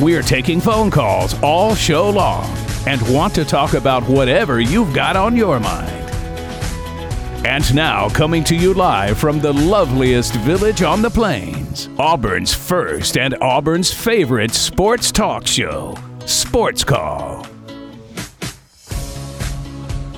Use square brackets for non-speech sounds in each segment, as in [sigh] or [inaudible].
We're taking phone calls all show long and want to talk about whatever you've got on your mind. And now, coming to you live from the loveliest village on the plains, Auburn's first and Auburn's favorite sports talk show, Sports Call.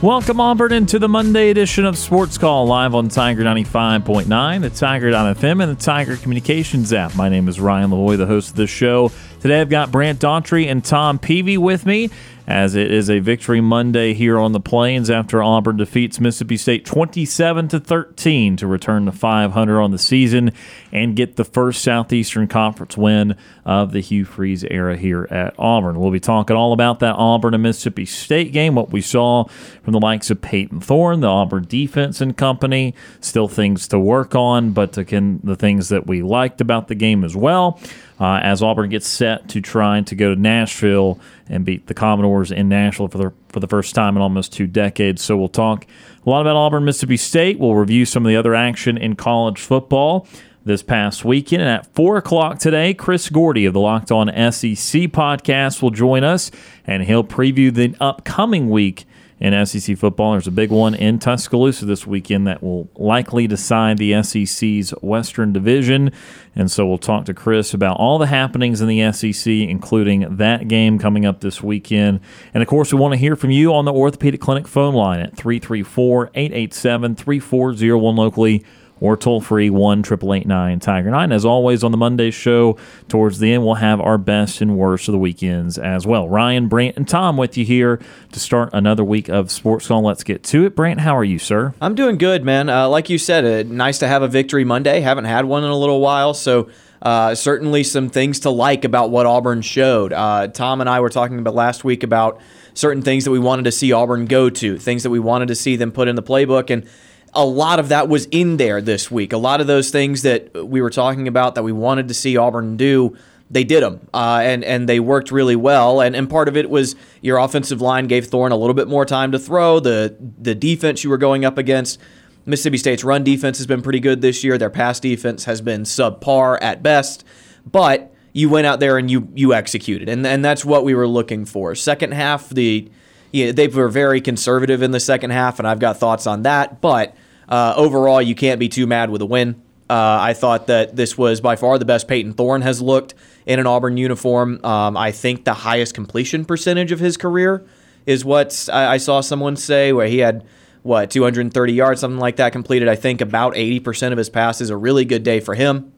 Welcome, Auburn, into the Monday edition of Sports Call live on Tiger 95.9, the Tiger.fm, and the Tiger Communications app. My name is Ryan Lavoie, the host of the show. Today I've got Brant Daughtry and Tom Peavy with me as it is a victory Monday here on the Plains after Auburn defeats Mississippi State 27 to 13 to return to 500 on the season and get the first Southeastern Conference win of the Hugh Freeze era here at Auburn. We'll be talking all about that Auburn and Mississippi State game, what we saw from the likes of Payton Thorne, the Auburn defense and company, still things to work on, but again, the things that we liked about the game as well uh, as Auburn gets set to trying to go to Nashville and beat the Commodores in Nashville for the for the first time in almost two decades. So we'll talk a lot about Auburn, Mississippi State. We'll review some of the other action in college football this past weekend. And at 4 o'clock today, Chris Gordy of the Locked On SEC podcast will join us, and he'll preview the upcoming week in SEC football. There's a big one in Tuscaloosa this weekend that will likely decide the SEC's Western Division. And so we'll talk to Chris about all the happenings in the SEC, including that game coming up this weekend. And of course, we want to hear from you on the Orthopedic Clinic phone line at 334 887 3401 locally or toll free 1 Tiger 9. As always, on the Monday show, towards the end, we'll have our best and worst of the weekends as well. Ryan, Brant, and Tom with you here to start another week of Sports Call. Let's get to it. Brant, how are you, sir? I'm doing good, man. Uh, like you said, uh, nice to have a victory Monday. Haven't had one in a little while, so. Uh, certainly, some things to like about what Auburn showed. Uh, Tom and I were talking about last week about certain things that we wanted to see Auburn go to, things that we wanted to see them put in the playbook, and a lot of that was in there this week. A lot of those things that we were talking about that we wanted to see Auburn do, they did them, uh, and and they worked really well. And and part of it was your offensive line gave Thorne a little bit more time to throw. The the defense you were going up against. Mississippi State's run defense has been pretty good this year. Their pass defense has been subpar at best, but you went out there and you you executed, and and that's what we were looking for. Second half, the yeah, they were very conservative in the second half, and I've got thoughts on that. But uh, overall, you can't be too mad with a win. Uh, I thought that this was by far the best Payton Thorne has looked in an Auburn uniform. Um, I think the highest completion percentage of his career is what I, I saw someone say, where he had what 230 yards, something like that, completed. I think about 80% of his passes. A really good day for him.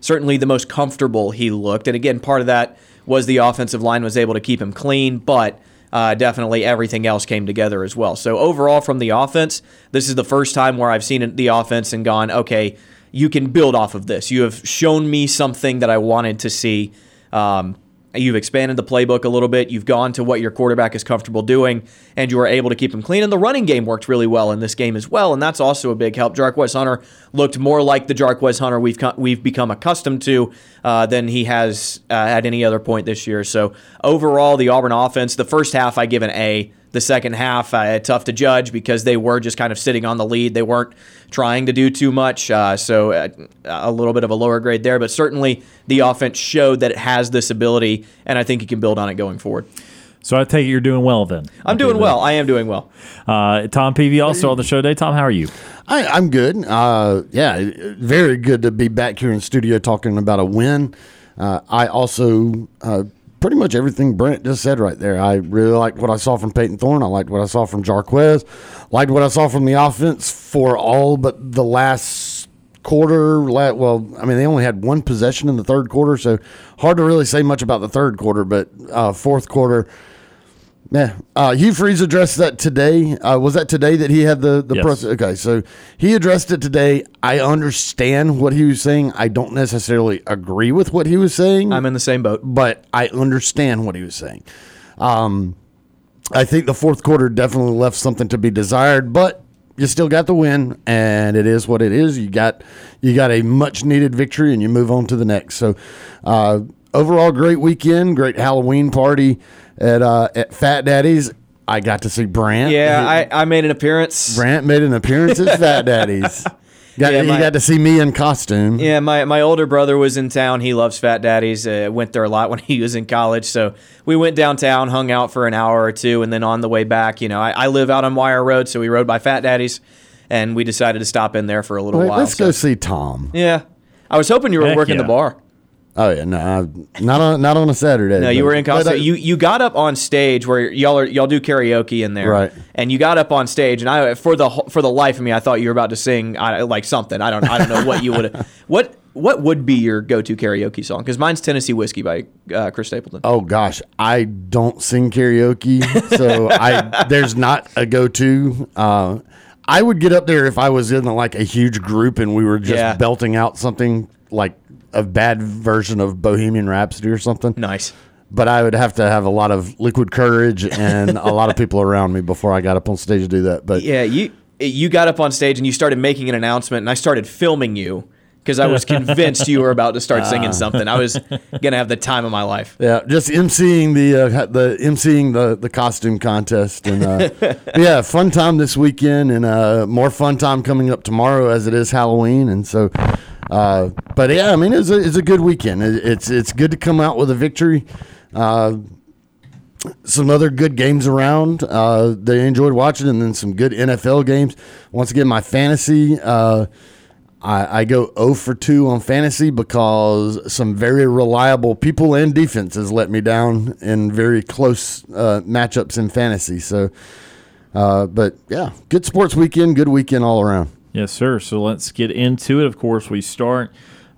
Certainly the most comfortable he looked, and again, part of that was the offensive line was able to keep him clean, but uh, definitely everything else came together as well. So overall, from the offense, this is the first time where I've seen the offense and gone, okay, you can build off of this. You have shown me something that I wanted to see. Um, You've expanded the playbook a little bit. You've gone to what your quarterback is comfortable doing, and you are able to keep him clean. And the running game worked really well in this game as well, and that's also a big help. Jarquez Hunter looked more like the Jarquez Hunter we've we've become accustomed to uh, than he has uh, at any other point this year. So overall, the Auburn offense, the first half I give an A. The second half, uh, tough to judge because they were just kind of sitting on the lead. They weren't trying to do too much. Uh, so uh, a little bit of a lower grade there, but certainly the offense showed that it has this ability, and I think you can build on it going forward. So I take it you're doing well then. I'm doing well. I am doing well. Uh, Tom Peavy also on the show today. Tom, how are you? I, I'm good. Uh, yeah, very good to be back here in studio talking about a win. Uh, I also uh, pretty much everything Brent just said right there. I really liked what I saw from Peyton Thorne. I liked what I saw from Jarquez. Liked what I saw from the offense for all but the last quarter. Well, I mean, they only had one possession in the third quarter, so hard to really say much about the third quarter. But uh, fourth quarter yeah, uh, Hugh Freeze addressed that today. Uh, was that today that he had the the yes. press? Okay, so he addressed it today. I understand what he was saying. I don't necessarily agree with what he was saying. I'm in the same boat, but I understand what he was saying. Um, I think the fourth quarter definitely left something to be desired, but you still got the win, and it is what it is. You got you got a much needed victory, and you move on to the next. So, uh, overall, great weekend, great Halloween party at uh, at Fat Daddy's. I got to see Brant. Yeah, I, I made an appearance. Brant made an appearance at Fat [laughs] Daddy's. Got, Yeah, he my- got to see me in costume. Yeah, my, my older brother was in town. He loves Fat Daddies. Uh, went there a lot when [laughs] he was in college. So we went downtown, hung out for an hour or two, and then on the way back, you know, I, I live out on Wire Road, so we rode by Fat Daddies, and we decided to stop in there for a little Wait, while. let's so- go see Tom. Yeah, I was hoping you were Heck working the bar. Oh yeah, no, I- not on not on a Saturday. No, you were in costume. uh, You you got up on stage where y'all are y'all do karaoke in there, Right. And you got up on stage, and I for the for the life of me, I thought you were about to sing I, like something. I don't I don't know what you would [laughs] what what would be your go to karaoke song? Because mine's Tennessee Whiskey by uh, Chris Stapleton. Oh gosh, I don't sing karaoke, so I [laughs] there's not a go-to. Uh, I would get up there if I was in like a huge group and we were just Yeah. belting out something like a bad version of Bohemian Rhapsody or something. Nice. But I would have to have a lot of liquid courage and a lot of people around me before I got up on stage to do that. But Yeah, you you got up on stage and you started making an announcement, and I started filming you because I was [laughs] convinced you were about to start singing something. I was [laughs] gonna have the time of my life. Yeah, just emceeing the uh, the emceeing the the costume contest and uh, [laughs] yeah, fun time this weekend and uh, more fun time coming up tomorrow as it is Halloween and so. Uh, but yeah, I mean it's a it's a good weekend. It's it's good to come out with a victory. Uh, some other good games around. Uh, they enjoyed watching, and then some good NFL games. Once again, my fantasy. Uh, I, I go 0 for 2 on fantasy because some very reliable people and defenses let me down in very close uh, matchups in fantasy. So, uh, but yeah, good sports weekend, good weekend all around. Yes, sir. So let's get into it. Of course, we start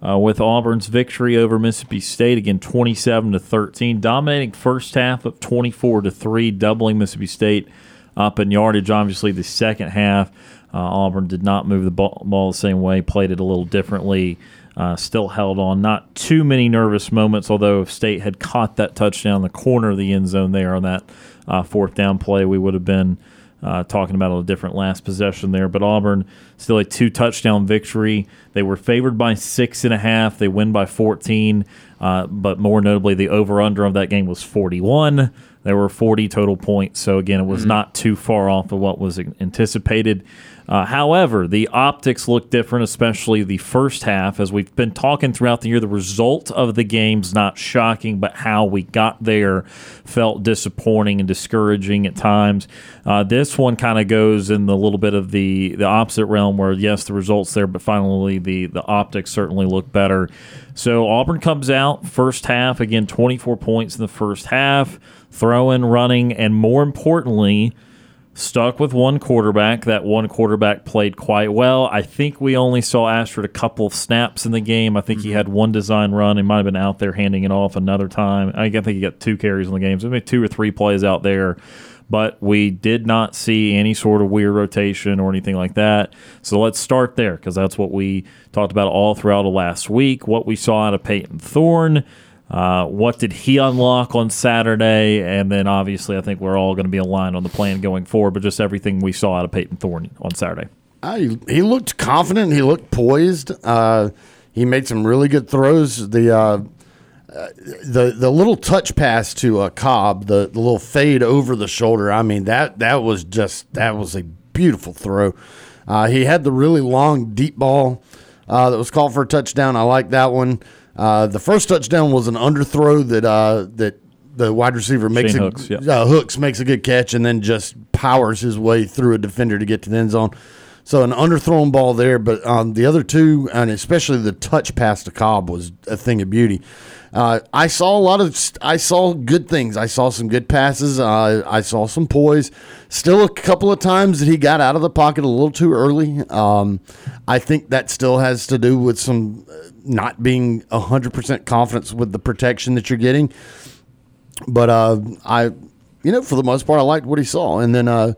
uh, with Auburn's victory over Mississippi State again, twenty-seven to thirteen, dominating first half of twenty-four to three, doubling Mississippi State up in yardage. Obviously, the second half, uh, Auburn did not move the ball, ball the same way, played it a little differently. Uh, still held on. Not too many nervous moments, although if State had caught that touchdown in the corner of the end zone there on that uh, fourth down play, we would have been uh, talking about a different last possession there. But Auburn still a two touchdown victory. They were favored by six and a half. They win by 14. Uh, but more notably, the over under of that game was 41. There were 40 total points. So again, it was not too far off of what was anticipated. Uh, however, the optics look different, especially the first half. As we've been talking throughout the year, the result of the game's not shocking, but how we got there felt disappointing and discouraging at times. Uh, this one kind of goes in the little bit of the, the opposite realm where, yes, the results there, but finally the, the optics certainly look better. So Auburn comes out first half, again, 24 points in the first half, throwing, running, and more importantly, stuck with one quarterback. That one quarterback played quite well. I think we only saw Ashford a couple of snaps in the game. I think he mm-hmm. had one design run. He might have been out there handing it off another time. I think he got two carries in the game. So maybe two or three plays out there. But we did not see any sort of weird rotation or anything like that. So let's start there because that's what we talked about all throughout the last week. What we saw out of Payton Thorne. Uh, what did he unlock on Saturday? And then obviously, I think we're all going to be aligned on the plan going forward, but just everything we saw out of Payton Thorne on Saturday. I, he looked confident. He looked poised. Uh, he made some really good throws. The uh, uh, the the little touch pass to uh, Cobb, the, the little fade over the shoulder. I mean that that was just that was a beautiful throw. Uh, he had the really long deep ball uh, that was called for a touchdown. I like that one. Uh, the first touchdown was an underthrow that uh, that the wide receiver makes Shane a, Hooks, yeah. uh, Hooks makes a good catch and then just powers his way through a defender to get to the end zone. So an underthrown ball there, but um, the other two, and especially the touch pass to Cobb, was a thing of beauty. Uh, I saw a lot of, I saw good things. I saw some good passes. Uh, I saw some poise. Still, a couple of times that he got out of the pocket a little too early. Um, I think that still has to do with some uh, not being hundred percent confidence with the protection that you're getting. But uh, I, you know, for the most part, I liked what he saw, and then. Uh,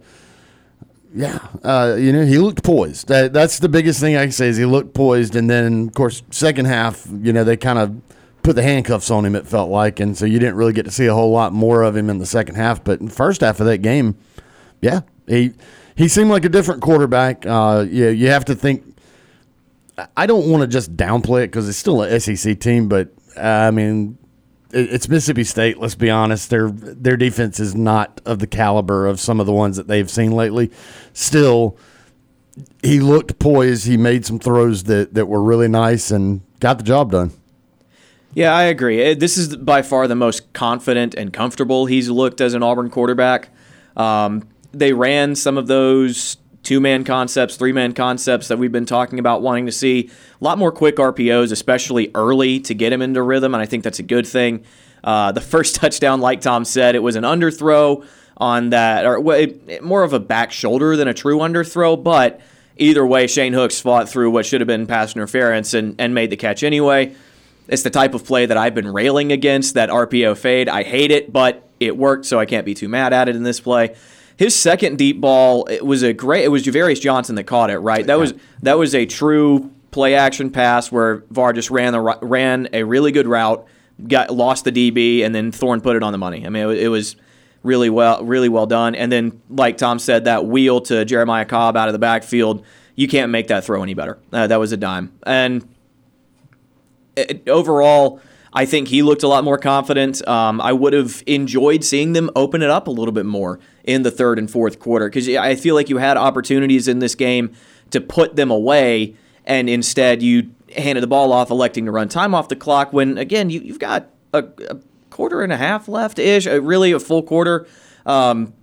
yeah, uh, you know, he looked poised. That, that's the biggest thing I can say is he looked poised. And then, of course, second half, you know, they kind of put the handcuffs on him. It felt like, and so you didn't really get to see a whole lot more of him in the second half. But first half of that game, yeah, he he seemed like a different quarterback. Uh, yeah, you have to think. I don't want to just downplay it because it's still an SEC team, but uh, I mean, it, it's Mississippi State. Let's be honest; their their defense is not of the caliber of some of the ones that they've seen lately. Still, he looked poised. He made some throws that that were really nice and got the job done. Yeah, I agree. This is by far the most confident and comfortable he's looked as an Auburn quarterback. Um, they ran some of those two man concepts, three man concepts that we've been talking about wanting to see. A lot more quick RPOs, especially early to get him into rhythm, and I think that's a good thing. Uh, the [laughs] first touchdown, like Tom said, it was an underthrow on that, or well, it, more of a back shoulder than a true underthrow, but either way, Shane Hooks fought through what should have been pass interference and, and made the catch anyway. It's the type of play that I've been railing against, that RPO fade. I hate it, but it worked, so I can't be too mad at it in this play. His second deep ball, it was a great. It was Ja'Varrius Johnson that caught it, right? That was that was a true play action pass where Var just ran the ran a really good route, got lost the DB, and then Thorne put it on the money. I mean, it, it was really well really well done. And then, like Tom said, that wheel to Jeremiah Cobb out of the backfield, you can't make that throw any better. Uh, that was a dime, and it- overall, I think he looked a lot more confident. Um, I would have enjoyed seeing them open it up a little bit more in the third and fourth quarter because I feel like you had opportunities in this game to put them away, and instead you handed the ball off, electing to run time off the clock. When again, you, you've got a, a quarter and a half left ish, really a full quarter. Um,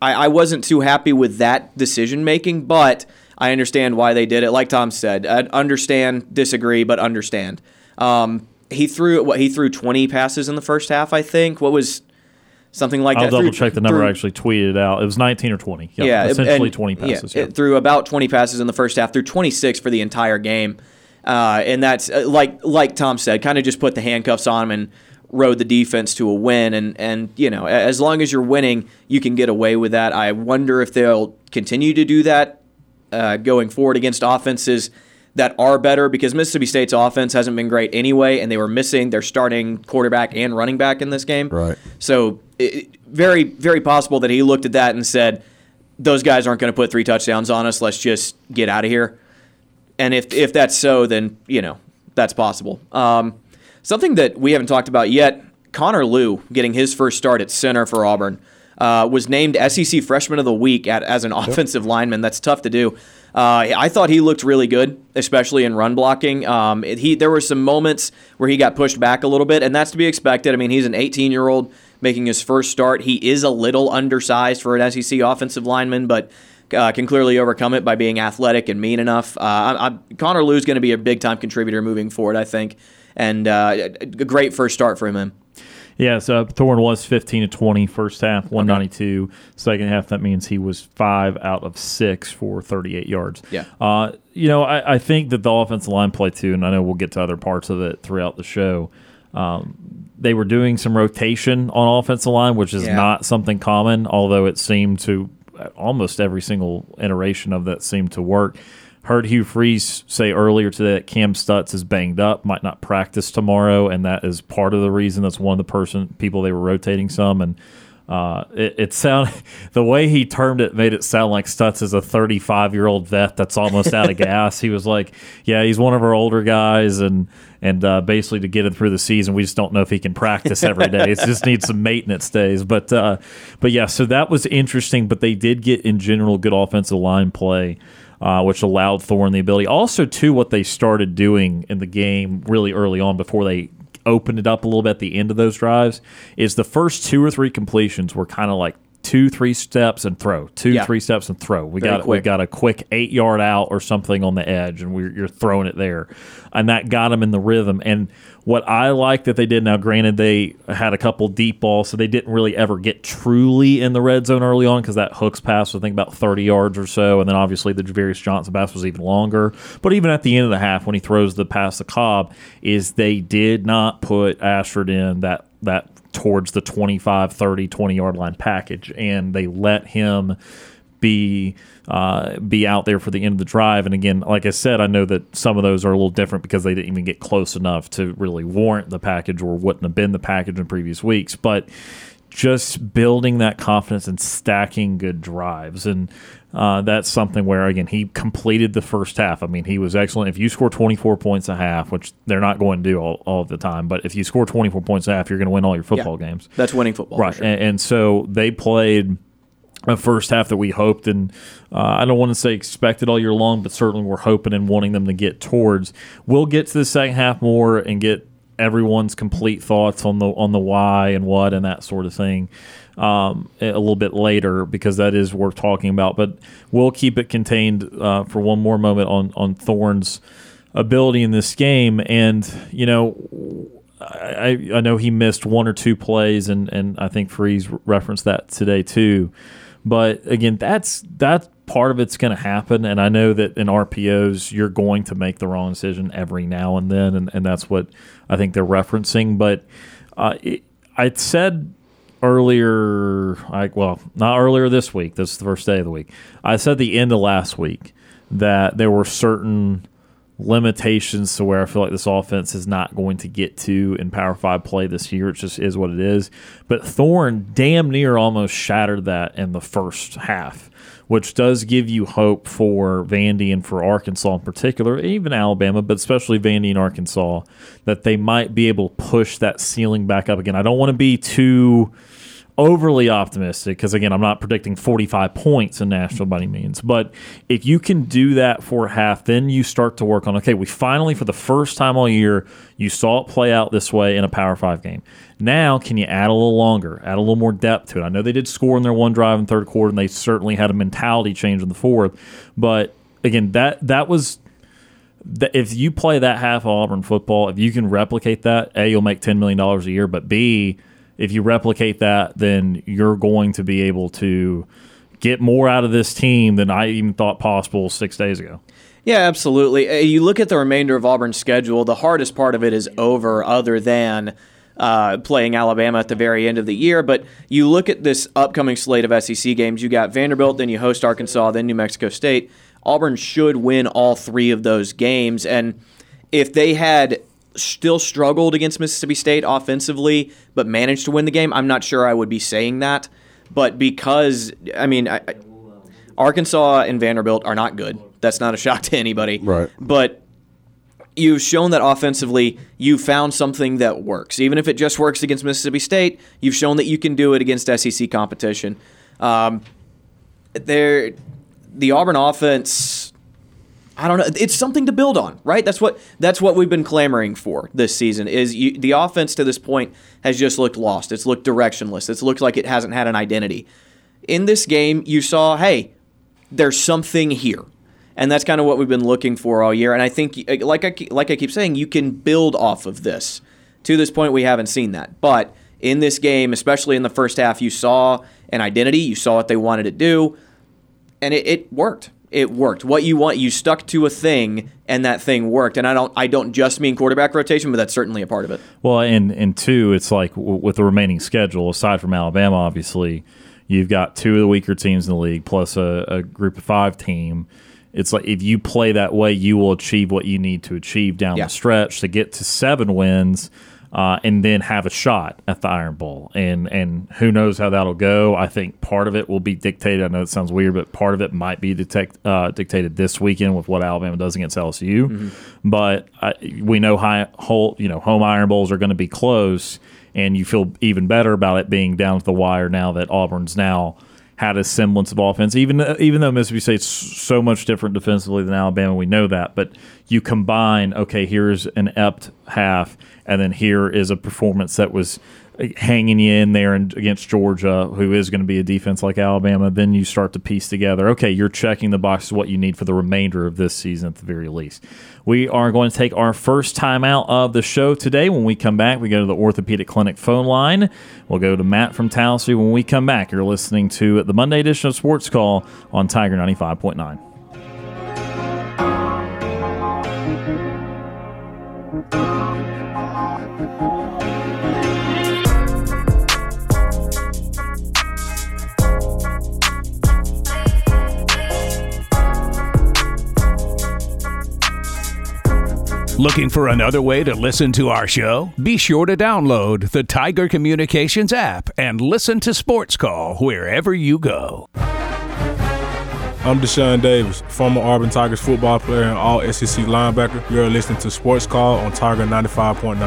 I, I wasn't too happy with that decision making, but I understand why they did it. Like Tom said, I understand, disagree, but understand. Um, he threw what he threw 20 passes in the first half, I think. What was something like I'll that? double Threw- check the number. I actually tweeted it out. It was 19 or 20. Yep, yeah, essentially 20 passes. Yeah, it threw about 20 passes in the first half, threw 26 for the entire game, uh, and that's uh, like like Tom said, kind of just put the handcuffs on him and rode the defense to a win. And and you know, as long as you're winning, you can get away with that. I wonder if they'll continue to do that uh, going forward against offenses that are better because Mississippi State's offense hasn't been great anyway, and they were missing their starting quarterback and running back in this game. Right. So, it, very, very possible that he looked at that and said, "Those guys aren't going to put three touchdowns on us. Let's just get out of here." And if if that's so, then you know that's possible. Um, something that we haven't talked about yet: Connor Lew getting his first start at center for Auburn. Uh, was named SEC Freshman of the Week at, as an offensive lineman. That's tough to do. Uh, I thought he looked really good, especially in run blocking. Um, it- he there were some moments where he got pushed back a little bit, and that's to be expected. I mean, he's an 18 year old making his first start. He is a little undersized for an SEC offensive lineman, but uh, can clearly overcome it by being athletic and mean enough. Uh, I, I, Connor Lew's going to be a big time contributor moving forward, I think, and uh, a great first start for him. Yeah, so Thorne was 15 to 20 first half, 192. Second half, that means he was five out of six for 38 yards. Yeah. Uh, you know, I, I think that the offensive line play too, and I know we'll get to other parts of it throughout the show. Um, they were doing some rotation on offensive line, which is Yeah. not something common, although it seemed to almost every single iteration of that seemed to work. Heard Hugh Freeze say earlier today that Kam Stutts is banged up, might not practice tomorrow, and that is part of the reason. That's one of the person people they were rotating some, and uh, it, it sound [laughs] the way he termed it made it sound like Stutts is a 35 year old vet that's almost out of [laughs] gas. He was like, "Yeah, he's one of our older guys, and and uh, basically to get him through the season, we just don't know if he can practice every day. It just needs some maintenance days." But uh, but yeah, so that was interesting. But they did get in general good offensive line play uh, which allowed Thorne the ability. Also, too, what they started doing in the game really early on before they opened it up a little bit at the end of those drives is the first two or three completions were kind of like two, three steps and throw, two, Yeah. three steps and throw. We Very got we got a quick eight yard out or something on the edge, and we're, you're throwing it there, and that got them in the rhythm. And what I like that they did now, granted they had a couple deep balls, so they didn't really ever get truly in the red zone early on because that hooks pass was I think about 30 yards or so, and then obviously the Ja'Varrius Johnson pass was even longer. But even at the end of the half, when he throws the pass to Cobb, is they did not put Ashford in that that towards the 25, 30, 20 yard line package, and they let him be uh, be out there for the end of the drive. And again, like I said, I know that some of those are a little different because they didn't even get close enough to really warrant the package or wouldn't have been the package in previous weeks. But just building that confidence and stacking good drives. And uh, that's something where, again, he completed the first half. I mean, he was excellent. If you score 24 points a half, which they're not going to do all, all the time, but if you score 24 points a half, you're going to win all your football Yeah. games. That's winning football. Right. sure. And, and so they played a first half that we hoped and uh, I don't want to say expected all year long, but certainly we're hoping and wanting them to get towards. We'll get to the second half more and get everyone's complete thoughts on the on the why and what and that sort of thing um, a little bit later because that is worth talking about. But we'll keep it contained uh, for one more moment on on Thorne's ability in this game. And you know, I, I know he missed one or two plays, and, and I think Freeze referenced that today too. But again, that's that's part of it's going to happen, and I know that in RPOs you're going to make the wrong decision every now and then, and, and that's what I think they're referencing. But uh, it, I said earlier, I, well, not earlier this week. This is the first day of the week. I said the end of last week that there were certain limitations to where I feel like this offense is not going to get to in Power Five play this year. It just is what it is. But Thorne damn near almost shattered that in the first half, which does give you hope for Vandy and for Arkansas in particular, even Alabama, but especially Vandy and Arkansas, that they might be able to push that ceiling back up again. I don't want to be too overly optimistic because again i'm not predicting 45 points in national by any means but if you can do that for half then you start to work on okay we finally for the first time all year you saw it play out this way in a power five game. Now can you add a little longer add a little more depth to it? I know they did score in their one drive in third quarter and they certainly had a mentality change in the fourth but again that that was if you play that half of Auburn football, if you can replicate that, A, you'll make $10 million a year, but B, if you replicate that, then you're going to be able to get more out of this team than I even thought possible six days ago. Yeah, absolutely. Uh, You look at the remainder of Auburn's schedule, the hardest part of it is over, other than uh, playing Alabama at the very end of the year. But you look at this upcoming slate of SEC games, you got Vanderbilt, then you host Arkansas, then New Mexico State. Auburn should win all three of those games. And if they had still struggled against Mississippi State offensively, but managed to win the game, I'm not sure I would be saying that. But because, I mean, I, Arkansas and Vanderbilt are not good. That's not a shock to anybody. Right. But you've shown that offensively you found something that works. Even if it just works against Mississippi State, you've shown that you can do it against SEC competition. Um, there, the Auburn offense. I don't know. It's something to build on, right? That's what that's what we've been clamoring for this season. Is you, the offense to this point has just looked lost. It's looked directionless. It's looked like it hasn't had an identity. In this game, you saw, hey, there's something here, and that's kind of what we've been looking for all year. And I think, uh, like I like I keep saying, you can build off of this. To this point, we haven't seen that, but in this game, especially in the first half, you saw an identity. You saw what they wanted to do and it, it worked. It worked. What you want, you stuck to a thing, and that thing worked. And I don't, I don't just mean quarterback rotation, but that's certainly a part of it. Well, and and two, it's like w- with the remaining schedule, aside from Alabama, obviously, you've got two of the weaker teams in the league plus a, a group of five team. It's like if you play that way, you will achieve what you need to achieve down Yeah. the stretch to get to seven wins, uh, and then have a shot at the Iron Bowl. And and who knows how that'll go? I think part of it will be dictated. I know it sounds weird, but part of it might be detect, uh, dictated this weekend with what Alabama does against LSU. But I, we know high, whole, you know home Iron Bowls are going to be close, and you feel even better about it being down to the wire now that Auburn's now had a semblance of offense. Even even though Mississippi State's so much different defensively than Alabama, we know that. But you combine, okay, here's an ept half, and then here is a performance that was hanging you in there and against Georgia, who is going to be a defense like Alabama. Then you start to piece together, okay, you're checking the boxes what you need for the remainder of this season at the very least. We are going to take our first time out of the show today. When we come back, we go to the orthopedic clinic phone line. We'll go to Matt from Tallahassee. When we come back, you're listening to the Monday edition of Sports Call on Tiger 95.9. Looking for another way to listen to our show? Be sure to download the Tiger Communications app and listen to Sports Call wherever you go. I'm Deshaun Davis, former Auburn Tigers football player and all SEC linebacker. You're listening to Sports Call on Tiger 95.9.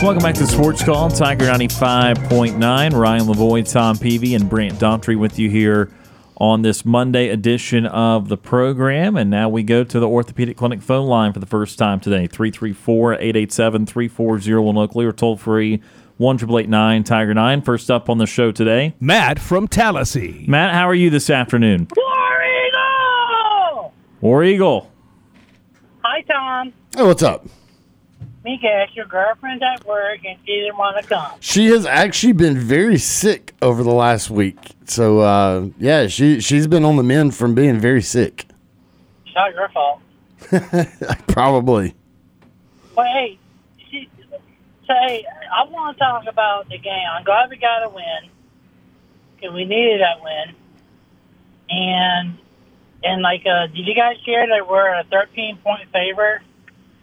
Welcome back to Sports Call, Tiger 95.9. Ryan Lavoie, Tom Peavy, and Brant Daughtry with you here on this Monday edition of the program. And now we go to the Orthopedic Clinic phone line for the first time today 334 887 3401 locally or toll free 1 Tiger 9. First up on the show today, Matt from Tallahassee. Matt, how are you this afternoon? War Eagle! War Eagle. Hi, Tom. Hey, what's up? Mika, your girlfriend's at work and she didn't want to come. She has actually been very sick over the last week. So uh, yeah, she she's been on the mend from being very sick. It's not your fault. [laughs] Probably. Well, hey, she, so, hey, I want to talk about the game. I'm glad we got a win because we needed that win. And and like, uh, did you guys hear that we're a 13 point favorite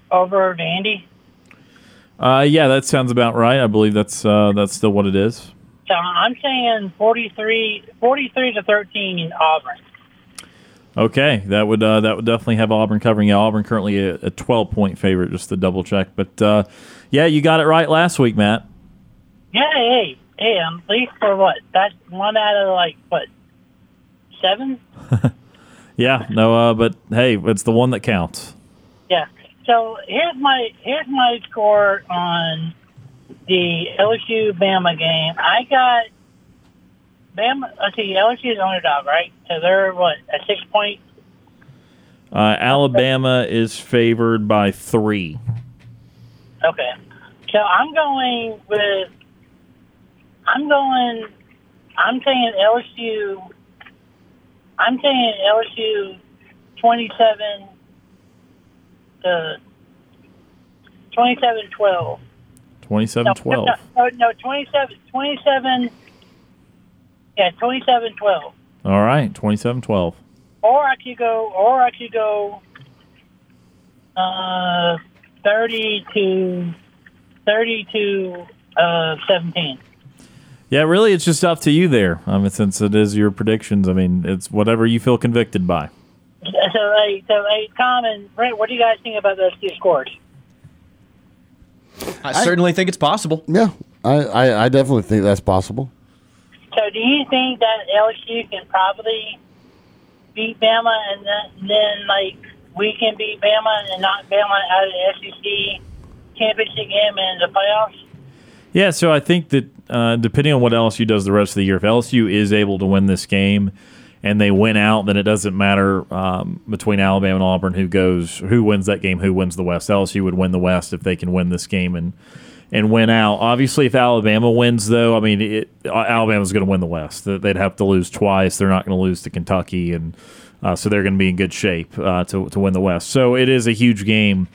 over Vandy? Uh, yeah, that sounds about right. I believe that's uh, that's still what it is. So I'm saying 43, 43 to 13 Auburn. Okay, that would uh, that would definitely have Auburn covering. Yeah, Auburn currently a, a 12 point favorite, just to double check. But uh, yeah, you got it right last week, Matt. Yeah, hey, hey, at least for what? That's one out of like what? Seven? [laughs] Yeah, no, uh, but hey, it's the one that counts. So here's my here's my score on the LSU Bama game. I got Bama. Let's see, LSU is underdog, right? So they're what a six point. Uh, Alabama is favored by three. Okay. So I'm going with. I'm going. I'm saying LSU. I'm saying LSU 27 to 27 12. 27 No, No, no, no 27, 27, yeah, 27 12. All right, 27 12. Or I could go, or I could go uh, 30 to 30 to uh, 17. Yeah, really, it's just up to you there. I mean, since it is your predictions, I mean, it's whatever you feel convicted by. So, hey, so, hey, Tom and Brent, what do you guys think about those two scores? I, certainly think it's possible. Yeah, I, I, I definitely think that's possible. So, do you think that LSU can probably beat Bama, and then, then like we can beat Bama and knock Bama out of the SEC championship game and the playoffs? Yeah, so I think that uh, depending on what LSU does the rest of the year, if LSU is able to win this game and they win out, then it doesn't matter um, between Alabama and Auburn who goes, who wins that game, who wins the West. LSU would win the West if they can win this game and and win out. Obviously, if Alabama wins, though, I mean, it, Alabama's going to win the West. They'd have to lose twice. They're not going to lose to Kentucky, and uh, so they're going to be in good shape uh, to to win the West. So it is a huge game.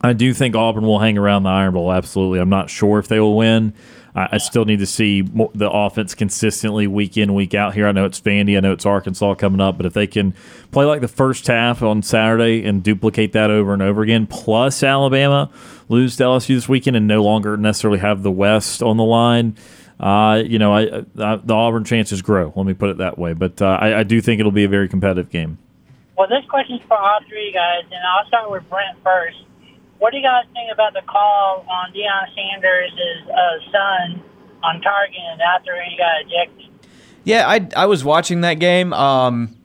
I do think Auburn will hang around the Iron Bowl. Absolutely. I'm not sure if they will win. I, I still need to see mo- the offense consistently week in, week out here. I know it's Vandy. I know it's Arkansas coming up. But if they can play like the first half on Saturday and duplicate that over and over again, plus Alabama lose to LSU this weekend and no longer necessarily have the West on the line, uh, you know, I, I, the Auburn chances grow. Let me put it that way. But uh, I, I do think it'll be a very competitive game. Well, this question's for all three guys, and I'll start with Brent first. What do you guys think about the call on Deion Sanders' uh, son on targeting after he got ejected? Yeah, I, I was watching that game. Um,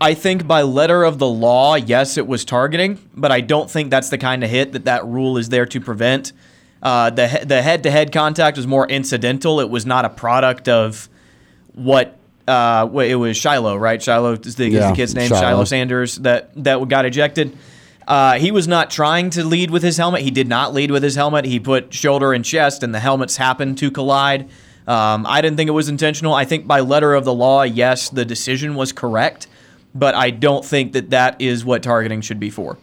I think by letter of the law, yes, it was targeting, but I don't think that's the kind of hit that that rule is there to prevent. Uh, the the head to head contact was more incidental. It was not a product of what uh, what- it was Shiloh, right? Shiloh is the, is the kid's name. Shiloh. Shiloh Sanders that that got ejected. Uh, he was not trying to lead with his helmet. He did not lead with his helmet. He put shoulder and chest, and the helmets happened to collide. Um, I didn't think it was intentional. I think by letter of the law, yes, the decision was correct, but I don't think that that is what targeting should be for.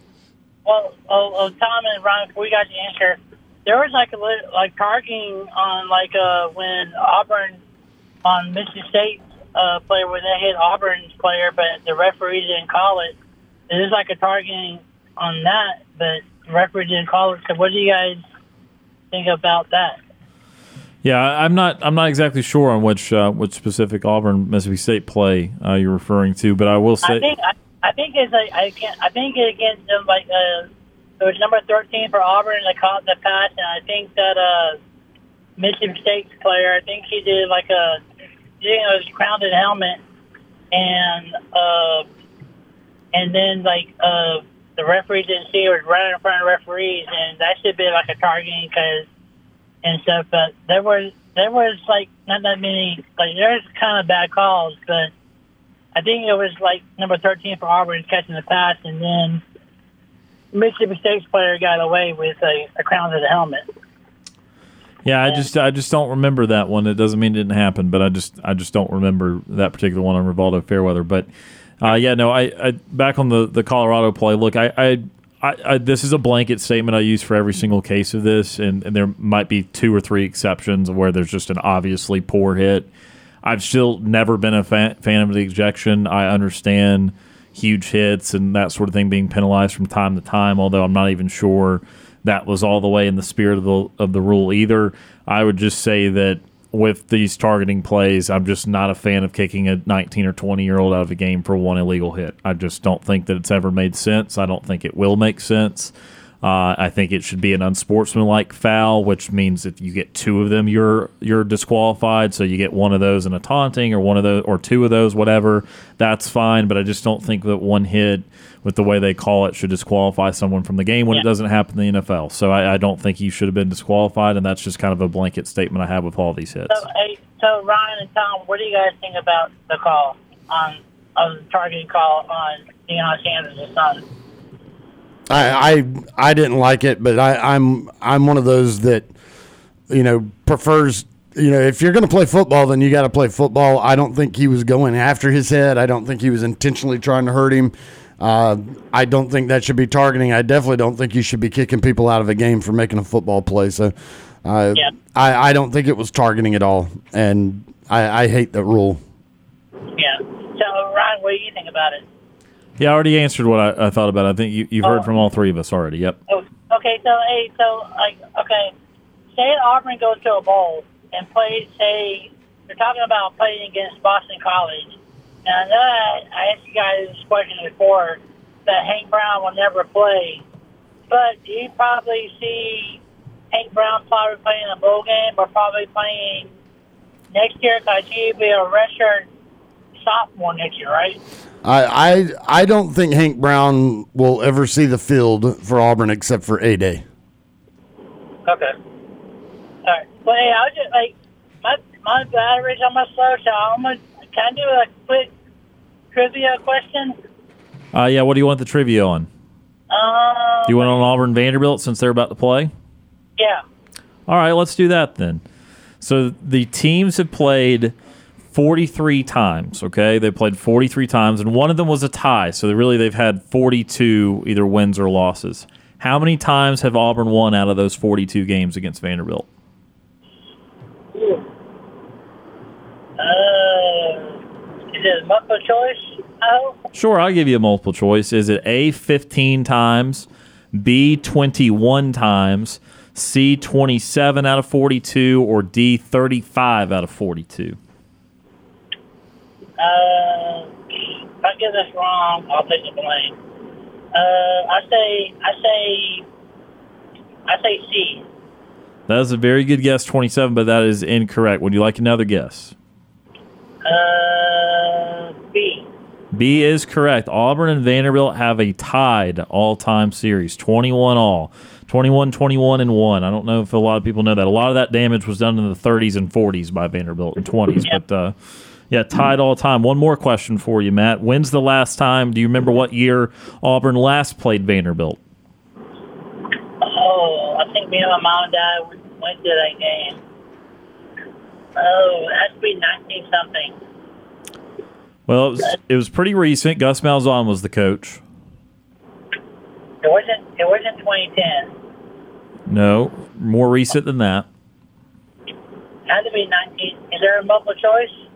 Well, oh, oh, Tom and Ron, before you guys answer, there was like a like targeting on like uh when Auburn on Mississippi State uh player where they hit Auburn's player, but the referee didn't call it. It is like a targeting on that, but the referee didn't call it. So what do you guys think about that? Yeah, I'm not. I'm not exactly sure on which uh, which specific Auburn Mississippi State play uh, you're referring to, but I will say. I think I, I think it's like I can't I think it against them like uh it was number thirteen for Auburn and they caught the pass and I think that uh Mississippi State's player I think he did like a you know his grounded helmet and uh and then like uh the referee didn't see it was right in front of referees and that should be like a targeting because and stuff but there was there was like not that many like there's kind of bad calls but I think it was like number 13 for Auburn catching the pass, and then Mississippi State's player got away with a, a crown to the helmet. Yeah, I just I just don't remember that one. It doesn't mean it didn't happen, but I just I just don't remember that particular one on Rivaldo Fairweather. But uh, yeah, no, I, I back on the the Colorado play. Look, I. I I, I, this is a blanket statement I use for every single case of this, and, and there might be two or three exceptions where there's just an obviously poor hit. I've still never been a fan, fan of the ejection. I understand huge hits and that sort of thing being penalized from time to time, although I'm not even sure that was all the way in the spirit of the of the rule either. I would just say that with these targeting plays, I'm just not a fan of kicking a 19 or 20 year old out of a game for one illegal hit. I just don't think that it's ever made sense. I don't think it will make sense. Uh, I think it should be an unsportsmanlike foul, which means if you get two of them, you're you're disqualified. So you get one of those in a taunting, or one of those, or two of those, whatever. That's fine. But I just don't think that one hit, with the way they call it, should disqualify someone from the game when Yeah. it doesn't happen in the NFL. So I, I don't think you should have been disqualified, and that's just kind of a blanket statement I have with all these hits. So, hey, so Ryan and Tom, what do you guys think about the call on on the targeting call on Deion Sanders' son? I, I I didn't like it, but I, I'm I'm one of those that you know prefers you know if you're going to play football, then you got to play football. I don't think he was going after his head. I don't think he was intentionally trying to hurt him. Uh, I don't think that should be targeting. I definitely don't think you should be kicking people out of a game for making a football play. So, uh, Yeah. I I don't think it was targeting at all, and I, I hate that rule. Yeah. So Ryan, what do you think about it? Yeah, I already answered what I, I thought about. I think you, you've heard oh. from all three of us already. Yep. Oh, okay, so hey, so like, okay, say Auburn goes to a bowl and plays. Say they're talking about playing against Boston College. And I know I, I asked you guys this question before that Hank Brown will never play, but do you probably see Hank Brown probably playing a bowl game or probably playing next year because he'll be a redshirt sophomore next year, right? I, I I don't think Hank Brown will ever see the field for Auburn except for a day. Okay. All right. Well, hey, I was just like, my my battery's on my slow, so I'm gonna can I do a quick trivia question? Uh, yeah. What do you want the trivia on? Um, Do you want on Auburn Vanderbilt since they're about to play? yeah. All right, let's do that then. So the teams have played 43 times, okay? They played 43 times, and one of them was a tie. So they really, they've had 42 either wins or losses. How many times have Auburn won out of those 42 games against Vanderbilt? Uh, is it multiple choice? Sure, I'll give you a multiple choice. Is it A, 15 times, B, 21 times, C, 27 out of 42, or D, 35 out of 42? Uh, if I get this wrong, I'll take the blame. Uh, I say, I say, I say C. That is a very good guess, 27, but that is incorrect. Would you like another guess? Uh, B. B is correct. Auburn and Vanderbilt have a tied all-time series, 21 all. 21 21 and 1. I don't know if a lot of people know that. A lot of that damage was done in the 30s and 40s by Vanderbilt and 20s, Yeah. but uh yeah, tied all time. One more question for you, Matt. When's the last time? Do you remember what year Auburn last played Vanderbilt? Oh, I think me and my mom and dad went to that game. Oh, it has be 19 something. Well, it was, it was pretty recent. Gus Malzahn was the coach. It wasn't. It wasn't 2010. No, more recent than that. Had to be 19. Is there a multiple choice?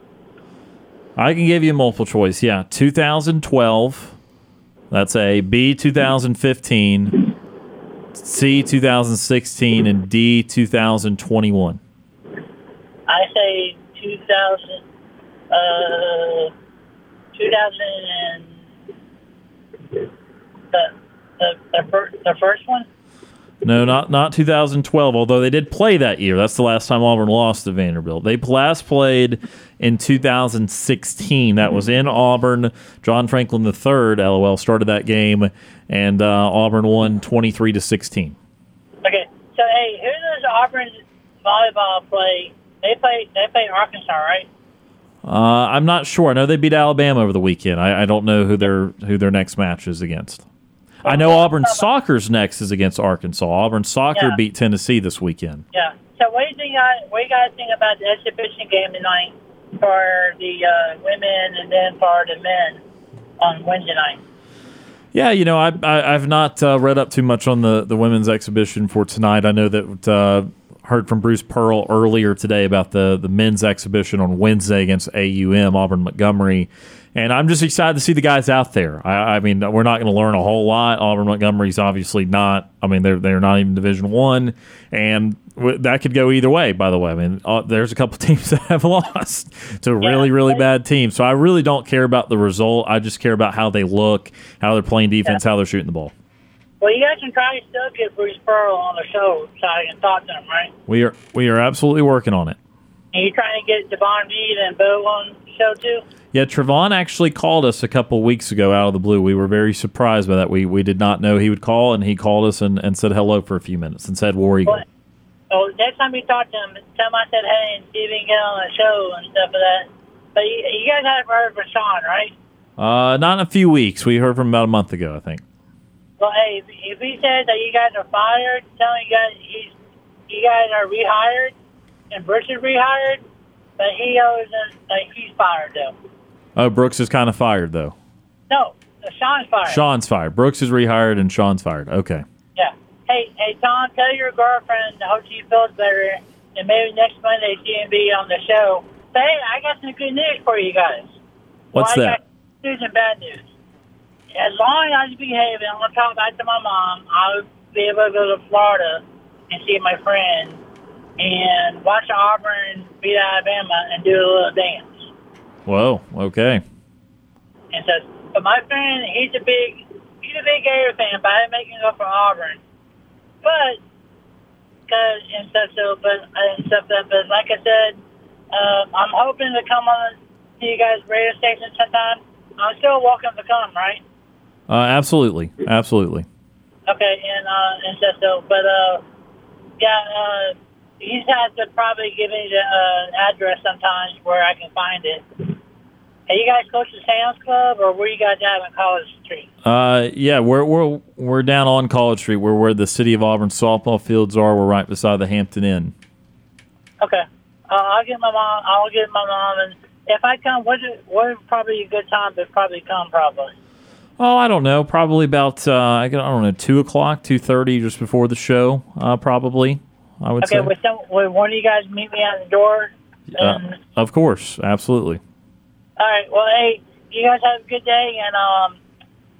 I can give you multiple choice. Yeah, 2012. That's a B 2015, C 2016, and D 2021. I say 2000, uh, 2000 and the, the, the, fir- the first one? No, not not 2012. Although they did play that year. That's the last time Auburn lost to Vanderbilt. They last played in 2016. That was in Auburn. John Franklin III, LOL, started that game, and uh, Auburn won 23 to 16. Okay, so hey, who does Auburn volleyball play? They play they play Arkansas, right? Uh, I'm not sure. I know they beat Alabama over the weekend. I, I don't know who their who their next match is against. I know Auburn soccer's next is against Arkansas. Auburn soccer Yeah. beat Tennessee this weekend. Yeah. So what do you think? I, what do you guys think about the exhibition game tonight for the uh, women and then for the men on Wednesday night? Yeah, you know, I, I I've not uh, read up too much on the the women's exhibition for tonight. I know that uh, heard from Bruce Pearl earlier today about the the men's exhibition on Wednesday against AUM Auburn Montgomery. And I'm just excited to see the guys out there. I, I mean, we're not going to learn a whole lot. Auburn Montgomery's obviously not. I mean, they're they're not even Division One, and w- that could go either way. By the way, I mean, uh, there's a couple [laughs] teams that have lost to really really bad teams. So I really don't care about the result. I just care about how they look, how they're playing defense, how they're shooting the ball. Well, you guys can try to still get Bruce Pearl on the show so I can talk to him, right? We are we are absolutely working on it. Are you trying to get Devon Reed and Bo on the show too? Yeah, Trevon actually called us a couple weeks ago out of the blue. We were very surprised by that. We we did not know he would call, and he called us and, and said hello for a few minutes and said War Eagle. What? Oh, next time you talk to him, tell him I said hey and see if he can get on the show and stuff of that. But you, you guys haven't heard from Sean, right? Uh, not in a few weeks. We heard from him about a month ago, I think. Well, hey, if, if he says that you guys are fired, tell him you guys he's you guys are rehired and Bruce is rehired, but he owes us like he's fired though. Oh, Brooks is kind of fired though. No, uh, Sean's fired. Sean's fired. Brooks is rehired, and Sean's fired. Okay. Yeah. Hey, hey, Tom, tell your girlfriend I hope she feels better, and maybe next Monday she can be on the show. But hey, I got some good news for you guys. What's well, I that? got good news and bad news. As long as I was behaving, I'm gonna talk back to my mom. I'll be able to go to Florida and see my friend and watch Auburn beat Alabama and do a little dance. Whoa. Okay. And so, but my friend, he's a big, he's a big Gator fan, but I didn't make him go for Auburn. But, cause, and stuff, so, but, and stuff, that, but like I said, uh, I'm hoping to come on to you guys' radio station sometime. I'm still welcome to come, right? Uh, absolutely. Absolutely. Okay, and, uh, and stuff, so, but, uh, yeah, uh, he's had to probably give me the, uh, address sometimes where I can find it. Are you guys close to Sam's Club, or where you guys at on College Street? Uh, yeah, we're we're we're down on College Street. We're where the City of Auburn softball fields are. We're right beside the Hampton Inn. Okay. Uh, I'll get my mom. I'll get my mom, and if I come, what what probably a good time to probably come? Probably. Oh, I don't know. Probably about uh, I don't know two o'clock, two thirty, just before the show. Uh, probably, I would Okay. say. Some, will one of you guys meet me at the door? Uh, of course, absolutely. All right. Well, hey, you guys have a good day, and um,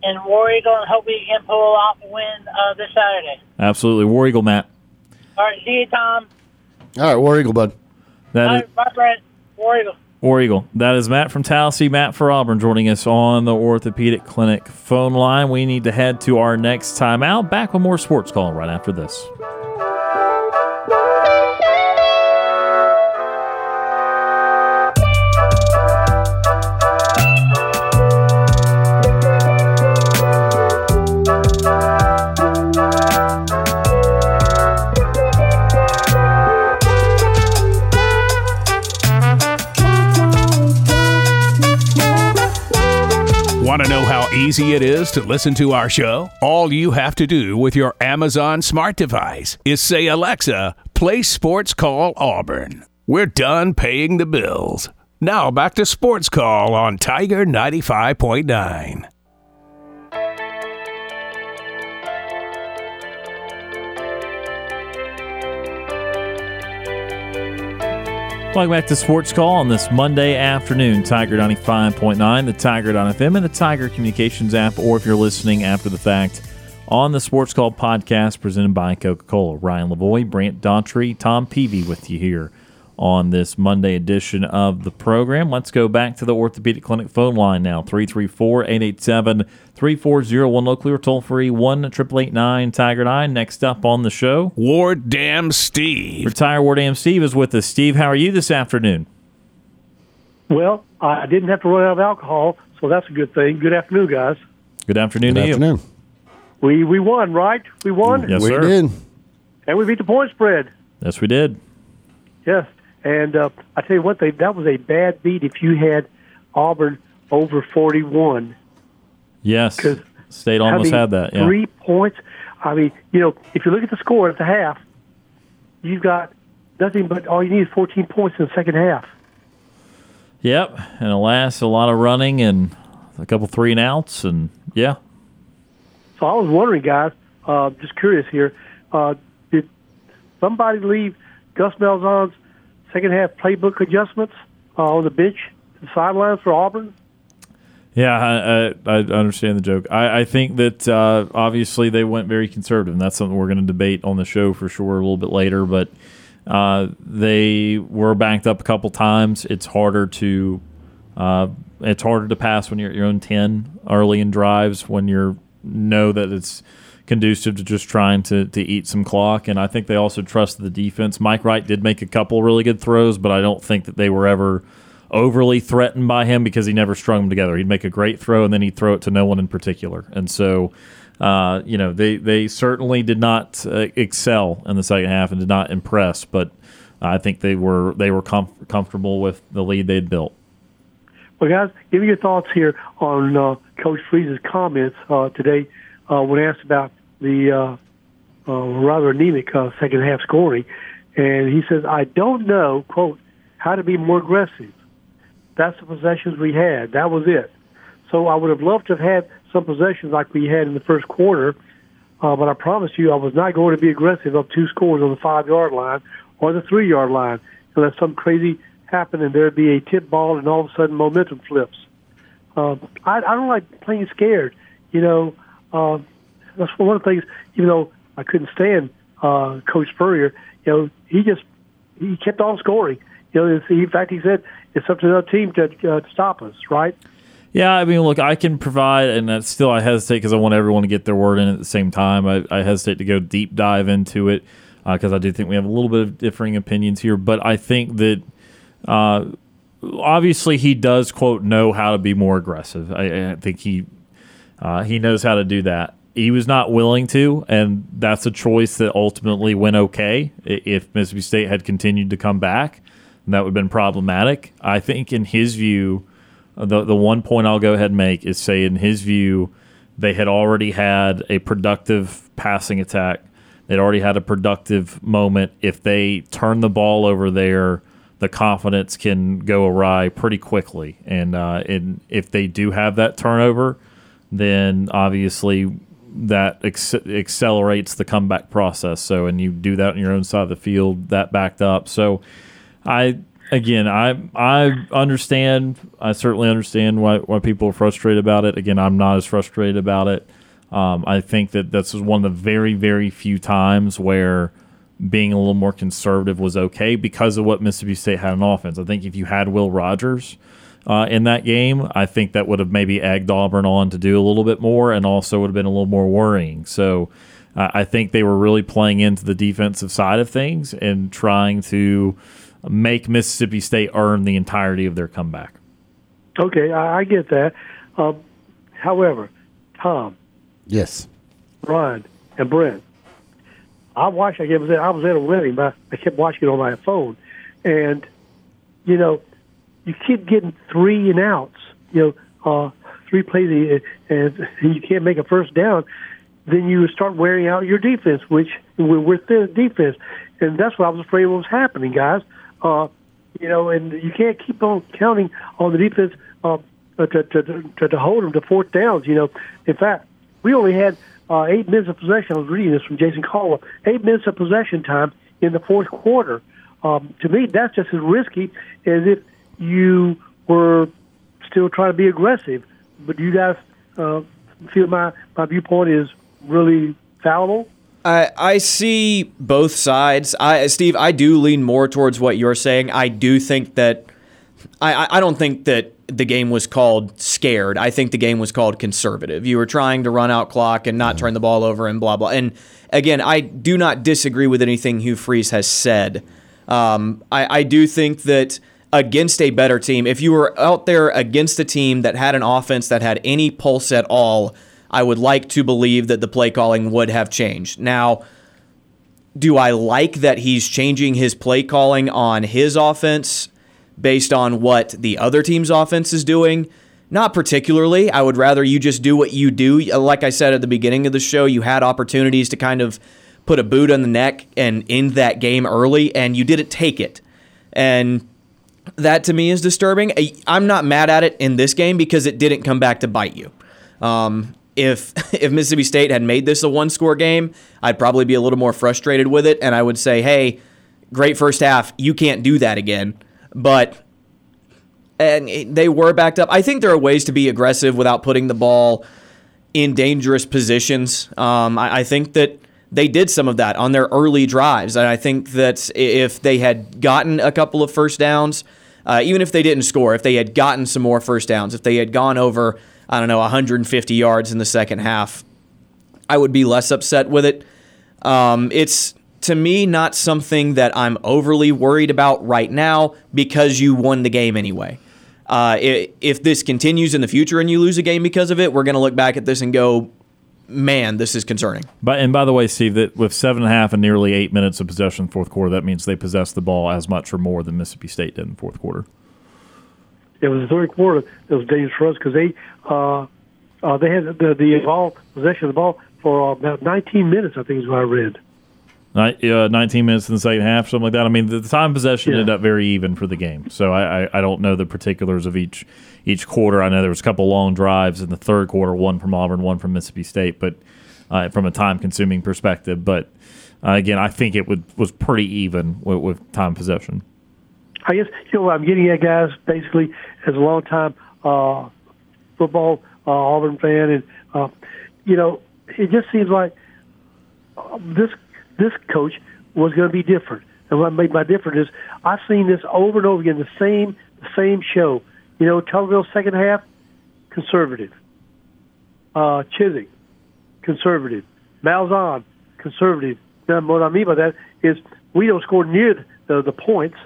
and War Eagle, and hope we can pull off a win uh, this Saturday. Absolutely. War Eagle, Matt. All right. See you, Tom. All right, War Eagle, bud. That All is right. Bye, Brent. War Eagle. War Eagle. That is Matt from Tallahassee, Matt for Auburn, joining us on the Orthopedic Clinic phone line. We need to head to our next timeout. Back with more sports call right after this. Want to know how easy it is to listen to our show? All you have to do with your Amazon smart device is say, Alexa, play Sports Call Auburn. We're done paying the bills. Now back to Sports Call on Tiger 95.9. Welcome back to Sports Call on this Monday afternoon. Tiger 95.9, the Tiger.fm, and the Tiger Communications app, or if you're listening after the fact on the Sports Call podcast presented by Coca Cola. Ryan Lavoie, Brant Daughtry, Tom Peavy with you here on this Monday edition of the program. Let's go back to the Orthopedic Clinic phone line now 334 887 3401 locally or toll free 1 888 Tiger 9. Next up on the show, Ward Dam Steve. Retire Ward Dam Steve is with us. Steve, how are you this afternoon? Well, I didn't have to run out of alcohol, so that's a good thing. Good afternoon, guys. Good afternoon Good to afternoon. We we won, right? We won, Yes, we sir. did. and we beat the point spread. Yes, we did. Yes, and uh, I tell you what, they, that was a bad beat. If you had Auburn over forty-one, Yes. 'Cause State almost I mean, had that. Yeah. three points. I mean, you know, if you look at the score at the half, you've got nothing but all you need is fourteen points in the second half. Yep. And alas, a lot of running and a couple three and outs. And yeah. So I was wondering, guys, uh, just curious here, uh, did somebody leave Gus Malzahn's second half playbook adjustments uh, on the bench, the sidelines for Auburn? Yeah, I, I, understand the joke. I, I think that uh, obviously they went very conservative, and that's something we're going to debate on the show for sure a little bit later. But uh, they were backed up a couple times. It's harder to uh, it's harder to pass when you're at your own ten early in drives when you know that it's conducive to just trying to, to eat some clock. And I think they also trusted the defense. Mike Wright did make a couple really good throws, but I don't think that they were ever overly threatened by him because he never strung them together. He'd make a great throw and then he'd throw it to no one in particular. And so, uh, you know, they, they certainly did not uh, excel in the second half and did not impress, but I think they were they were comf- comfortable with the lead they'd built. Well, guys, give me your thoughts here on uh, Coach Freeze's comments uh, today uh, when asked about the uh, uh, rather anemic uh, second half scoring. And he says, I don't know, quote, how to be more aggressive. That's the possessions we had. That was it. So I would have loved to have had some possessions like we had in the first quarter, uh, but I promise you I was not going to be aggressive up two scores on the five yard line or the three yard line unless something crazy happened and there'd be a tip ball and all of a sudden momentum flips. Uh, I, I don't like playing scared. You know, uh, that's one of the things. Even though I couldn't stand uh, Coach Spurrier, you know, he just he kept on scoring. You know, in fact, he said it's up to the team to, uh, to stop us. Right? Yeah, I mean, look, I can provide, and still I hesitate because I want everyone to get their word in at the same time. I, I hesitate to go deep dive into it because I do think we have a little bit of differing opinions here. But I think that uh, obviously he does quote know how to be more aggressive. I, I think he uh, he knows how to do that. He was not willing to, and that's a choice that ultimately went okay. If Mississippi State had continued to come back, that would have been problematic. I think, in his view, the the one point I'll go ahead and make is say, in his view, they had already had a productive passing attack. They'd already had a productive moment. If they turn the ball over there, the confidence can go awry pretty quickly. And uh, and if they do have that turnover, then obviously that ex- accelerates the comeback process. So, and you do that on your own side of the field, that backed up. So, I again, I I understand. I certainly understand why why people are frustrated about it. Again, I'm not as frustrated about it. Um, I think that this is one of the very very few times where being a little more conservative was okay because of what Mississippi State had on offense. I think if you had Will Rogers uh, in that game, I think that would have maybe egged Auburn on to do a little bit more and also would have been a little more worrying. So uh, I think they were really playing into the defensive side of things and trying to make Mississippi State earn the entirety of their comeback. Okay, I, I get that. Um, however, Tom, Yes. Ryan, and Brent, I watched. I was at, I was at a wedding, but I kept watching it on my phone, and you know, you keep getting three and outs. You know, uh, three plays, and you can't make a first down. Then you start wearing out your defense, which we're, thin defense, and that's what I was afraid was happening, guys. Uh, you know, and you can't keep on counting on the defense uh, to, to, to to hold them to fourth downs. You know, in fact, we only had uh, eight minutes of possession. I was reading this from Jason Caldwell. Eight minutes of possession time in the fourth quarter. um, to me, that's just as risky as if you were still trying to be aggressive. But do you guys uh, feel my, my viewpoint is really fallible? I, I see both sides. I, Steve, I do lean more towards what you're saying. I do think that I, I don't think that the game was called scared. I think the game was called conservative. You were trying to run out clock and not turn the ball over and blah blah. And again, I do not disagree with anything Hugh Freeze has said. Um, I, I do think that against a better team, if you were out there against a team that had an offense that had any pulse at all, I would like to believe that the play calling would have changed. Now, do I like that he's changing his play calling on his offense based on what the other team's offense is doing? Not particularly. I would rather you just do what you do. Like I said at the beginning of the show, you had opportunities to kind of put a boot on the neck and end that game early, and you didn't take it. And that to me is disturbing. I'm not mad at it in this game because it didn't come back to bite you. Um, if [laughs] if Mississippi State had made this a one score game, I'd probably be a little more frustrated with it, and I would say, hey, great first half, you can't do that again. But and they were backed up. I think there are ways to be aggressive without putting the ball in dangerous positions. Um, I, I think that they did some of that on their early drives. And I think that if they had gotten a couple of first downs, uh, even if they didn't score, if they had gotten some more first downs, if they had gone over, I don't know, 150 yards in the second half, I would be less upset with it. Um, it's to me not something that I'm overly worried about right now because you won the game anyway. Uh, if this continues in the future and you lose a game because of it, we're going to look back at this and go, man, this is concerning. But and by the way, Steve, that with seven and a half and nearly eight minutes of possession in the fourth quarter, that means they possessed the ball as much or more than Mississippi State did in the fourth quarter. It was the third quarter that was dangerous for us because they uh, uh, they had the the ball possession of the ball for about 19 minutes. I think is what I read. Uh, 19 minutes in the second half, something like that. I mean, the, time possession yeah. ended up very even for the game. So I, I, I, don't know the particulars of each each quarter. I know there was a couple long drives in the third quarter, one from Auburn, one from Mississippi State, but uh, from a time consuming perspective. But uh, again, I think it would, was pretty even with, with, time possession. I guess you know what I'm getting at, guys. Basically, as a long time uh, football uh, Auburn fan, and uh, you know, it just seems like this this coach was going to be different. And what made my different is I've seen this over and over again, the same the same show. You know, Tuberville second half, conservative. Uh, Chizik, conservative. Malzahn, conservative. Now, what I mean by that is we don't score near the, the points,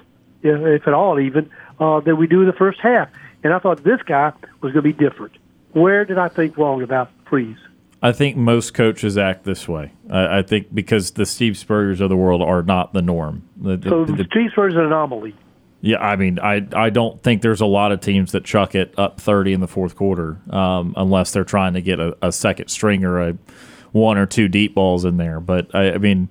if at all even, uh, that we do in the first half. And I thought this guy was going to be different. Where did I think wrong about Freeze? I think most coaches act this way. I, I, think because the Steve Spurriers of the world are not the norm. The, so the, the, Steve Spurrier is an anomaly. Yeah, I mean, I I don't think there's a lot of teams that chuck it up 30 in the fourth quarter um, unless they're trying to get a, a, second string or a one or two deep balls in there. But I, I mean,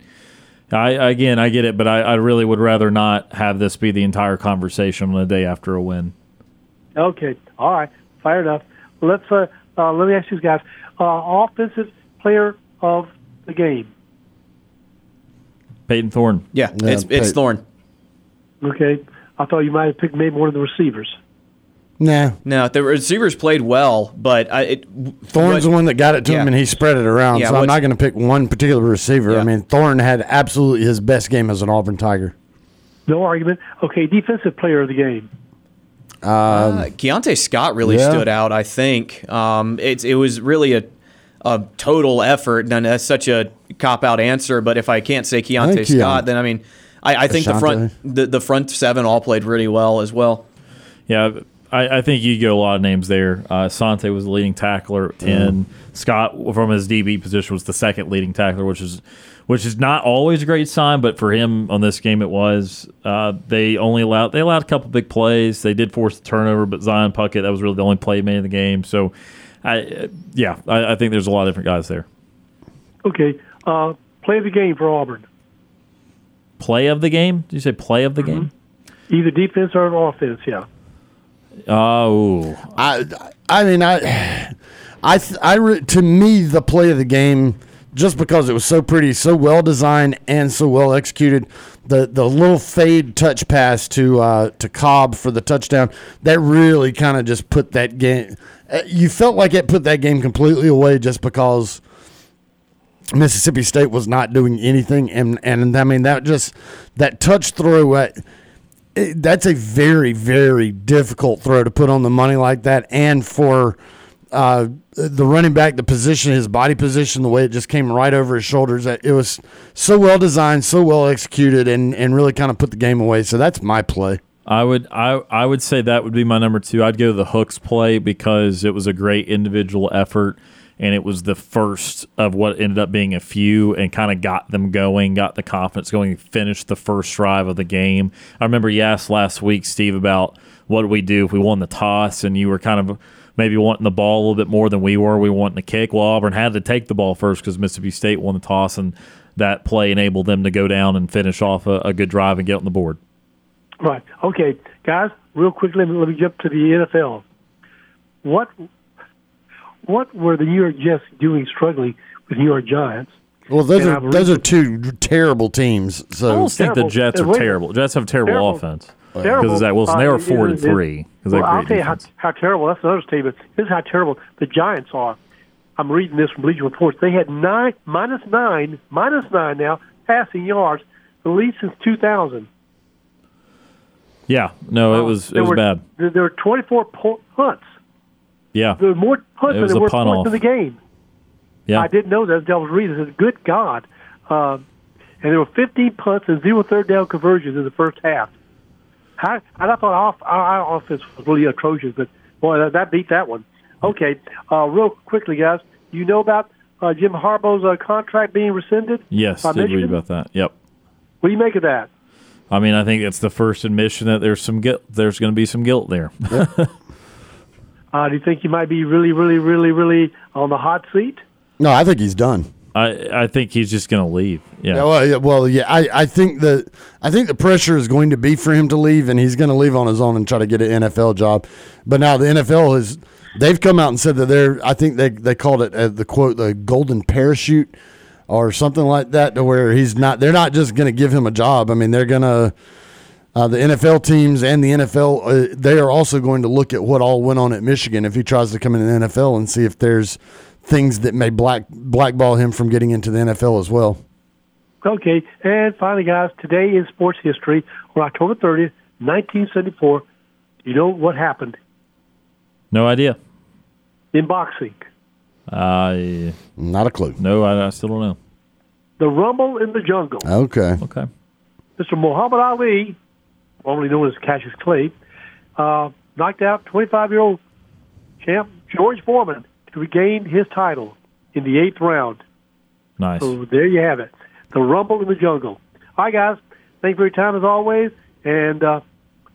I again I get it, but I, I really would rather not have this be the entire conversation on the day after a win. Okay, all right, fair enough. Let's uh, uh, let me ask you guys uh, offensive player of the game? Payton Thorne. Yeah, yeah it's it's Thorne. Okay, I thought you might have picked maybe one of the receivers. Nah. No, the receivers played well, but I, it, Thorne's what, the one that got it to yeah. him, and he spread it around. Yeah, so I'm not going to pick one particular receiver. Yeah. I mean, Thorne had absolutely his best game as an Auburn Tiger. No argument. Okay, defensive player of the game. Um, uh, Keionte Scott really yeah. stood out. I think um, it it was really a a total effort, and that's such a cop out answer. But if I can't say Keionte Scott, then I mean, I, I think the front the, the front seven all played really well as well. Yeah, I, I, think you get a lot of names there. Uh, Sante was the leading tackler at 10. Mm. Scott, from his DB position, was the second leading tackler, which is which is not always a great sign, but for him on this game it was. Uh, they only allowed they allowed a couple big plays. They did force the turnover, but Zion Puckett that was really the only play made in the game. So, I yeah, I, I think there's a lot of different guys there. Okay, uh, play of the game for Auburn. Play of the game? Did you say play of the mm-hmm. game? Either defense or offense, yeah. Oh, I I mean I [sighs] I I to me the play of the game just because it was so pretty, so well designed, and so well executed. The the little fade touch pass to uh, to Cobb for the touchdown that really kind of just put that game. uh, You felt like it put that game completely away just because Mississippi State was not doing anything, and and I mean that just that touch throw. Uh, it- that's a very very difficult throw to put on the money like that, and for uh, the running back, the position, his body position, the way it just came right over his shoulders. It was so well designed, so well executed, and and really kind of put the game away. So that's my play. I would I I would say that would be my number two. I'd go the hooks play because it was a great individual effort and it was the first of what ended up being a few and kind of got them going, got the confidence going, finished the first drive of the game. I remember you asked last week, Steve, about what do we do if we won the toss and you were kind of maybe wanting the ball a little bit more than we were. We were wanting the kick. Well, Auburn had to take the ball first because Mississippi State won the toss and that play enabled them to go down and finish off a, a good drive and get on the board. Right. Okay, guys. Real quickly, let me, let me jump to the NFL. What what were the New York Jets doing, struggling with New York Giants? Well, those And are those are two terrible teams. So I So almost think the Jets are wait. terrible. Jets have a terrible, Terrible. offense. Because of Zach Wilson, they Uh, were it- four and three. Well, I'll tell you how, how terrible. That's another statement. This is how terrible the Giants are. I'm reading this from Bleacher Reports. They had nine minus nine minus nine now passing yards, the least since 2000. Yeah, no, it was it was were, bad. There, were 24 punts. Yeah, There were more punts than there were punt points off. in the game. yeah. I didn't know that. That was reading. I said, "Good God!" Um, and there were 15 punts and zero third down conversions in the first half. How, and I thought off, our, our offense was really atrocious, but boy, that, that beat that one. Okay, uh, real quickly, guys, you know about uh, Jim Harbaugh's uh, contract being rescinded? Yes, by did read about that. Yep. What do you make of that? I mean, I think it's the first admission that there's some guilt. There's going to be some guilt there. [laughs] Uh, do you think he might be really, really, really, really on the hot seat? no, I think he's done. I I think he's just going to leave. Yeah. Yeah, well, yeah, well, yeah. I, I think that I think the pressure is going to be for him to leave, and he's going to leave on his own and try to get an NFL job. But now the NFL has they've come out and said that they're I think they they called it uh, the quote the golden parachute or something like that to where he's not they're not just going to give him a job. I mean they're going to uh, the NFL teams and the NFL uh, they are also going to look at what all went on at Michigan if he tries to come in the NFL and see if there's things that may black blackball him from getting into the NFL as well. Okay, and finally, guys, today in sports history, on October 30th, 1974, you know what happened No idea. in boxing? Uh, Not a clue. no, I, I still don't know. The Rumble in the Jungle. Okay. Okay. Mr. Muhammad Ali, formerly known as Cassius Clay, uh, knocked out 25-year-old champ George Foreman to regain his title in the eighth round. Nice. So there you have it. The Rumble in the Jungle. All right, guys. Thank you for your time as always. And uh,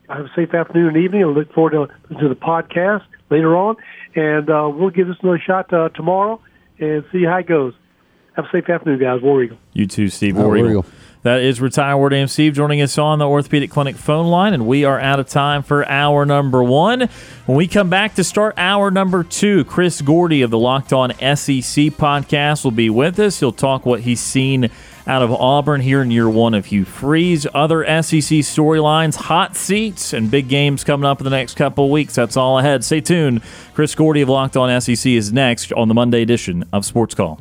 have a safe afternoon and evening. I look forward to, to the podcast later on. And uh, we'll give this another shot uh, tomorrow and see how it goes. Have a safe afternoon, guys. War Eagle. You too, Steve Oh, War Eagle. Eagle. That is retired Ward AM Steve joining us on the Orthopedic Clinic phone line, and we are out of time for hour number one. When we come back to start hour number two, Chris Gordy of the Locked On SEC podcast will be with us. He'll talk what he's seen out of Auburn here in year one of Hugh Freeze, other SEC storylines, hot seats, and big games coming up in the next couple weeks. That's all ahead. Stay tuned. Chris Gordy of Locked On SEC is next on the Monday edition of Sports Call.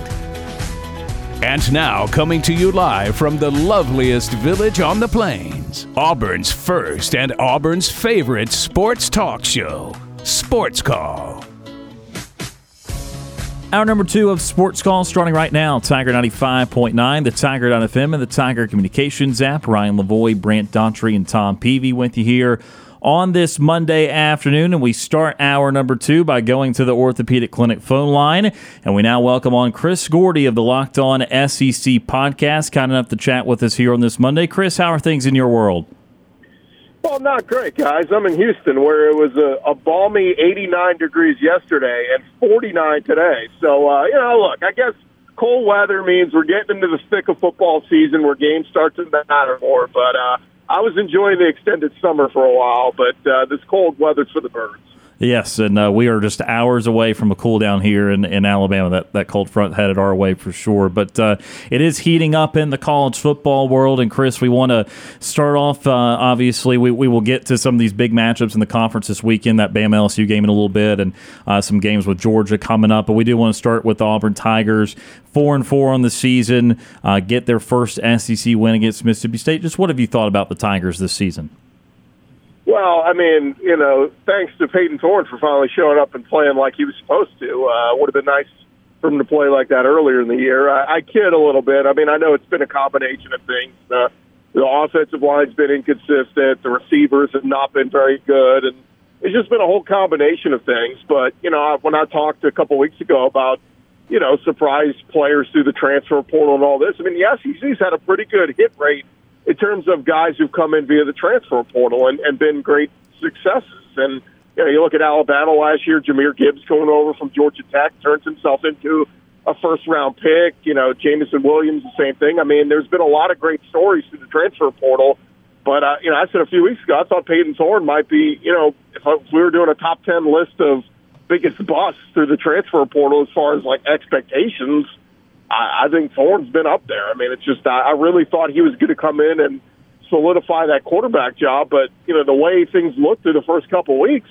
And now, coming to you live from the loveliest village on the plains, Auburn's first and Auburn's favorite sports talk show, Sports Call. Hour number two of Sports Call starting right now. Tiger 95.9, the Tiger.fm, and the Tiger Communications app. Ryan Lavoie, Brant Daughtry, and Tom Peavy with you here on this Monday afternoon. And we start hour number two by going to the Orthopedic Clinic phone line. And we now welcome on Chris Gordy of the Locked On SEC podcast, kind enough to chat with us here on this Monday. Chris, how are things in your world? Well, not great, guys. I'm in Houston where it was a, a balmy 89 degrees yesterday and 49 today. So, uh, you know, look, I guess cold weather means we're getting into the thick of football season where games start to matter more. But uh, I was enjoying the extended summer for a while, but uh, this cold weather's for the birds. Yes, and uh, we are just hours away from a cool down here in, in Alabama. That that cold front headed our way for sure. But uh, it is heating up in the college football world. And Chris, we want to start off. Uh, obviously, we, we will get to some of these big matchups in the conference this weekend. That Bama LSU game in a little bit, and uh, some games with Georgia coming up. But we do want to start with the Auburn Tigers, four and four on the season, uh, get their first SEC win against Mississippi State. Just what have you thought about the Tigers this season? Well, I mean, you know, thanks to Payton Thorne for finally showing up and playing like he was supposed to. Uh, would have been nice for him to play like that earlier in the year. I, I kid a little bit. I mean, I know it's been a combination of things. Uh, the offensive line's been inconsistent. The receivers have not been very good, and it's just been a whole combination of things. But you know, when I talked a couple weeks ago about you know surprise players through the transfer portal and all this, I mean, the SEC's had a pretty good hit rate in terms of guys who've come in via the transfer portal and, and been great successes. And you know, you look at Alabama last year, Jahmyr Gibbs going over from Georgia Tech turns himself into a first round pick. You know, Jameson Williams, the same thing. I mean, there's been a lot of great stories through the transfer portal. But uh, you know, I said a few weeks ago, I thought Payton Thorne might be, you know, if, if we were doing a top ten list of biggest busts through the transfer portal as far as like expectations, I, I think Thorne's been up there. I mean, it's just I, I really thought he was going to come in and solidify that quarterback job, but you know the way things looked through the first couple weeks,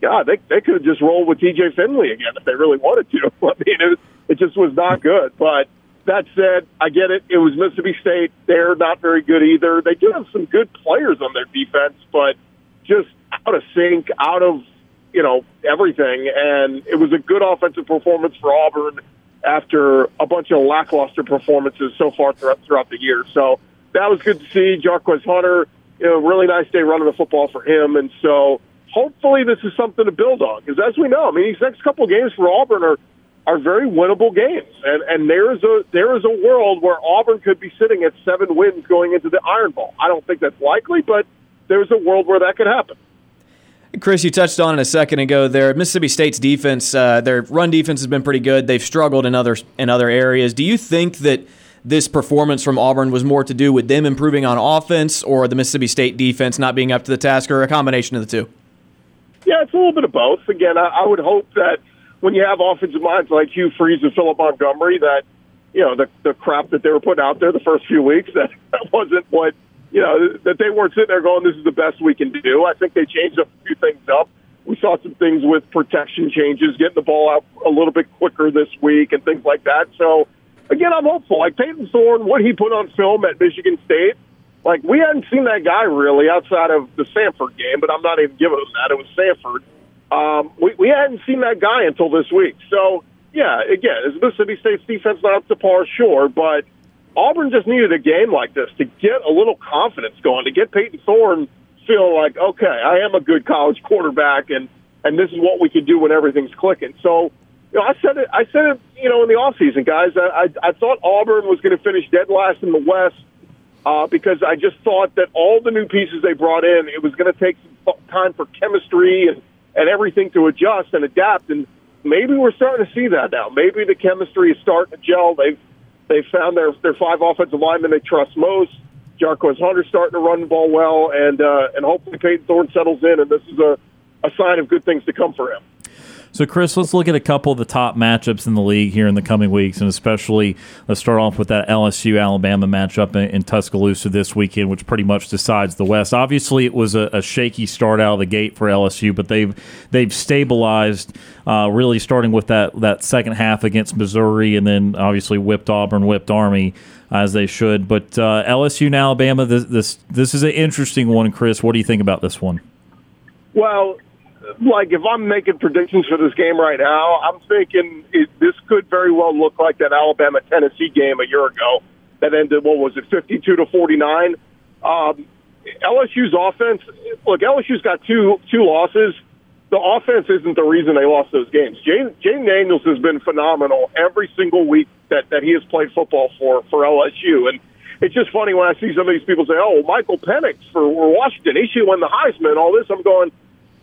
God, they they could have just rolled with T.J. Finley again if they really wanted to. [laughs] I mean, it, it just was not good. But that said, I get it. It was Mississippi State. They're not very good either. They do have some good players on their defense, but just out of sync, out of you know everything. And it was a good offensive performance for Auburn after a bunch of lackluster performances so far throughout, throughout the year. So that was good to see. Jarquez Hunter, you know, really nice day running the football for him. And so hopefully this is something to build on because as we know, I mean, these next couple games for Auburn are, are very winnable games. And, and there is a, there is a world where Auburn could be sitting at seven wins going into the Iron Bowl. I don't think that's likely, but there's a world where that could happen. Chris, you touched on it a second ago. There, Mississippi State's defense, uh, their run defense has been pretty good. They've struggled in other in other areas. Do you think that this performance from Auburn was more to do with them improving on offense, or the Mississippi State defense not being up to the task, or a combination of the two? Yeah, it's a little bit of both. Again, I, I would hope that when you have offensive minds like Hugh Freeze and Philip Montgomery, that you know the the crap that they were putting out there the first few weeks that, [laughs] that wasn't what you know, that they weren't sitting there going, this is the best we can do. I think they changed a few things up. We saw some things with protection changes, getting the ball out a little bit quicker this week and things like that. So, again, I'm hopeful. Like Payton Thorne, what he put on film at Michigan State, like we hadn't seen that guy really outside of the Samford game, but I'm not even giving him that. It was Samford. Um, we, we hadn't seen that guy until this week. So, yeah, again, is Mississippi State's defense not up to par? Sure, but – Auburn just needed a game like this to get a little confidence going, to get Payton Thorne feel like, okay, I am a good college quarterback, and and this is what we can do when everything's clicking. So, you know, I said it. I said it. You know, in the off season, guys, I I, I thought Auburn was going to finish dead last in the West uh, because I just thought that all the new pieces they brought in, it was going to take some time for chemistry and and everything to adjust and adapt. And maybe we're starting to see that now. Maybe the chemistry is starting to gel. They've they found their their five offensive linemen they trust most. Jarquez Hunter starting to run the ball well, and uh, and hopefully Payton Thorne settles in, and this is a, a sign of good things to come for him. So, Chris, let's look at a couple of the top matchups in the league here in the coming weeks, and especially let's start off with that LSU Alabama matchup in, in Tuscaloosa this weekend, which pretty much decides the West. Obviously, it was a, a shaky start out of the gate for LSU, but they've they've stabilized uh, really starting with that that second half against Missouri, and then obviously whipped Auburn, whipped Army as they should. But uh, LSU and Alabama, this, this this is an interesting one, Chris. What do you think about this one? Well, like if I'm making predictions for this game right now, I'm thinking it, this could very well look like that Alabama Tennessee game a year ago that ended what was it 52 to 49. Um, LSU's offense, look, LSU's got two two losses. The offense isn't the reason they lost those games. Jayden, Daniels has been phenomenal every single week that, that he has played football for for LSU, and it's just funny when I see some of these people say, "Oh, Michael Penix for Washington, he should win the Heisman." All this, I'm going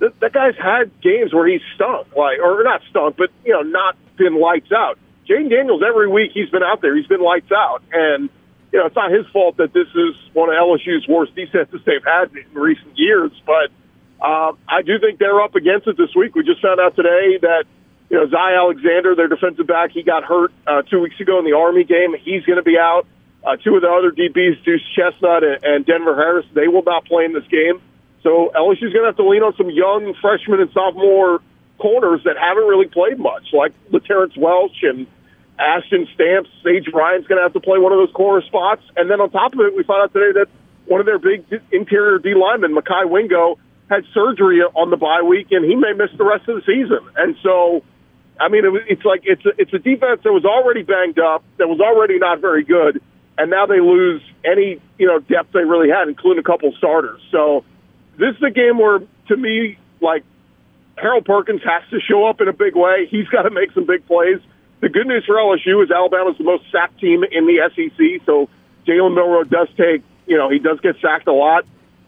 that, that guy's had games where he's stunk, like or not stunk, but you know, not been lights out. Jayden Daniels every week he's been out there, he's been lights out, and you know it's not his fault that this is one of LSU's worst defenses they've had in recent years. But uh, I do think they're up against it this week. We just found out today that you know Zy Alexander, their defensive back, he got hurt uh, two weeks ago in the Army game. He's going to be out. Uh, two of the other DBs, Duce Chestnut and, and Denver Harris, they will not play in this game. So LSU's going to have to lean on some young freshman and sophomore corners that haven't really played much, like the Terrence Welch and Ashton Stamps. Sage Ryan's going to have to play one of those corner spots. And then on top of it, we found out today that one of their big interior D linemen, Mekhi Wingo, had surgery on the bye week, and he may miss the rest of the season. And so, I mean, it's like it's a, it's a defense that was already banged up, that was already not very good, and now they lose any you know depth they really had, including a couple starters. So this is a game where, to me, like Harold Perkins has to show up in a big way. He's got to make some big plays. The good news for LSU is Alabama's the most sacked team in the SEC, so Jalen Milroe does take, you know, he does get sacked a lot.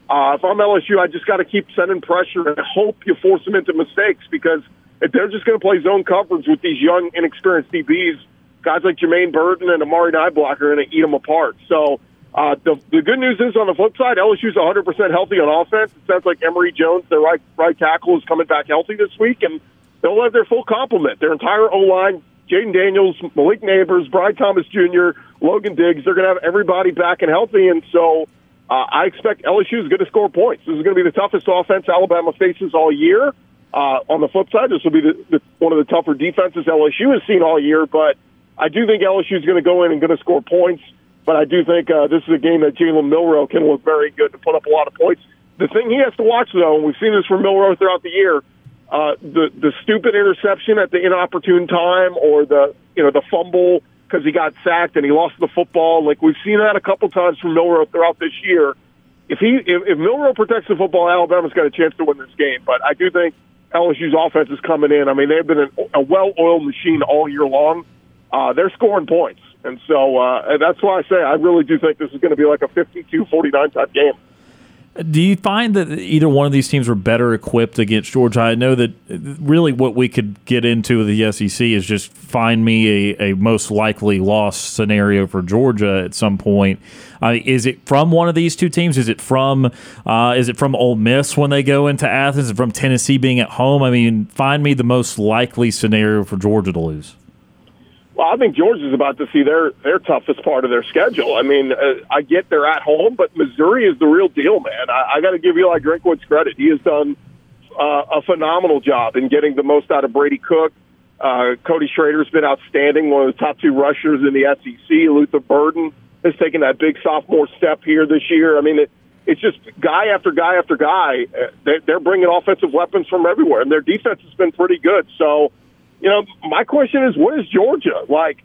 Uh, if I'm LSU, I just got to keep sending pressure and hope you force them into mistakes because if they're just going to play zone coverage with these young, inexperienced DBs, guys like Jermaine Burton and Amari Niblack are going to eat them apart. So uh, the, the good news is on the flip side, LSU's 100% healthy on offense. It sounds like Emery Jones, their right right tackle, is coming back healthy this week, and they'll have their full complement. Their entire O line, Jayden Daniels, Malik Nabers, Brian Thomas Jr., Logan Diggs, they're going to have everybody back and healthy, and so uh, I expect LSU is going to score points. This is going to be the toughest offense Alabama faces all year. Uh, on the flip side, this will be the, the, one of the tougher defenses LSU has seen all year, but I do think LSU is going to go in and going to score points. But I do think uh, this is a game that Jalen Milroe can look very good to put up a lot of points. The thing he has to watch, though, and we've seen this from Milroe throughout the year, uh, the the stupid interception at the inopportune time, or the you know the fumble because he got sacked and he lost the football. Like we've seen that a couple times from Milroe throughout this year. If he if, if Milroe protects the football, Alabama's got a chance to win this game. But I do think LSU's offense is coming in. I mean, they've been a, a well-oiled machine all year long. Uh, they're scoring points. And so uh, that's why I say I really do think this is going to be like a 52-49 type game. Do you find that either one of these teams were better equipped against Georgia? I know that really what we could get into with the SEC is just find me a, a most likely loss scenario for Georgia at some point. Uh, is it from one of these two teams? Is it from uh, is it from Ole Miss when they go into Athens? Is it from Tennessee being at home? I mean, find me the most likely scenario for Georgia to lose. Well, I think Georgia's about to see their their toughest part of their schedule. I mean, uh, I get they're at home, but Missouri is the real deal, man. I, I got to give Eli Drinkwitz credit. He has done uh, a phenomenal job in getting the most out of Brady Cook. Uh, Cody Schrader's been outstanding, one of the top two rushers in the SEC. Luther Burden has taken that big sophomore step here this year. I mean, it, it's just guy after guy after guy. Uh, they're, they're bringing offensive weapons from everywhere, and their defense has been pretty good. So you know, my question is, what is Georgia like?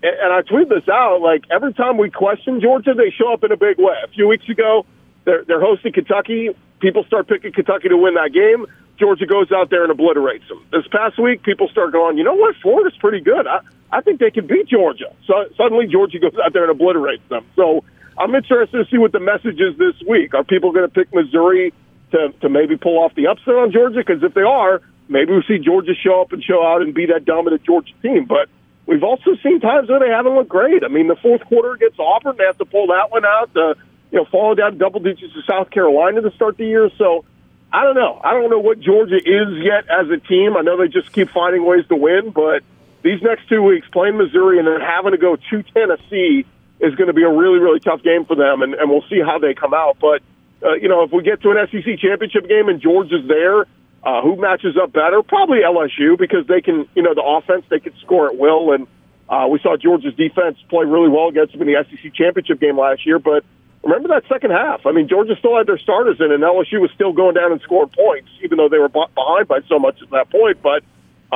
And I tweet this out. Like every time we question Georgia, they show up in a big way. A few weeks ago, they're they're hosting Kentucky. People start picking Kentucky to win that game. Georgia goes out there and obliterates them. This past week, people start going, you know what? Florida's pretty good. I, I think they can beat Georgia. So suddenly, Georgia goes out there and obliterates them. So I'm interested to see what the message is this week. Are people going to pick Missouri to to maybe pull off the upset on Georgia? Because if they are, maybe we see Georgia show up and show out and be that dominant Georgia team. But we've also seen times where they haven't looked great. I mean, the fourth quarter against Auburn, they have to pull that one out. The you know, falling down double digits to South Carolina to start the year. So I don't know. I don't know what Georgia is yet as a team. I know they just keep finding ways to win, but these next two weeks, playing Missouri and then having to go to Tennessee is going to be a really, really tough game for them, and, and we'll see how they come out. But, uh, you know, if we get to an SEC championship game and Georgia's there, uh, who matches up better? Probably LSU because they can, you know, the offense, they can score at will. And uh, we saw Georgia's defense play really well against them in the SEC championship game last year. But remember that second half? I mean, Georgia still had their starters in, and LSU was still going down and scoring points, even though they were behind by so much at that point. But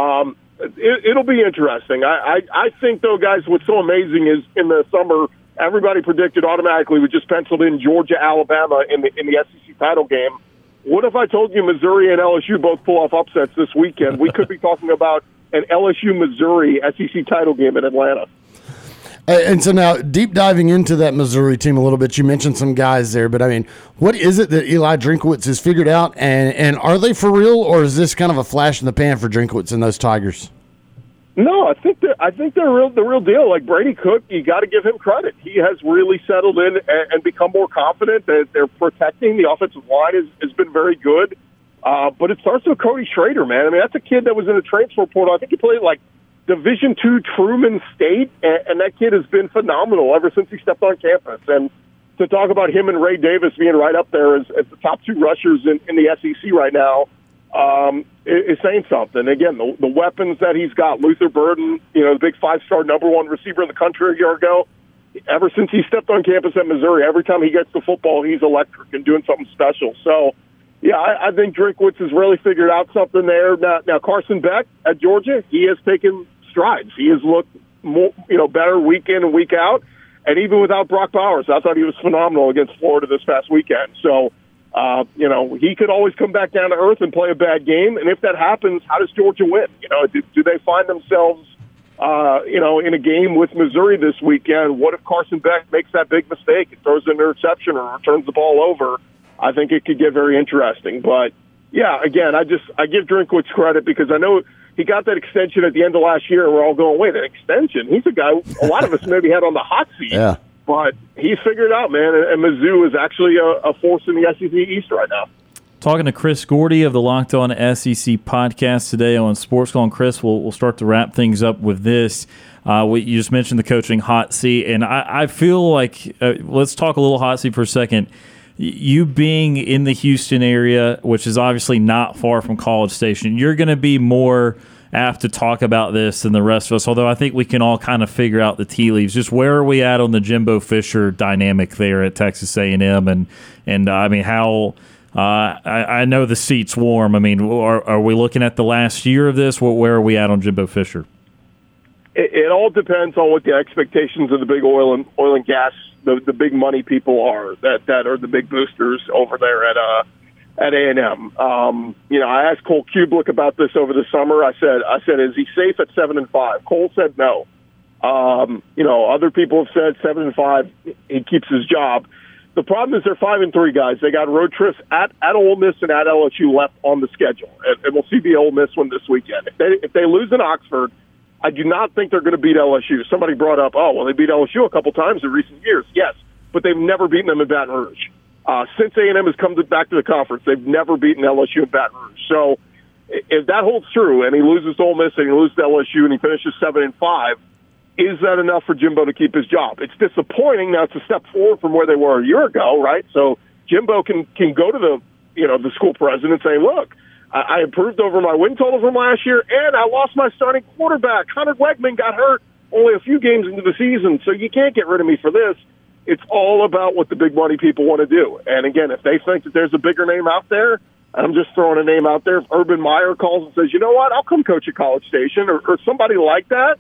um, it, it'll be interesting. I, I, I think, though, guys, what's so amazing is in the summer, everybody predicted automatically we just penciled in Georgia, Alabama in the in the SEC title game. What if I told you Missouri and LSU both pull off upsets this weekend? We could be [laughs] talking about an LSU Missouri SEC title game in Atlanta. And so now, deep diving into that Missouri team a little bit, you mentioned some guys there, but I mean, what is it that Eli Drinkwitz has figured out, and and are they for real, or is this kind of a flash in the pan for Drinkwitz and those Tigers? No, I think they're, I think they're real, the real deal. Like Brady Cook, you got to give him credit. He has really settled in and, and become more confident. That they're protecting the offensive line has, has been very good. Uh, but it starts with Cody Schrader, man. I mean, that's a kid that was in the transfer portal. I think he played like Division two Truman State, and, and that kid has been phenomenal ever since he stepped on campus. And to talk about him and Ray Davis being right up there as, as the top two rushers in, in the SEC right now um, is, saying something. Again, the, the weapons that he's got, Luther Burden, you know, the big five-star number one receiver in the country a year ago. Ever since he stepped on campus at Missouri, every time he gets the football, he's electric and doing something special. So yeah, I, I think Drinkwitz has really figured out something there. Now, now Carson Beck at Georgia, he has taken strides. He has looked more, you know, better week in and week out. And even without Brock Bowers, I thought he was phenomenal against Florida this past weekend. So, uh, you know, he could always come back down to earth and play a bad game. And if that happens, how does Georgia win? You know, do, do they find themselves, uh, you know, in a game with Missouri this weekend? What if Carson Beck makes that big mistake and throws an interception or turns the ball over? I think it could get very interesting. But yeah, again, I just I give Drinkwitz credit because I know he got that extension at the end of last year, and we're all going, wait, an extension? He's a guy a lot of us maybe had on the hot seat. Yeah. But he's figured it out, man. And, and Mizzou is actually a, a force in the SEC East right now. Talking to Chris Gordy of the Locked On SEC podcast today on Sports Call. And Chris, we'll, we'll start to wrap things up with this. Uh, we, you just mentioned the coaching hot seat, and I, I feel like uh, let's talk a little hot seat for a second you being in the Houston area, which is obviously not far from College Station, you're going to be more apt to talk about this and the rest of us. Although I think we can all kind of figure out the tea leaves. Just where are we at on the Jimbo Fisher dynamic there at Texas A&M, and and uh, I mean how. Uh, I, I, know the seat's warm. I mean, are, are, we looking at the last year of this? Where are we at on Jimbo Fisher? It, it all depends on what the expectations of the big oil and oil and gas the the big money people are that that are the big boosters over there at uh at A and M. Um, you know, I asked Cole Kublik about this over the summer. I said, I said, is he safe at seven and five? Cole said no. Um, you know, other people have said seven and five. He keeps his job. The problem is they're five and three guys. They got road trips at at Ole Miss and at LSU left on the schedule, and, and we'll see the Ole Miss one this weekend. If they if they lose in Oxford, I do not think they're going to beat LSU. Somebody brought up, oh, well, they beat LSU a couple times in recent years. Yes, but they've never beaten them in Baton Rouge. Uh, since A&M has come to, back to the conference, they've never beaten LSU in Baton Rouge. So if that holds true, and he loses Ole Miss and he loses LSU and he finishes seven and five, is that enough for Jimbo to keep his job? It's disappointing. Now it's a step forward from where they were a year ago, right? So Jimbo can can go to the you know the school president and say, look, I, I improved over my win total from last year, and I lost my starting quarterback. Hunter Weigman got hurt only a few games into the season, so you can't get rid of me for this. It's all about what the big money people want to do. And again, if they think that there's a bigger name out there, I'm just throwing a name out there. If Urban Meyer calls and says, you know what, I'll come coach at College Station or, or somebody like that,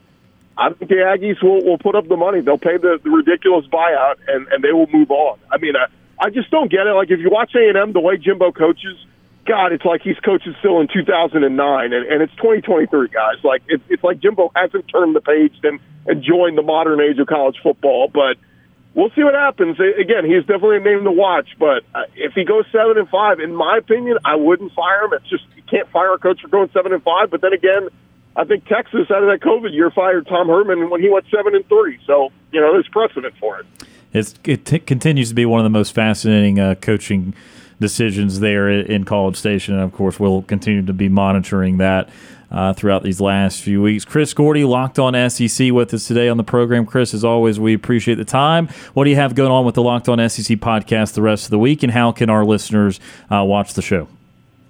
I think the Aggies will, will put up the money. They'll pay the, the ridiculous buyout and, and they will move on. I mean, I, I just don't get it. Like if you watch A&M, the way Jimbo coaches – God, it's like he's coaching still in 2009, and, and it's 2023, guys. Like it's it's like Jimbo hasn't turned the page and, and joined the modern age of college football. But we'll see what happens. Again, he's definitely a name to watch. But uh, if he goes seven and five, in my opinion, I wouldn't fire him. It's just you can't fire a coach for going seven and five. But then again, I think Texas out of that COVID year fired Tom Herman when he went seven and three. So you know there's precedent for it. It's, it t- continues to be one of the most fascinating uh, coaching decisions there in College Station. And of course, we'll continue to be monitoring that. Uh, throughout these last few weeks. Chris Gordy, locked on SEC with us today on the program. Chris, as always, we appreciate the time. What do you have going on with the Locked On SEC podcast the rest of the week, and how can our listeners uh, watch the show?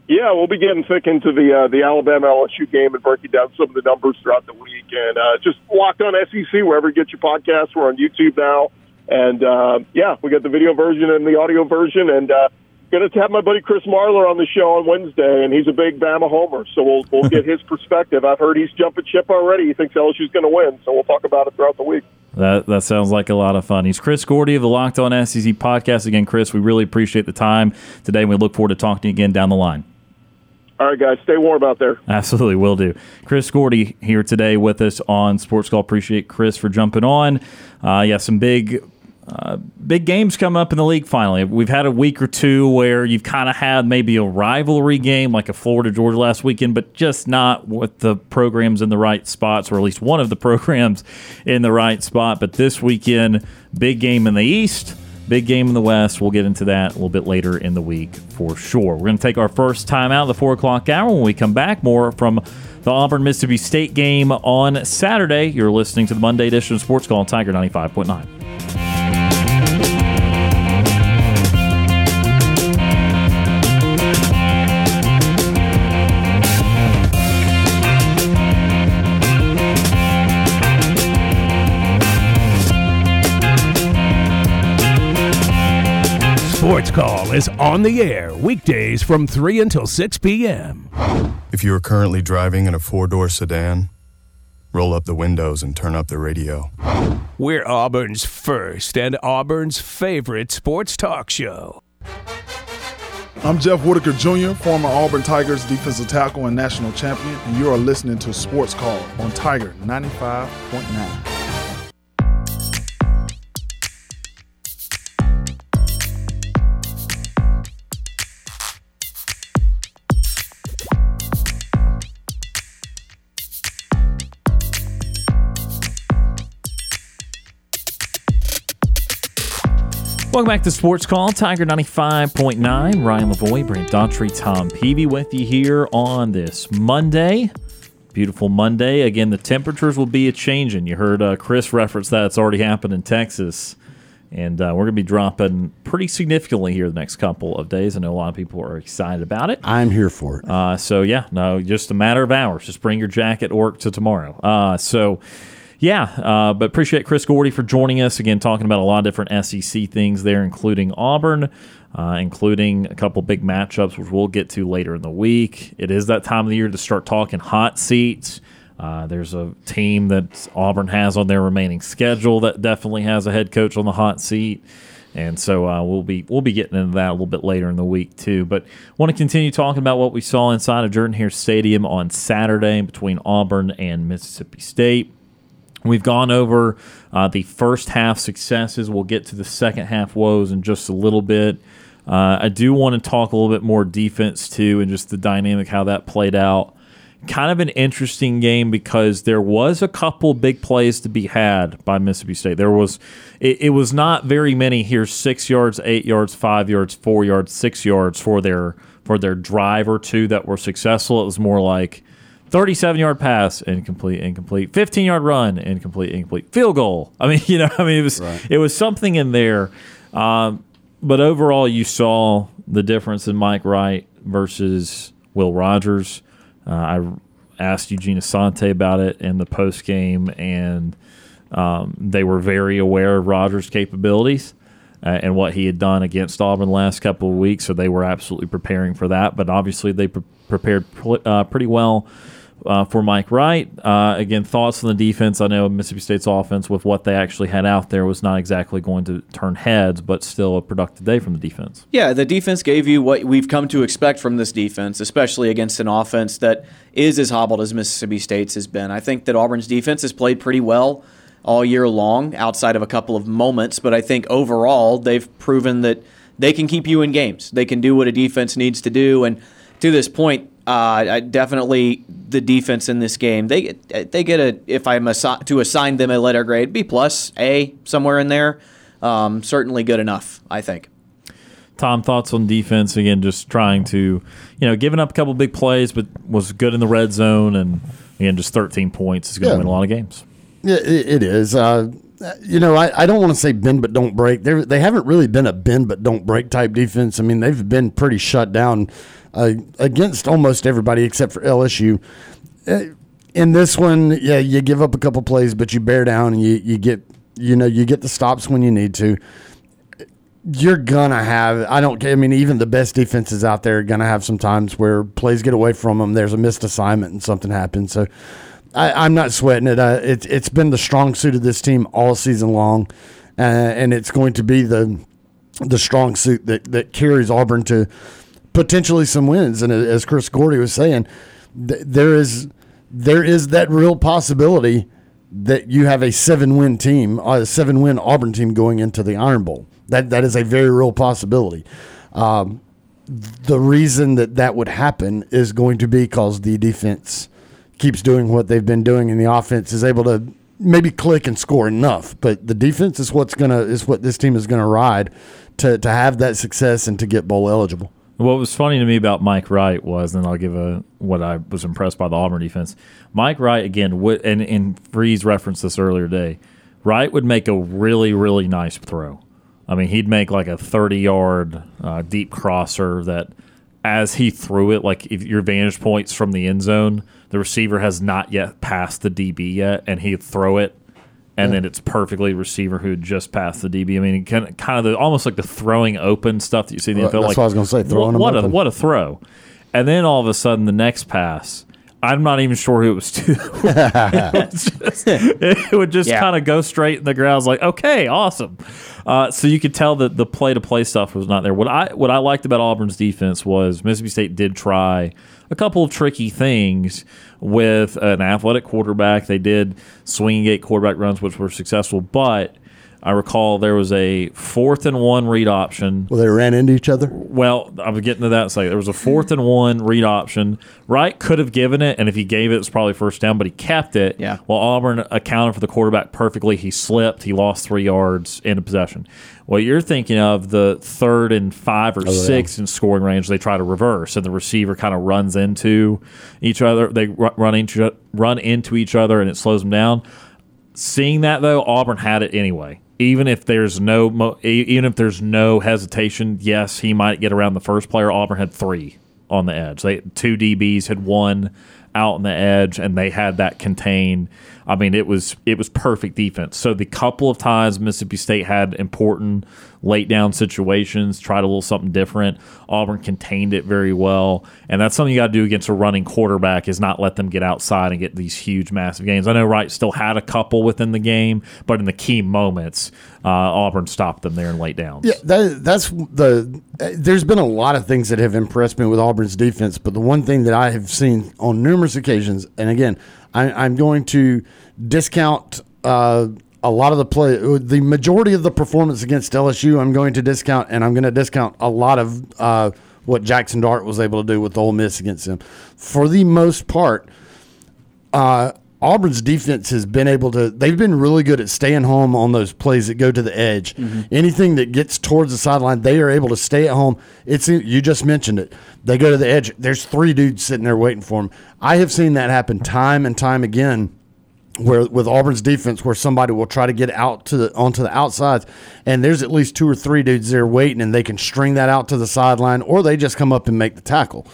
Yeah, we'll be getting thick into the uh, the Alabama LSU game and breaking down some of the numbers throughout the week. And uh, just locked on SEC wherever you get your podcasts. We're on YouTube now, and uh, yeah, we got the video version and the audio version. And uh, going to have my buddy Chris Marlar on the show on Wednesday, and he's a big Bama homer, so we'll we'll get his [laughs] perspective. I've heard he's jumping ship already. He thinks LSU's going to win, so we'll talk about it throughout the week. That that sounds like a lot of fun. He's Chris Gordy of the Locked On SEC podcast. Again, Chris, we really appreciate the time today, and we look forward to talking to you again down the line. All right, guys, stay warm out there. Absolutely, will do. Chris Gordy here today with us on Sports Call. Appreciate Chris for jumping on. Uh, yeah, some big uh, big games come up in the league finally. We've had a week or two where you've kind of had maybe a rivalry game like a Florida Georgia last weekend, but just not with the programs in the right spots, or at least one of the [laughs] programs in the right spot. But this weekend, big game in the East. Big game in the West. We'll get into that a little bit later in the week for sure. We're going to take our first time out of the 4 o'clock hour. When we come back, more from the Auburn Mississippi State game on Saturday. You're listening to the Monday edition of Sports Call on Tiger 95.9. Sports Call is on the air weekdays from 3 until 6 p.m. If you are currently driving in a four door sedan, roll up the windows and turn up the radio. We're Auburn's first and Auburn's favorite sports talk show. I'm Jeff Whitaker Jr., former Auburn Tigers defensive tackle and national champion, and you are listening to Sports Call on Tiger 95.9. Welcome back to Sports Call, Tiger 95.9. Ryan Lavoie, Brant Daughtry, Tom Peavy with you here on this Monday. Beautiful Monday. Again, the temperatures will be a changing. You heard uh, Chris reference that. It's already happened in Texas. And uh, we're going to be dropping pretty significantly here the next couple of days. I know a lot of people are excited about it. I'm here for it. Uh, so, yeah, no, just a matter of hours. Just bring your jacket or to tomorrow. Uh, so, yeah, uh, but appreciate Chris Gordy for joining us again, talking about a lot of different SEC things there, including Auburn, uh, including a couple big matchups, which we'll get to later in the week. It is that time of the year to start talking hot seats. Uh, there's a team that Auburn has on their remaining schedule that definitely has a head coach on the hot seat. And so uh, we'll be we'll be getting into that a little bit later in the week too. But want to continue talking about what we saw inside of Jordan Hare Stadium on Saturday between Auburn and Mississippi State. We've gone over uh, the first half successes. We'll get to the second half woes in just a little bit. Uh, I do want to talk a little bit more defense too, and just the dynamic how that played out. Kind of an interesting game because there was a couple big plays to be had by Mississippi State. There was, it, it was not very many here: six yards, eight yards, five yards, four yards, six yards for their for their drive or two that were successful. It was more like 37 yard pass, incomplete, incomplete. 15 yard run, incomplete, incomplete. Field goal. I mean, [laughs] you know, I mean, it was right. it was something in there. Um, but overall, you saw the difference in Mike Wright versus Will Rogers. Uh, I asked Eugene Asante about it in the post game, and um, they were very aware of Rogers' capabilities. Uh, and what he had done against Auburn the last couple of weeks, so they were absolutely preparing for that. But obviously, they pre- prepared pl- uh, pretty well uh, for Mike Wright. Uh, again, thoughts on the defense. I know Mississippi State's offense, with what they actually had out there, was not exactly going to turn heads, but still a productive day from the defense. Yeah, the defense gave you what we've come to expect from this defense, especially against an offense that is as hobbled as Mississippi State's has been. I think that Auburn's defense has played pretty well all year long, outside of a couple of moments, but I think overall they've proven that they can keep you in games. They can do what a defense needs to do, and to this point, uh, definitely the defense in this game. They they get a if I'm assi- to assign them a letter grade B plus A somewhere in there. Um, certainly good enough, I think. Tom, thoughts on defense again? Just trying to, you know, giving up a couple big plays, but was good in the red zone, and again, just 13 points is going to Yeah. win a lot of games. Yeah, it, it is. Uh, you know, I, I don't want to say bend but don't break. They they haven't really been a bend but don't break type defense. I mean, they've been pretty shut down uh, against almost everybody except for LSU. Uh, in this one, yeah, you give up a couple plays, but you bear down and you, you get you know you get the stops when you need to. You're gonna have. I don't. I mean, even the best defenses out there are gonna have some times where plays get away from them. There's a missed assignment and something happens. So I, I'm not sweating it. Uh, it. It's been the strong suit of this team all season long, uh, and it's going to be the the strong suit that, that carries Auburn to potentially some wins. And as Chris Gordy was saying, th- there is there is that real possibility that you have a seven win team, a seven win Auburn team going into the Iron Bowl. That that is a very real possibility. Um, the reason that that would happen is going to be because the defense keeps doing what they've been doing, and the offense is able to maybe click and score enough. But the defense is what's gonna is what this team is gonna ride to to have that success and to get bowl eligible. What was funny to me about Mike Wright was, and I'll give a what I was impressed by the Auburn defense. Mike Wright again, would, and and Freeze referenced this earlier today. Wright would make a really really nice throw. I mean, he'd make like a thirty yard uh, deep crosser that, as he threw it, like if your vantage points from the end zone, the receiver has not yet passed the DB yet, and he'd throw it and then it's perfectly receiver who just passed the DB. I mean, kind of, kind of the, almost like the throwing open stuff that you see in the NFL. that's like, what I was gonna say, throwing what, what a what a throw! And then all of a sudden, the next pass, I'm not even sure who it was to. [laughs] it, was just- it would just Yeah. kind of go straight in the ground. I was like, okay, awesome. Uh, so you could tell that the play to play stuff was not there. What I what I liked about Auburn's defense was Mississippi State did try a couple of tricky things with an athletic quarterback. They did swinging gate quarterback runs, which were successful, but. I recall there was a fourth and one read option Well, they ran into each other. well, I was getting to that. in a second. there was a fourth and one read option. Wright could have given it, and if he gave it, it's probably first down, but he kept it. Yeah. While Auburn accounted for the quarterback perfectly, he slipped. He lost three yards into possession. What you're thinking of the third and five or oh, six in scoring range, they try to reverse, and the receiver kind of runs into each other. They run into run into each other, and it slows them down. Seeing that though, Auburn had it anyway. Even if there's no, even if there's no hesitation, yes, he might get around the first player. Auburn had three on the edge. They two DBs had one out on the edge, and they had that contained. I mean, it was it was perfect defense. So the couple of times Mississippi State had important late down situations, tried a little something different. Auburn contained it very well, and that's something you got to do against a running quarterback is not let them get outside and get these huge, massive gains. I know Wright still had a couple within the game, but in the key moments, uh, Auburn stopped them there in late downs. Yeah, that, that's the. There's been a lot of things that have impressed me with Auburn's defense, but the one thing that I have seen on numerous occasions, and again, I, I'm going to discount uh, a lot of the play, the majority of the performance against LSU. I'm going to discount, and I'm going to discount a lot of uh, what Jackson Dart was able to do with Ole Miss against them. For the most part, uh, Auburn's defense has been able to. They've been really good at staying home on those plays that go to the edge. Anything that gets towards the sideline, they are able to stay at home. It's you just mentioned it. They go to the edge. There's three dudes sitting there waiting for them. I have seen that happen time and time again. Where with Auburn's defense, where somebody will try to get out to the onto the outsides, and there's at least two or three dudes there waiting, and they can string that out to the sideline, or they just come up and make the tackle.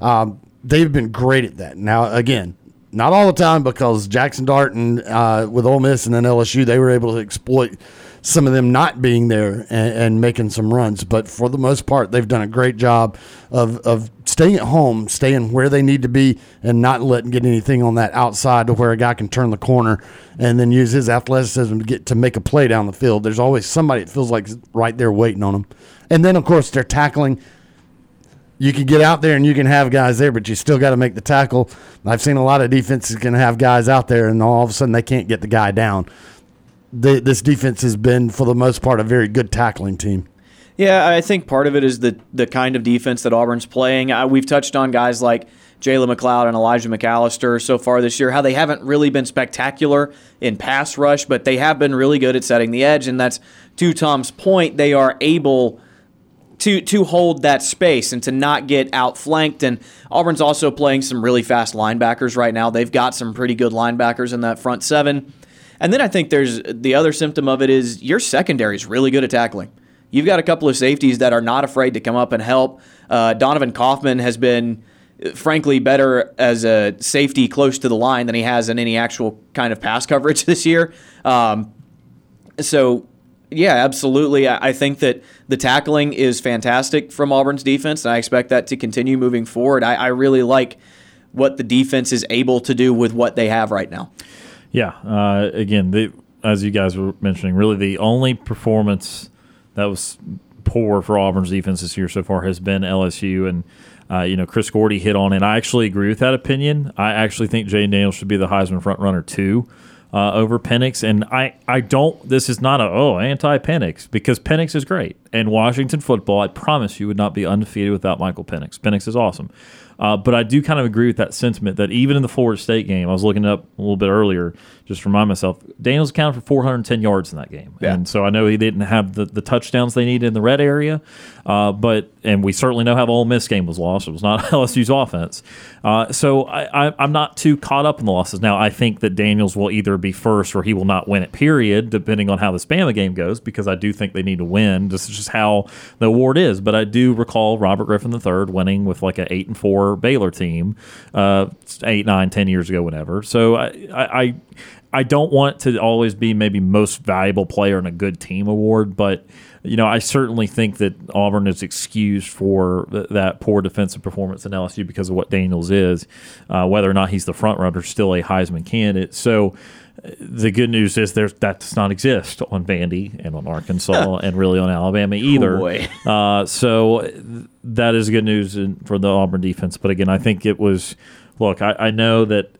Um, they've been great at that. Now, again, not all the time because Jackson Dart and uh, with Ole Miss and then LSU, they were able to exploit some of them not being there and, and making some runs. But for the most part, they've done a great job of, of staying at home, staying where they need to be, and not letting get anything on that outside to where a guy can turn the corner and then use his athleticism to get to make a play down the field. There's always somebody that feels like right there waiting on them. And then, of course, they're tackling you can get out there and you can have guys there, but you still got to make the tackle. I've seen a lot of defenses can have guys out there, and all of a sudden they can't get the guy down. The, this defense has been, for the most part, a very good tackling team. Yeah, I think part of it is the the kind of defense that Auburn's playing. Uh, we've touched on guys like Jalen McLeod and Elijah McAllister so far this year, how they haven't really been spectacular in pass rush, but they have been really good at setting the edge. And that's to Tom's point, they are able to to hold that space and to not get outflanked. And Auburn's also playing some really fast linebackers right now. They've got some pretty good linebackers in that front seven. And then I think there's the other symptom of it is your secondary is really good at tackling. You've got a couple of safeties that are not afraid to come up and help. Uh, Donovan Kaufman has been, frankly, better as a safety close to the line than he has in any actual kind of pass coverage [laughs] this year. Um, so yeah, absolutely. I think that the tackling is fantastic from Auburn's defense, and I expect that to continue moving forward. I, I really like what the defense is able to do with what they have right now. Yeah. Uh, again, the, as you guys were mentioning, really the only performance that was poor for Auburn's defense this year so far has been LSU. And, uh, you know, Chris Gordy hit on it. I actually agree with that opinion. I actually think Jay Daniels should be the Heisman front runner, too uh, over Penix. And I, I don't, this is not a, oh, anti Penix, because Penix is great. And Washington football, I promise you, would not be undefeated without Michael Penix. Penix is awesome. Uh, but I do kind of agree with that sentiment that even in the Florida State game, I was looking up a little bit earlier, just to remind myself, Daniels accounted for 410 yards in that game. Yeah. And so I know he didn't have the, the touchdowns they needed in the red area, uh, but and we certainly know how the Ole Miss game was lost. It was not [laughs] LSU's offense. Uh, so I, I, I'm not too caught up in the losses. Now, I think that Daniels will either be first or he will not win it, period, depending on how the Bama game goes, because I do think they need to win. This is just how the award is. But I do recall Robert Griffin III winning with like an 8 and 4 Baylor team uh, eight, nine, ten years ago, whenever. So I, I, I don't want to always be maybe most valuable player in a good team award, but you know, I certainly think that Auburn is excused for th- that poor defensive performance in LSU because of what Daniels is, uh, whether or not he's the front runner, still a Heisman candidate. So the good news is there's that does not exist on Vandy and on Arkansas [laughs] and really on Alabama either. Oh uh, so that is good news in, for the Auburn defense. But again, I think it was. Look, I, I know that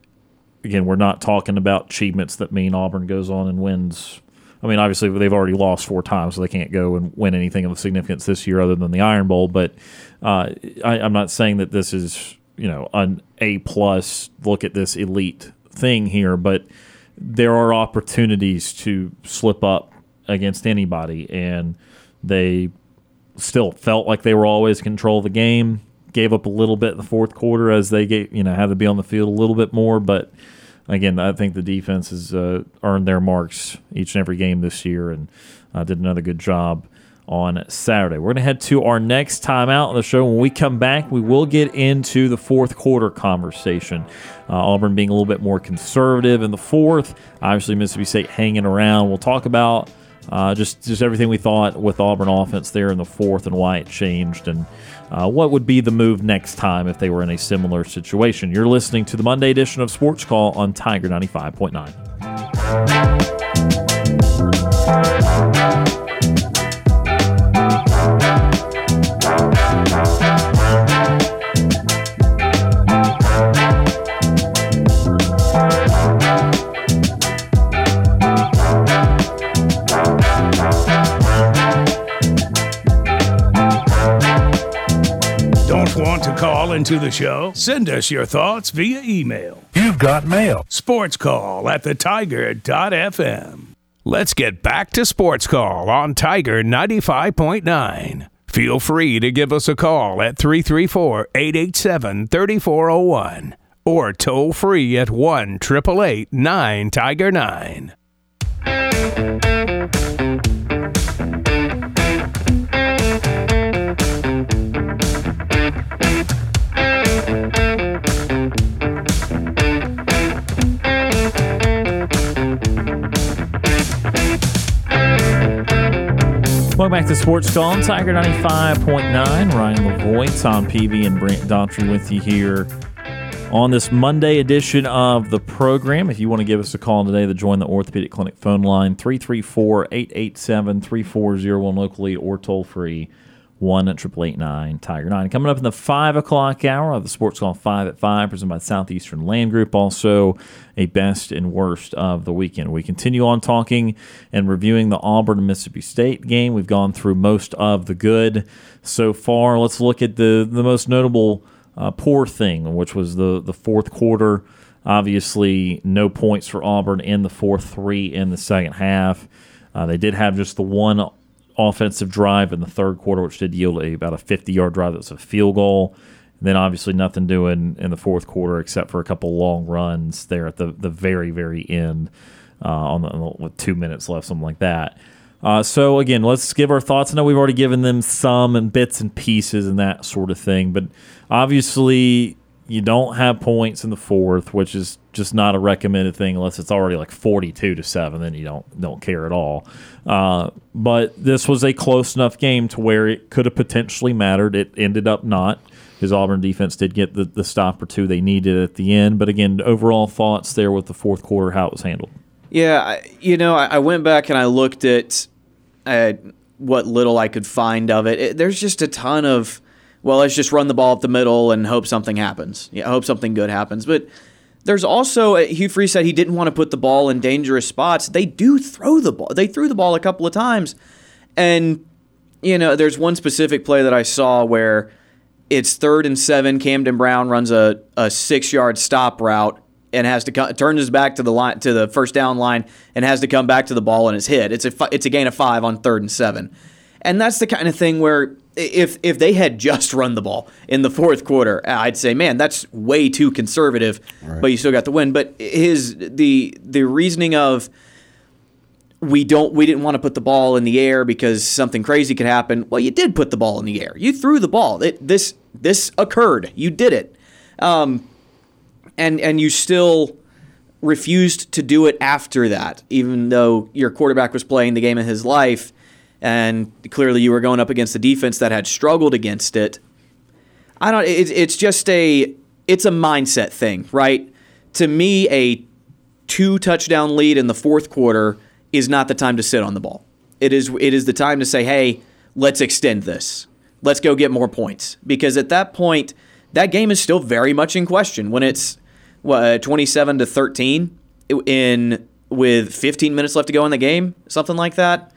again we're not talking about achievements that mean Auburn goes on and wins. I mean, obviously they've already lost four times, so they can't go and win anything of significance this year other than the Iron Bowl. But uh, I, I'm not saying that this is you know an A plus. Look at this elite thing here, but there are opportunities to slip up against anybody, and they still felt like they were always control of the game. Gave up a little bit in the fourth quarter as they get you know had to be on the field a little bit more, but again, I think the defense has uh, earned their marks each and every game this year, and uh, did another good job on Saturday. We're going to head to our next timeout on the show. When we come back, we will get into the fourth quarter conversation. Uh, Auburn being a little bit more conservative in the fourth. Obviously, Mississippi State hanging around. We'll talk about uh, just just everything we thought with Auburn offense there in the fourth and why it changed and uh, what would be the move next time if they were in a similar situation. You're listening to the Monday edition of Sports Call on Tiger 95.9. call into the show? Send us your thoughts via email. You've got mail. Sports call at the tiger.fm. Let's get back to Sports Call on Tiger 95.9. Feel free to give us a call at 334 887 3401 or toll free at 1 888 9 Tiger 9. Welcome back to Sports Call Tiger 95.9. Ryan Lavoie, Tom Peavy, and Brant Daughtry with you here on this Monday edition of the program. If you want to give us a call today to join the Orthopedic Clinic phone line, 334 887 3401 locally or toll free one triple eight nine Tiger Nine. Coming up in the five o'clock hour of the Sports Call Five at Five, presented by Southeastern Land Group. Also, a best and worst of the weekend. We continue on talking and reviewing the Auburn Mississippi State game. We've gone through most of the good so far. Let's look at the the most notable uh, poor thing, which was the the fourth quarter. Obviously, no points for Auburn in the fourth, three in the second half. Uh, they did have just the one offensive drive in the third quarter, which did yield a, about a 50 yard drive that was a field goal. And then obviously nothing doing in the fourth quarter except for a couple long runs there at the, the very, very end uh, on, the, on the, with two minutes left, something like that. Uh, so again, let's give our thoughts. I know we've already given them some and bits and pieces and that sort of thing, but obviously you don't have points in the fourth, which is just not a recommended thing unless it's already like forty-two to seven. Then you don't don't care at all. Uh, but this was a close enough game to where it could have potentially mattered. It ended up not. His Auburn defense did get the, the stop or two they needed at the end. But again, overall thoughts there with the fourth quarter, how it was handled. Yeah, you know, I went back and I looked at at what little I could find of it. it. There's just a ton of, well, let's just run the ball up the middle and hope something happens. Yeah, hope something good happens. But there's also uh, Hugh Freeze said he didn't want to put the ball in dangerous spots. They do throw the ball. They threw the ball a couple of times, and you know, there's one specific play that I saw where it's third and seven. Camden Brown runs a, a six yard stop route and has to co- turns his back to the line to the first down line and has to come back to the ball and is hit. It's a it's a gain of five on third and seven, and that's the kind of thing where if if they had just run the ball in the fourth quarter, I'd say, man, that's way too conservative. But you still got the win. But his the the reasoning of we don't we didn't want to put the ball in the air because something crazy could happen. Well, you did put the ball in the air. You threw the ball. It, this this occurred. You did it. Um, and and you still refused to do it after that, even though your quarterback was playing the game of his life, and clearly you were going up against a defense that had struggled against it. I don't. It's it's just a it's a mindset thing, right? To me, a two touchdown lead in the fourth quarter is not the time to sit on the ball. It is it is the time to say, "Hey, let's extend this. Let's go get more points." Because at that point, that game is still very much in question when it's what, uh, 27 to 13 in with 15 minutes left to go in the game, something like that.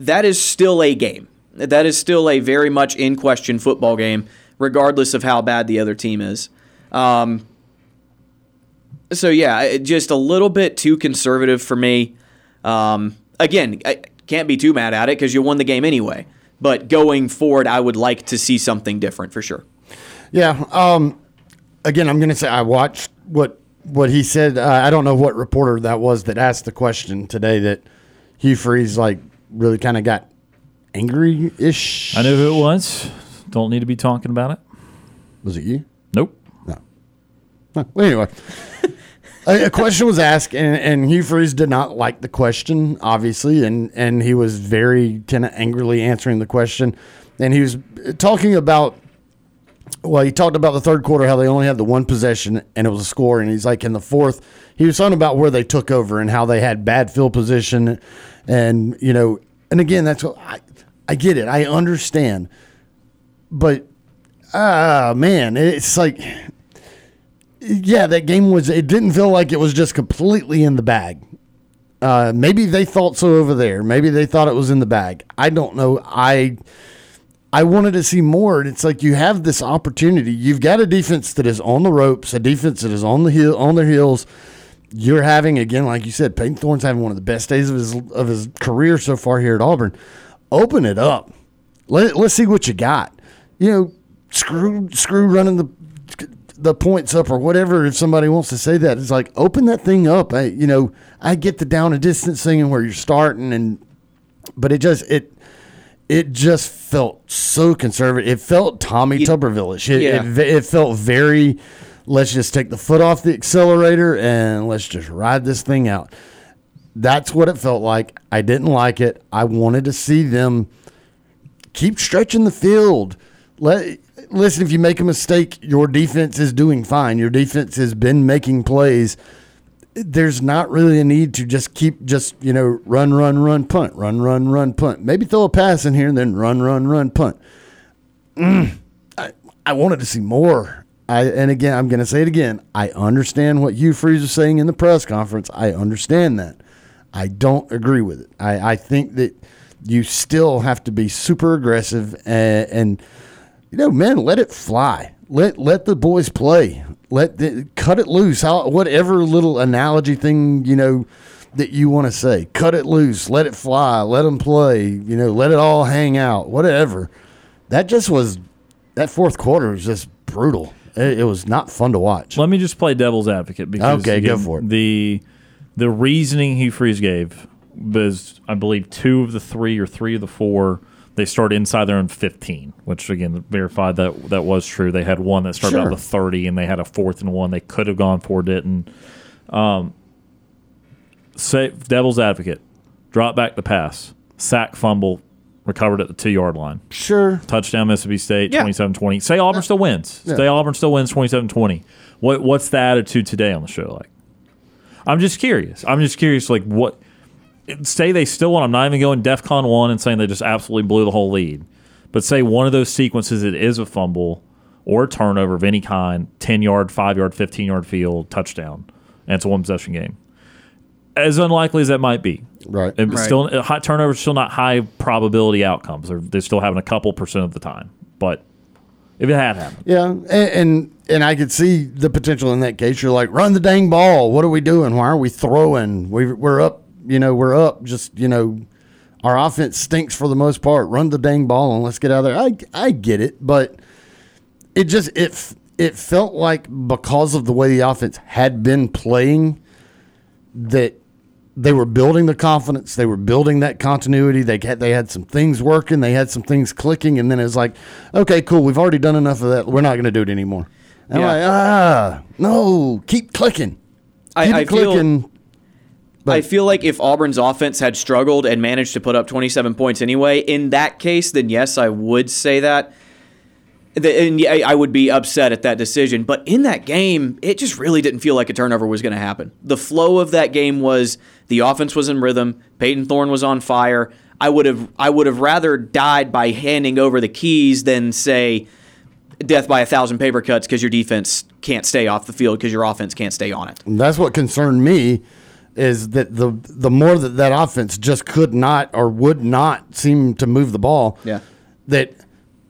That is still a game. That is still a very much in question football game, regardless of how bad the other team is. Um, so yeah, just a little bit too conservative for me. Um, again, I can't be too mad at it because you won the game anyway. But going forward, I would like to see something different for sure. Yeah. Um, again, I'm going to say I watched what what he said. Uh, I don't know what reporter that was that asked the question today that Hugh Freeze like really kind of got angry ish. I know who it was. Don't need to be talking about it. Was it you? Nope. No. Huh. Well, anyway, [laughs] a, a question was asked, and, and Hugh Freeze did not like the question, obviously, and, and he was very kind of angrily answering the question. And he was talking about, well, he talked about the third quarter, how they only had the one possession, and it was a score. And he's like, in the fourth, he was talking about where they took over and how they had bad field position. And, you know, and again, that's what I, I get it. I understand. But, ah, man, it's like, yeah, that game was. It didn't feel like it was just completely in the bag. Uh, maybe they thought so over there. Maybe they thought it was in the bag. I don't know. I I wanted to see more. And it's like you have this opportunity. You've got a defense that is on the ropes, a defense that is on the heel on their heels. You're having again, like you said, Payton Thorne's having one of the best days of his of his career so far here at Auburn. Open it up. Let let's see what you got. You know, screw screw running the the points up or whatever. If somebody wants to say that, it's like open that thing up. I, you know, I get the down and distance thing and where you're starting, and but it just it it just felt so conservative. It felt Tommy Tuberville-ish. It, Yeah. it, it felt very. Let's just take the foot off the accelerator and let's just ride this thing out. That's what it felt like. I didn't like it. I wanted to see them keep stretching the field. Let listen. If you make a mistake, your defense is doing fine. Your defense has been making plays. There's not really a need to just keep just you know run, run, run, punt, run, run, run, punt. Maybe throw a pass in here and then run, run, run, punt. Mm, I, I wanted to see more. I and again, I'm going to say it again. I understand what Hugh Freeze was saying in the press conference. I understand that. I don't agree with it. I, I think that you still have to be super aggressive and, and you know, man, let it fly. Let let the boys play. Let the, cut it loose. How whatever little analogy thing you know that you want to say. Cut it loose, let it fly, let them play, you know, let it all hang out, whatever. That just was that fourth quarter was just brutal. It, it was not fun to watch. Let me just play devil's advocate because Okay, go for it. The the reasoning Hugh Freeze gave was, I believe, two of the three or three of the four they started inside their own 15, which again verified that that was true. They had one that started Sure. out the 30, and they had a fourth and one. They could have gone for, didn't. Um, say devil's advocate, drop back the pass, sack, fumble, recovered at the two yard line Sure. touchdown Mississippi State Yeah. 27-20. Say Auburn still wins. Yeah. Say Auburn still wins 27-20. What what's the attitude today on the show like? I'm just curious. I'm just curious like what say they still won. I'm not even going DEFCON 1 and saying they just absolutely blew the whole lead. But say one of those sequences it is a fumble or a turnover of any kind, 10 yard, 5 yard, 15 yard field, touchdown. And it's a one possession game. As unlikely as that might be, Right. and Right. still uh, high turnovers still not high probability outcomes. They're, they're still having a couple percent of the time. But if it had happened, Yeah, and, and and I could see the potential in that case. You're like, run the dang ball. What are we doing? Why are we throwing? We we're up. You know, we're up. Just you know, our offense stinks for the most part. Run the dang ball and let's get out of there. I I get it, but it just it it felt like because of the way the offense had been playing that they were building the confidence. They were building that continuity. They had they had some things working. They had some things clicking, and then it's like, okay, cool. We've already done enough of that. We're not going to do it anymore. And Yeah. I'm like, ah, no, keep clicking. Keep I it feel clicking. I feel like if Auburn's offense had struggled and managed to put up 27 points anyway, in that case, then yes, I would say that. And I would be upset at that decision. But in that game, it just really didn't feel like a turnover was going to happen. The flow of that game was the offense was in rhythm. Payton Thorne was on fire. I would have I would have rather died by handing over the keys than say death by a thousand paper cuts because your defense can't stay off the field because your offense can't stay on it. And that's what concerned me is that the the more that that offense just could not or would not seem to move the ball. Yeah. That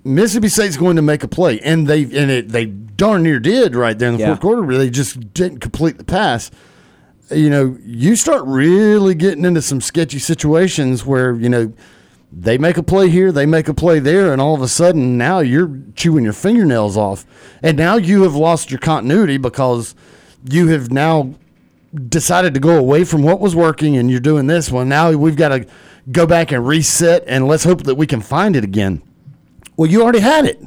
Mississippi State's going to make a play, and they and it they darn near did right there in the Yeah. fourth quarter, but they just didn't complete the pass. You know, you start really getting into some sketchy situations where you know they make a play here, they make a play there, and all of a sudden now you're chewing your fingernails off, and now you have lost your continuity because you have now decided to go away from what was working, and you're doing this one. Now we've got to go back and reset, and let's hope that we can find it again. Well, you already had it.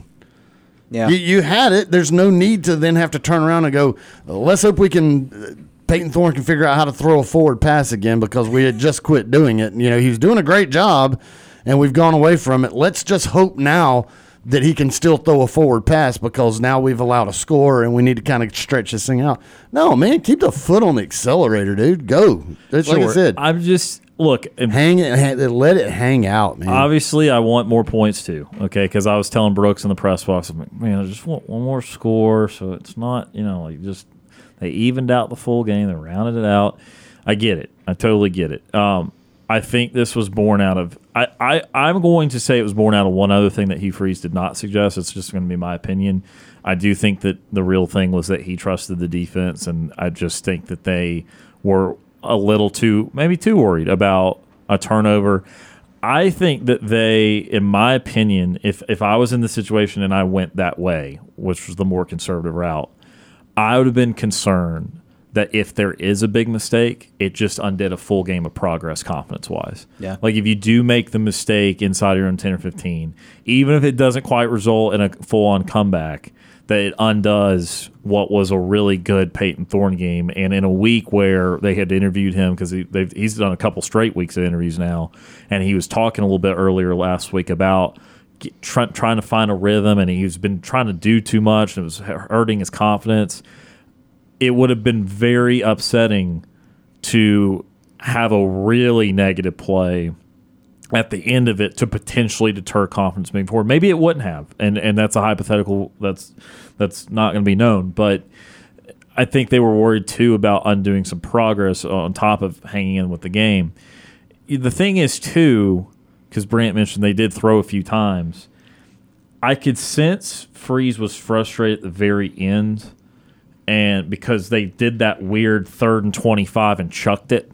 Yeah. You, you had it. There's no need to then have to turn around and go, let's hope we can. uh, Payton Thorne can figure out how to throw a forward pass again because we had just quit doing it. You know, he was doing a great job and we've gone away from it. Let's just hope now that he can still throw a forward pass because now we've allowed a score and we need to kind of stretch this thing out. No, man, keep the foot on the accelerator, dude. Go. It's like I said, I'm just look. and hang it, let it hang out, man. Obviously, I want more points too. Okay, because I was telling Brooks in the press box, I'm like, man, I just want one more score, so it's not, you know, like just they evened out the full game, they rounded it out. I get it. I totally get it. Um, I think this was born out of. I, I I'm going to say it was born out of one other thing that Hugh Freeze did not suggest. It's just going to be my opinion. I do think that the real thing was that he trusted the defense, and I just think that they were a little too, maybe too worried about a turnover. I think that they, in my opinion, if if I was in the situation and I went that way, which was the more conservative route, I would have been concerned that if there is a big mistake, it just undid a full game of progress confidence wise. Yeah. Like if you do make the mistake inside your own 10 or 15, even if it doesn't quite result in a full on comeback, that it undoes what was a really good Payton Thorne game. And in a week where they had interviewed him, because he, he's done a couple straight weeks of interviews now, and he was talking a little bit earlier last week about get, try, trying to find a rhythm, and he's been trying to do too much, and it was hurting his confidence it would have been very upsetting to have a really negative play at the end of it to potentially deter confidence moving forward. Maybe it wouldn't have, and and that's a hypothetical that's that's not going to be known. But I think they were worried too about undoing some progress on top of hanging in with the game. The thing is too, because Brant mentioned they did throw a few times. I could sense Freeze was frustrated at the very end and because they did that weird third and 25 and chucked it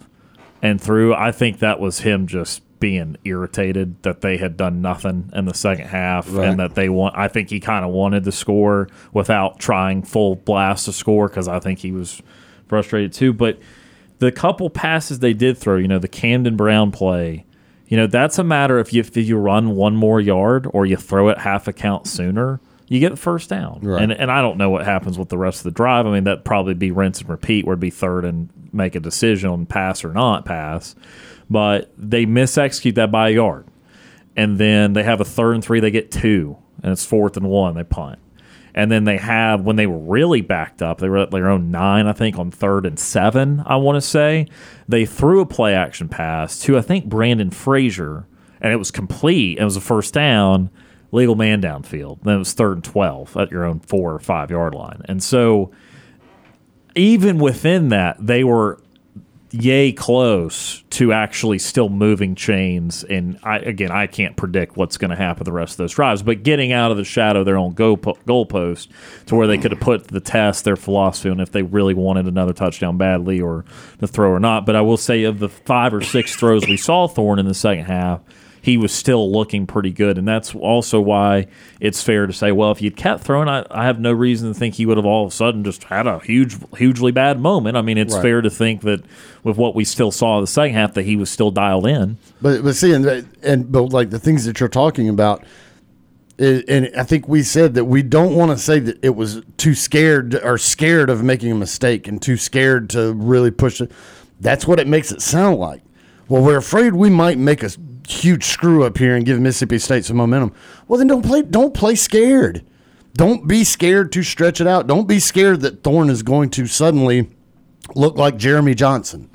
and threw. I think that was him just being irritated that they had done nothing in the second half Right. and that they want. I think he kind of wanted to score without trying full blast to score because I think he was frustrated too. But the couple passes they did throw, you know, the Camden Brown play, you know, that's a matter if you if you run one more yard or you throw it half a count sooner, you get the first down. Right. And and I don't know what happens with the rest of the drive. I mean, that'd probably be rinse and repeat, where it'd be third and make a decision on pass or not pass. But they miss execute that by a yard. And then they have a third and three, they get two, and it's fourth and one, they punt. And then they have when they were really backed up, they were at their own nine, I think, on third and seven, I want to say. They threw a play action pass to I think Brandon Frazier, and it was complete. It was a first down, legal man downfield. Then it was third and twelve at your own four or five yard line. And so even within that, they were yay close to actually still moving chains. And I, again, I can't predict what's going to happen the rest of those drives, but getting out of the shadow of their own goal po- goalpost to where they could have put the test their philosophy on if they really wanted another touchdown badly or the throw or not. But I will say, of the five or six throws we saw Thorne in the second half, he was still looking pretty good. And that's also why it's fair to say, well, if you'd kept throwing, I, I have no reason to think he would have all of a sudden just had a huge, hugely bad moment. I mean, it's Right. fair to think that with what we still saw in the second half, that he was still dialed in. But but see, and, and but like the things that you're talking about, i- and I think we said that we don't want to say that it was too scared or scared of making a mistake and too scared to really push it. That's what it makes it sound like. Well, we're afraid we might make a huge screw up here and give Mississippi State some momentum. Well, then don't play. Don't play scared. Don't be scared to stretch it out. Don't be scared that Thorne is going to suddenly look like Jeremy Johnson.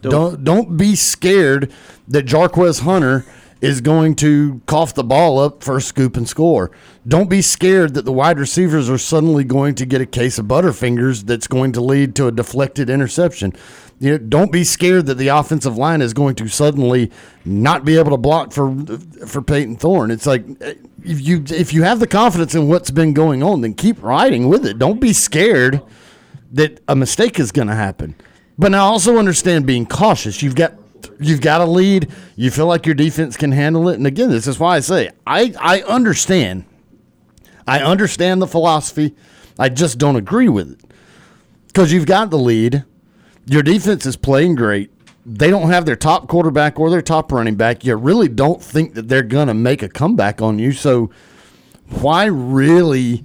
Don't don't be scared that Jarquez Hunter is going to cough the ball up for a scoop and score. Don't be scared that the wide receivers are suddenly going to get a case of butterfingers that's going to lead to a deflected interception. You know, don't be scared that the offensive line is going to suddenly not be able to block for for Payton Thorne. It's like if you if you have the confidence in what's been going on, then keep riding with it. Don't be scared that a mistake is going to happen. But now also understand being cautious. You've got you've got a lead. You feel like your defense can handle it. And again, this is why I say I I understand. I understand the philosophy. I just don't agree with it. Cuz you've got the lead. Your defense is playing great. They don't have their top quarterback or their top running back. You really don't think that they're going to make a comeback on you. So why really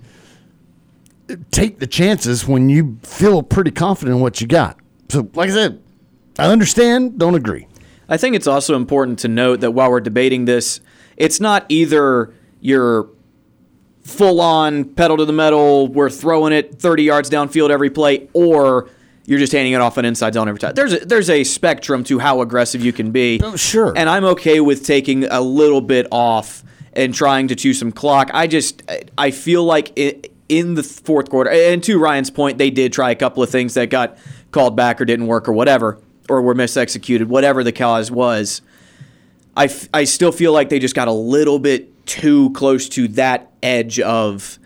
take the chances when you feel pretty confident in what you got. So, like I said, I understand, don't agree. I think it's also important to note that while we're debating this, it's not either you're full on pedal to the metal, we're throwing it 30 yards downfield every play, or you're just handing it off an inside zone every time. There's a, there's a spectrum to how aggressive you can be. Oh, sure. And I'm okay with taking a little bit off and trying to chew some clock. I just I feel like it, in the fourth quarter, and to Ryan's point, they did try a couple of things that got called back or didn't work or whatever, or were misexecuted, whatever the cause was. I, f- I still feel like they just got a little bit too close to that edge of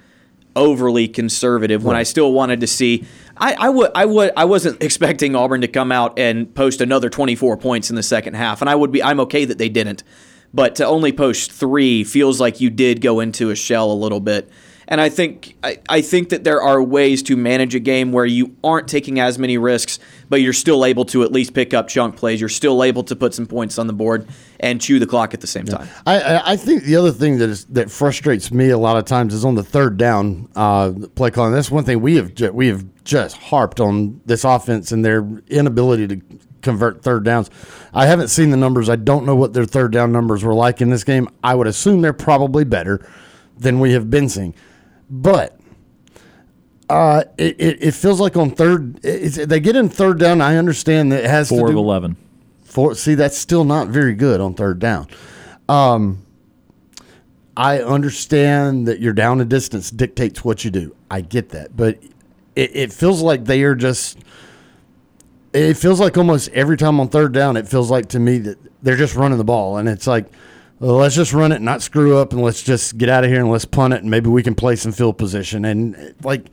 overly conservative when I still wanted to see. I, I would I would I wasn't [laughs] expecting Auburn to come out and post another 24 points in the second half, and I would be I'm okay that they didn't, but to only post three feels like you did go into a shell a little bit. And I think I, I think that there are ways to manage a game where you aren't taking as many risks, but you're still able to at least pick up chunk plays. You're still able to put some points on the board and chew the clock at the same time. I, I, I think the other thing that is that frustrates me a lot of times is on the third down uh, play calling. That's one thing we have ju- we have just harped on this offense and their inability to convert third downs. I haven't seen the numbers. I don't know what their third down numbers were like in this game. I would assume they're probably better than we have been seeing, but. Uh, it, it, it feels like on third, it's, they get in third down. I understand that it has Four to of eleven. Four, see, that's still not very good on third down. Um, I understand that your down and distance dictates what you do. I get that, but it, it feels like they are just. It feels like almost every time on third down, it feels like to me that they're just running the ball, and it's like, let's just run it, and not screw up, and let's just get out of here and let's punt it, and maybe we can play some field position, and like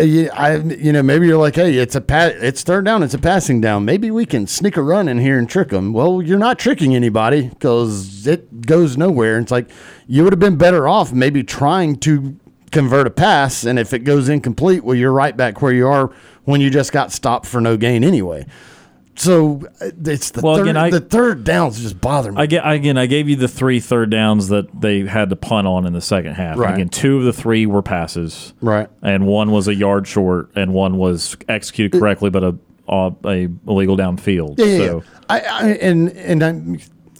uh, I, you know, maybe you're like, hey, it's a pa- it's third down, it's a passing down. Maybe we can sneak a run in here and trick them. Well, you're not tricking anybody because it goes nowhere. It's like you would have been better off maybe trying to convert a pass, and if it goes incomplete, well, you're right back where you are when you just got stopped for no gain anyway. So uh, it's the Well, third, again, I- the third downs just bother me. I get again. I gave you the three third downs that they had to punt on in the second half. Right. Again, two of the three were passes, right. and one was a yard short, and one was executed correctly, but a a, a illegal downfield. Yeah, so yeah. I, I and and I'm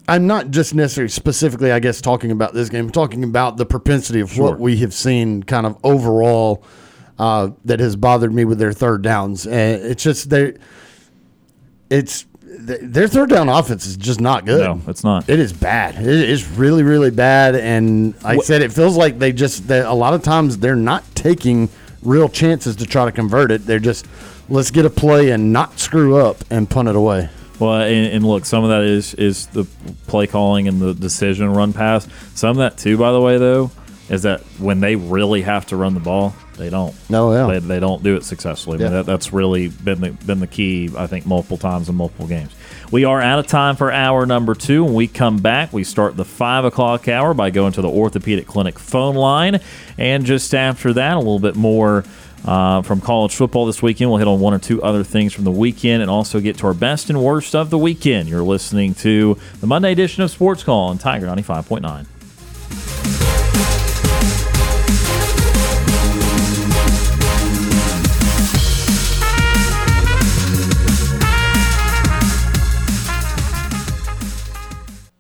I'm not just necessarily specifically, I guess, talking about this game. I'm talking about the propensity of what we have seen, kind of overall, uh, that has bothered me with their third downs. And it's just they, it's their third down offense is just not good. No, it's not. It is bad. It is really, really bad. And like I said, it feels like they just that a lot of times they're not taking real chances to try to convert it. They're just let's get a play and not screw up and punt it away. Well, and, and look, some of that is is the play calling and the decision run pass. Some of that too, by the way, though, is that when they really have to run the ball, they don't. No, yeah. They, they don't do it successfully. I mean, that, that's really been the, been the key, I think, multiple times in multiple games. We are out of time for hour number two. When we come back, we start the five o'clock hour by going to the orthopedic clinic phone line, and just after that, a little bit more. Uh, from college football this weekend. We'll hit on one or two other things from the weekend and also get to our best and worst of the weekend. You're listening to the Monday edition of Sports Call on Tiger 95.9.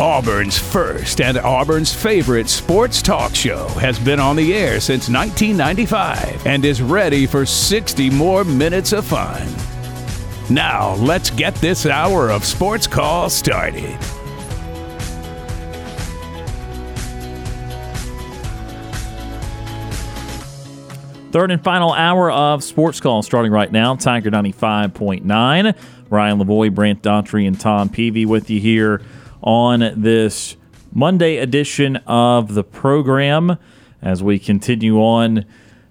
Auburn's first and Auburn's favorite sports talk show has been on the air since 1995 and is ready for 60 more minutes of fun. Now, let's get this hour of sports call started. Third and final hour of Sports Call starting right now. Tiger 95.9. Ryan Lavoie, Brant Daughtry, and Tom Peavy with you here on this Monday edition of the program. As we continue on,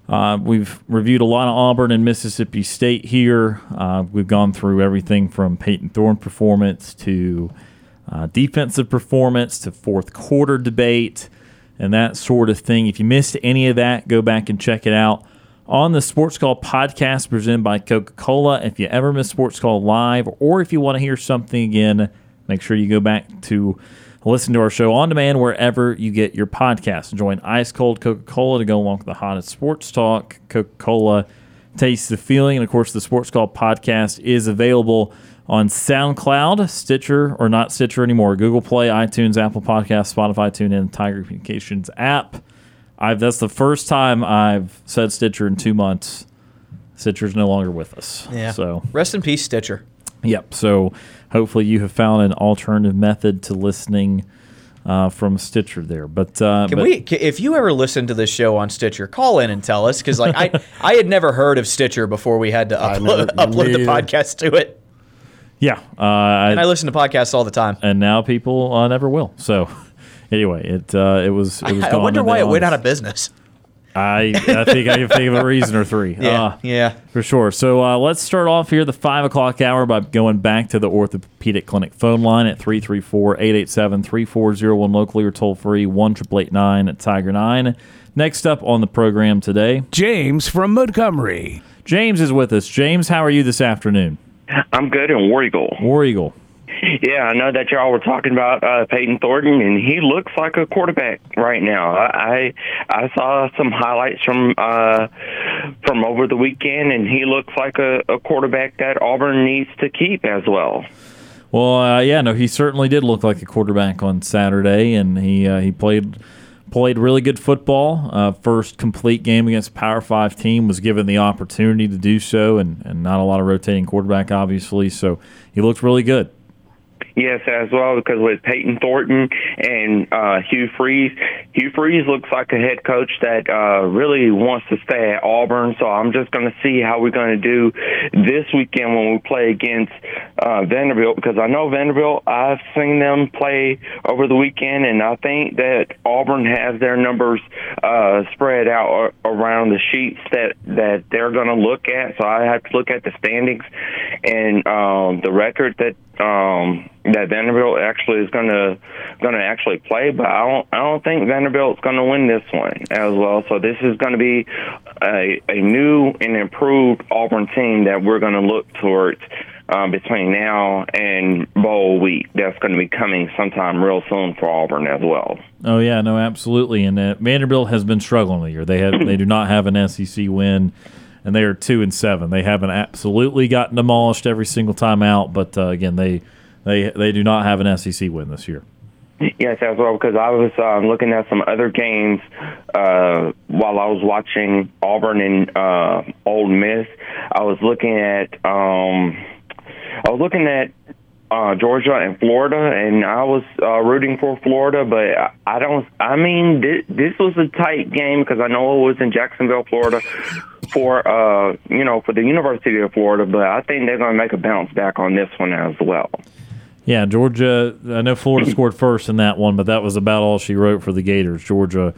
uh, we've reviewed a lot of Auburn and Mississippi State here. Uh, we've gone through everything from Payton Thorne performance to uh, defensive performance to fourth quarter debate and that sort of thing. If you missed any of that, go back and check it out on the Sports Call podcast presented by Coca Cola. If you ever miss Sports Call live, or if you want to hear something again, make sure you go back to listen to our show on demand wherever you get your podcast. Join Ice Cold Coca Cola to go along with the hottest sports talk. Coca Cola tastes the feeling. And of course, the Sports Call podcast is available on SoundCloud, Stitcher, or not Stitcher anymore, Google Play, iTunes, Apple Podcasts, Spotify, TuneIn, Tiger Communications app. I've that's the first time I've said Stitcher in two months. Stitcher's no longer with us. Yeah. So Rest in peace, Stitcher. Yep. So hopefully you have found an alternative method to listening uh, from Stitcher there. But uh, Can but- we? ca- If you ever listen to this show on Stitcher, call in and tell us because like I I had never heard of Stitcher before we had to upload, never- [laughs] upload the podcast to it. Yeah. Uh, And I listen to podcasts all the time. and now people uh, never will. So [laughs] anyway, it uh, it was it was. I gone wonder why the it went out of business. I I think I can think of a reason or three. [laughs] Yeah, Uh, yeah. for sure. So uh, let's start off here the five o'clock hour by going back to the orthopedic clinic phone line at 334-887-3401 locally or toll free one triple eight nine at Tiger Nine. Next up on the program today, James from Montgomery. James is with us. James, how are you this afternoon? I'm good in War Eagle. War Eagle. Yeah, I know that y'all were talking about uh, Peyton Thornton, and he looks like a quarterback right now. I I, saw some highlights from uh, from over the weekend, and he looks like a, a quarterback that Auburn needs to keep as well. Well, uh, yeah, no, he certainly did look like a quarterback on Saturday, and he uh, he played played really good football. Uh, first complete game against Power Five team was given the opportunity to do so, and, and not a lot of rotating quarterback, obviously. So he looked really good. Yes, as well, because with Peyton Thornton and uh, Hugh Freeze, Hugh Freeze looks like a head coach that uh, really wants to stay at Auburn. So I'm just going to see how we're going to do this weekend when we play against uh, Vanderbilt, because I know Vanderbilt, I've seen them play over the weekend, and I think that Auburn has their numbers uh, spread out around the sheets that, that they're going to look at. So I have to look at the standings and um, the record that um, that Vanderbilt actually is going to going to actually play, but I don't I don't think Vanderbilt's going to win this one as well. So this is going to be a, a new and improved Auburn team that we're going to look towards. Um, between now and bowl week, that's going to be coming sometime real soon for Auburn as well. Oh yeah, no, absolutely. And uh, Vanderbilt has been struggling the year. They had they do not have an SEC win and they are two and seven. They haven't absolutely gotten demolished every single time out, but uh, again, they they they do not have an SEC win this year. Yes, as well, because I was um, looking at some other games uh, while I was watching Auburn and uh, Ole Miss. I was looking at um, I was looking at uh, Georgia and Florida, and I was uh, rooting for Florida, but I don't. I mean, this, this was a tight game because I know it was in Jacksonville, Florida, for uh, you know, for the University of Florida. But I think they're going to make a bounce back on this one as well. Yeah, Georgia. I know Florida [laughs] scored first in that one, but that was about all she wrote for the Gators. Georgia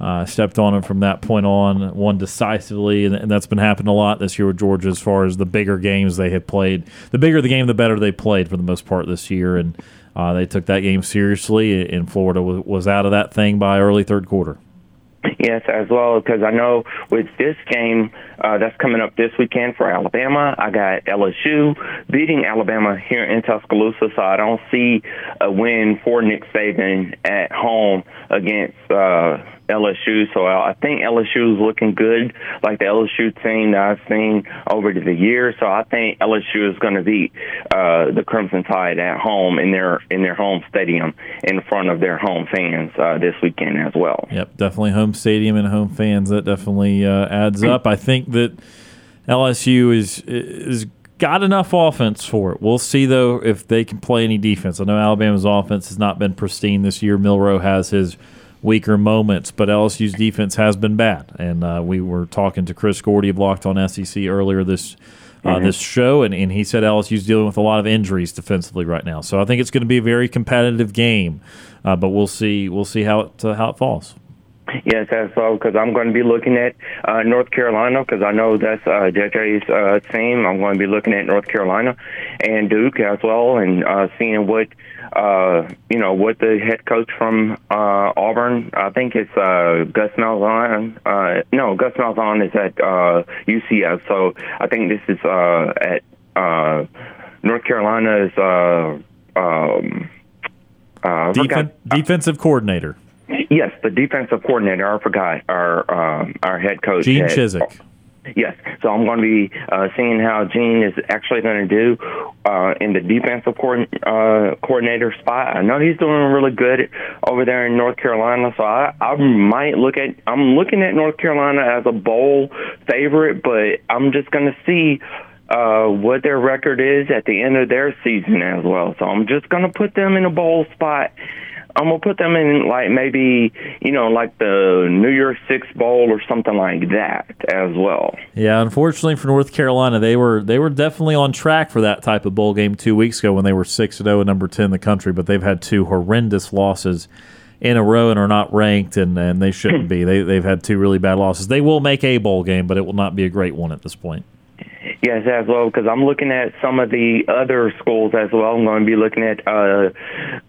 uh, stepped on them from that point on, won decisively, and, and, that's been happening a lot this year with Georgia as far as the bigger games they have played. The bigger the game, the better they played for the most part this year, and uh, they took that game seriously. And Florida was, was out of that thing by early third quarter. Yes, as well, because I know with this game uh, that's coming up this weekend for Alabama, I got LSU beating Alabama here in Tuscaloosa, so I don't see a win for Nick Saban at home against uh, LSU. So I think LSU is looking good, like the LSU team that I've seen over the years. So I think LSU is going to beat uh, the Crimson Tide at home in their in their home stadium in front of their home fans uh, this weekend as well. Yep, definitely home stadium and home fans. That definitely uh, adds up. I think that LSU is is got enough offense for it. We'll see though if they can play any defense. I know Alabama's offense has not been pristine this year. Milroe has his weaker moments, but LSU's defense has been bad. And uh, we were talking to Chris Gordy of Locked On SEC earlier this uh, mm-hmm. this show, and, and he said LSU's dealing with a lot of injuries defensively right now. So I think it's going to be a very competitive game, uh, but we'll see we'll see how it uh, how it falls. Yes, as well, because I'm going to be looking at uh, North Carolina because I know that's uh, JJ's uh, team. I'm going to be looking at North Carolina and Duke as well, and uh, seeing what uh, you know what the head coach from uh, Auburn. I think it's uh, Gus Malzahn. Uh, no, Gus Malzahn is at uh, UCF. So I think this is uh, at uh, North Carolina's. Uh, um, uh, Defen- defensive coordinator. Yes, the defensive coordinator. I forgot our um, our head coach, Gene Chizik. Yes, so I'm going to be uh, seeing how Gene is actually going to do uh, in the defensive co- uh, coordinator spot. I know he's doing really good over there in North Carolina, so I, I might look at. I'm looking at North Carolina as a bowl favorite, but I'm just going to see uh, what their record is at the end of their season as well. So I'm just going to put them in a bowl spot I'm gonna put them in like maybe you know like the New Year's Six Bowl or something like that as well. Yeah, unfortunately for North Carolina, they were they were definitely on track for that type of bowl game two weeks ago when they were six and zero oh and number ten in the country, but they've had two horrendous losses in a row and are not ranked, and, and they shouldn't be. They they've had two really bad losses. They will make a bowl game, but it will not be a great one at this point. Yes, as well, because I'm looking at some of the other schools as well. I'm going to be looking at uh,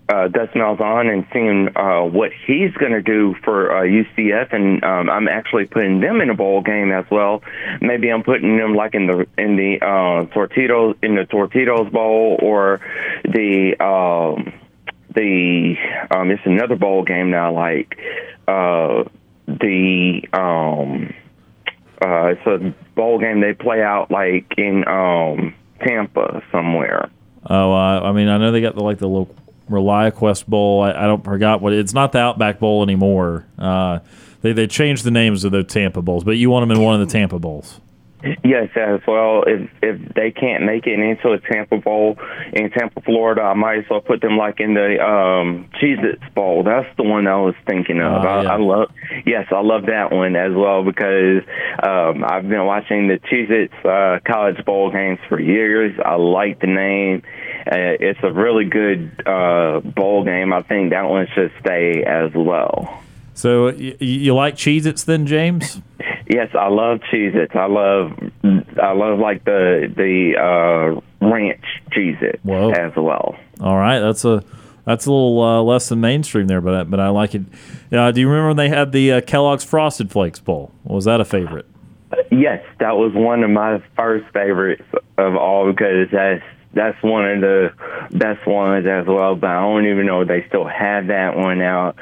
uh, Gus Malzahn and seeing uh, what he's going to do for uh, UCF, and um, I'm actually putting them in a bowl game as well. Maybe I'm putting them like in the in the uh, Tortitos in the Tortitos Bowl or the um, the um, it's another bowl game now, like uh, the um, uh, it's a bowl game they play out like in um, Tampa somewhere. Oh, uh, I mean, I know they got the like the local ReliaQuest Bowl. I, I don't forgot what it's not the Outback Bowl anymore. Uh, they they changed the names of the Tampa Bowls, but you want them in one of the Tampa Bowls. Yes, as well. If if they can't make it into a Tampa Bowl in Tampa, Florida, I might as well put them like in the um Cheez-Its Bowl. That's the one I was thinking of. Oh, I, yeah. I love yes, I love that one as well because um I've been watching the Cheez-Its uh, college bowl games for years. I like the name. Uh, it's a really good uh bowl game. I think that one should stay as well. So y- you like Cheez-Its then, James? Yes, I love Cheez-Its. I love I love like the the uh ranch Cheez-It Whoa. as well. All right, that's a that's a little uh, less than mainstream there, but I, but I like it. Uh, do you remember when they had the uh, Kellogg's Frosted Flakes bowl? Was that a favorite? Yes, that was one of my first favorites of all because that's that's one of the best ones as well. But I don't even know if they still have that one out.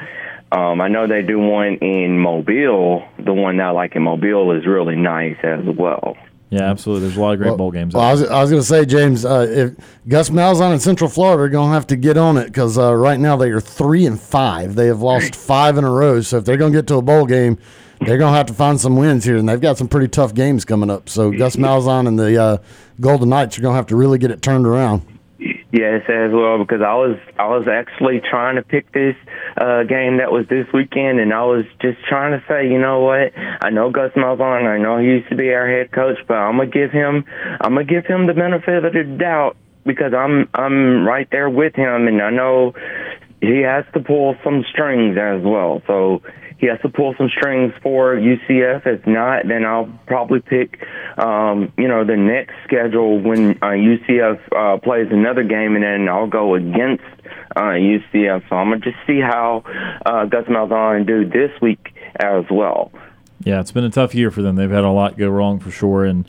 Um, I know they do one in Mobile. The one that I like in Mobile is really nice as well. Yeah, absolutely. There's a lot of great bowl games. Well, I was, was going to say, James, uh, if Gus Malzahn in Central Florida are going to have to get on it because uh, right now they are three and five. They have lost five in a row. So if they're going to get to a bowl game, they're going to have to find some wins here, and they've got some pretty tough games coming up. So Gus Malzahn and the uh, Golden Knights are going to have to really get it turned around. Yes, as well because I was I was actually trying to pick this uh, game that was this weekend, and I was just trying to say, you know what? I know Gus Malzahn. I know he used to be our head coach, but I'm gonna give him I'm gonna give him the benefit of the doubt because I'm I'm right there with him, and I know he has to pull some strings as well. So he has to pull some strings for UCF. If not, then I'll probably pick, um, you know, the next schedule when uh, UCF uh, plays another game, and then I'll go against uh, UCF. So I'm gonna just see how uh, Gus Malzahn do this week as well. Yeah, it's been a tough year for them. They've had a lot go wrong for sure, and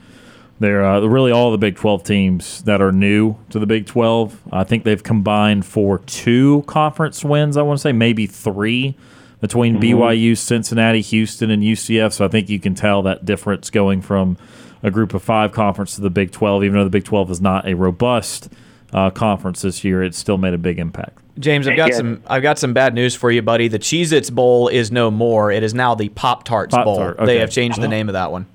they're uh, really all the Big 12 teams that are new to the Big 12. I think they've combined for two conference wins. I want to say maybe three between BYU, Cincinnati, Houston, and UCF. So I think you can tell that difference going from a group of five conference to the Big 12. Even though the Big 12 is not a robust uh, conference this year, it still made a big impact. James, I've got Yeah. some I've got some bad news for you, buddy. The Cheez Its Bowl is no more. It is now the Pop Tarts Bowl. Pop-Tart, They have changed the name of that one.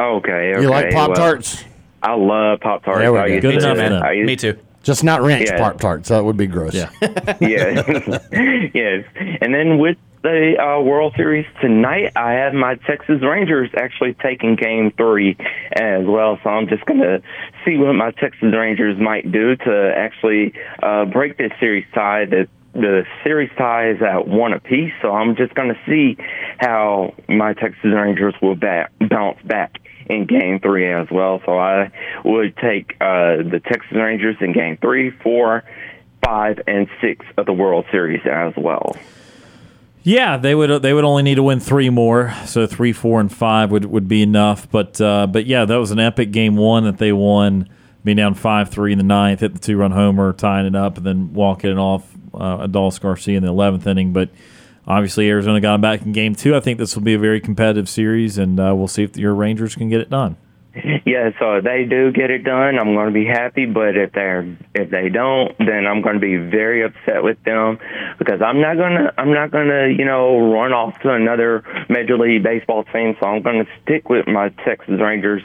Okay, okay. You like Pop Tarts? I love Pop Tarts. There we go. Good to- enough for them. I used- Me too. Just not ranch Yeah. Pop Tarts. That would be gross. Yeah. [laughs] yes, [laughs] yes. And then with the uh, World Series tonight, I have my Texas Rangers actually taking Game Three as well. So I'm just gonna see what my Texas Rangers might do to actually uh, break this series tie. That the series tie is at one apiece. So I'm just gonna see how my Texas Rangers will ba- bounce back in game three as well. So I would take uh, the Texas Rangers in game three, four, five, and six of the World Series as well. Yeah, they would they would only need to win three more, so three, four, and five would, would be enough. But uh, but yeah, that was an epic game one that they won, being down five three in the ninth, hit the two run homer, tying it up, and then walking it off uh, Adolis Garcia in the eleventh inning. But obviously, Arizona got them back in game two. I think this will be a very competitive series, and uh, we'll see if your Rangers can get it done. [laughs] Yeah, so if they do get it done, I'm going to be happy. But if they're if they don't, then I'm going to be very upset with them because I'm not gonna I'm not gonna you know run off to another Major League Baseball team. So I'm going to stick with my Texas Rangers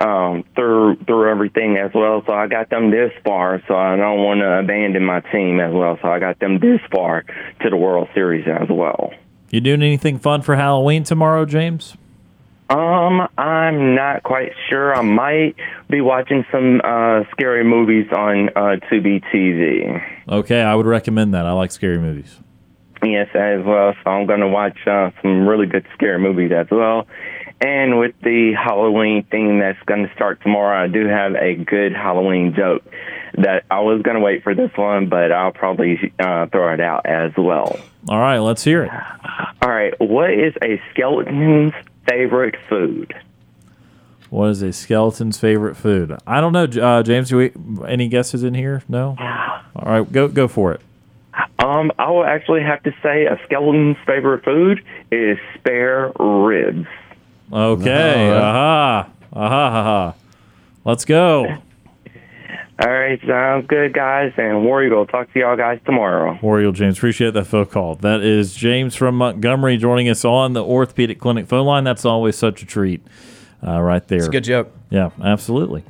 um, through through everything as well. So I got them this far, so I don't want to abandon my team as well. So I got them this far to the World Series as well. You doing anything fun for Halloween tomorrow, James? Um, I'm not quite sure. I might be watching some uh, scary movies on uh, Tubi TV. Okay, I would recommend that. I like scary movies. Yes, as well. So I'm going to watch uh, some really good scary movies as well. And with the Halloween thing that's going to start tomorrow, I do have a good Halloween joke that I was going to wait for this one, but I'll probably uh, throw it out as well. All right, let's hear it. All right, what is a skeleton's favorite food? What is a skeleton's favorite food? I don't know, uh, James. Do we, any guesses in here? No. All right, go go for it. Um, I will actually have to say a skeleton's favorite food is spare ribs. Okay. Aha. Aha. Aha. Let's go. All right, sounds good, guys. And War Eagle, talk to y'all guys tomorrow. War Eagle James, appreciate that phone call. That is James from Montgomery joining us on the Orthopedic Clinic phone line. That's always such a treat, uh, right there. It's a good joke. Yeah, absolutely.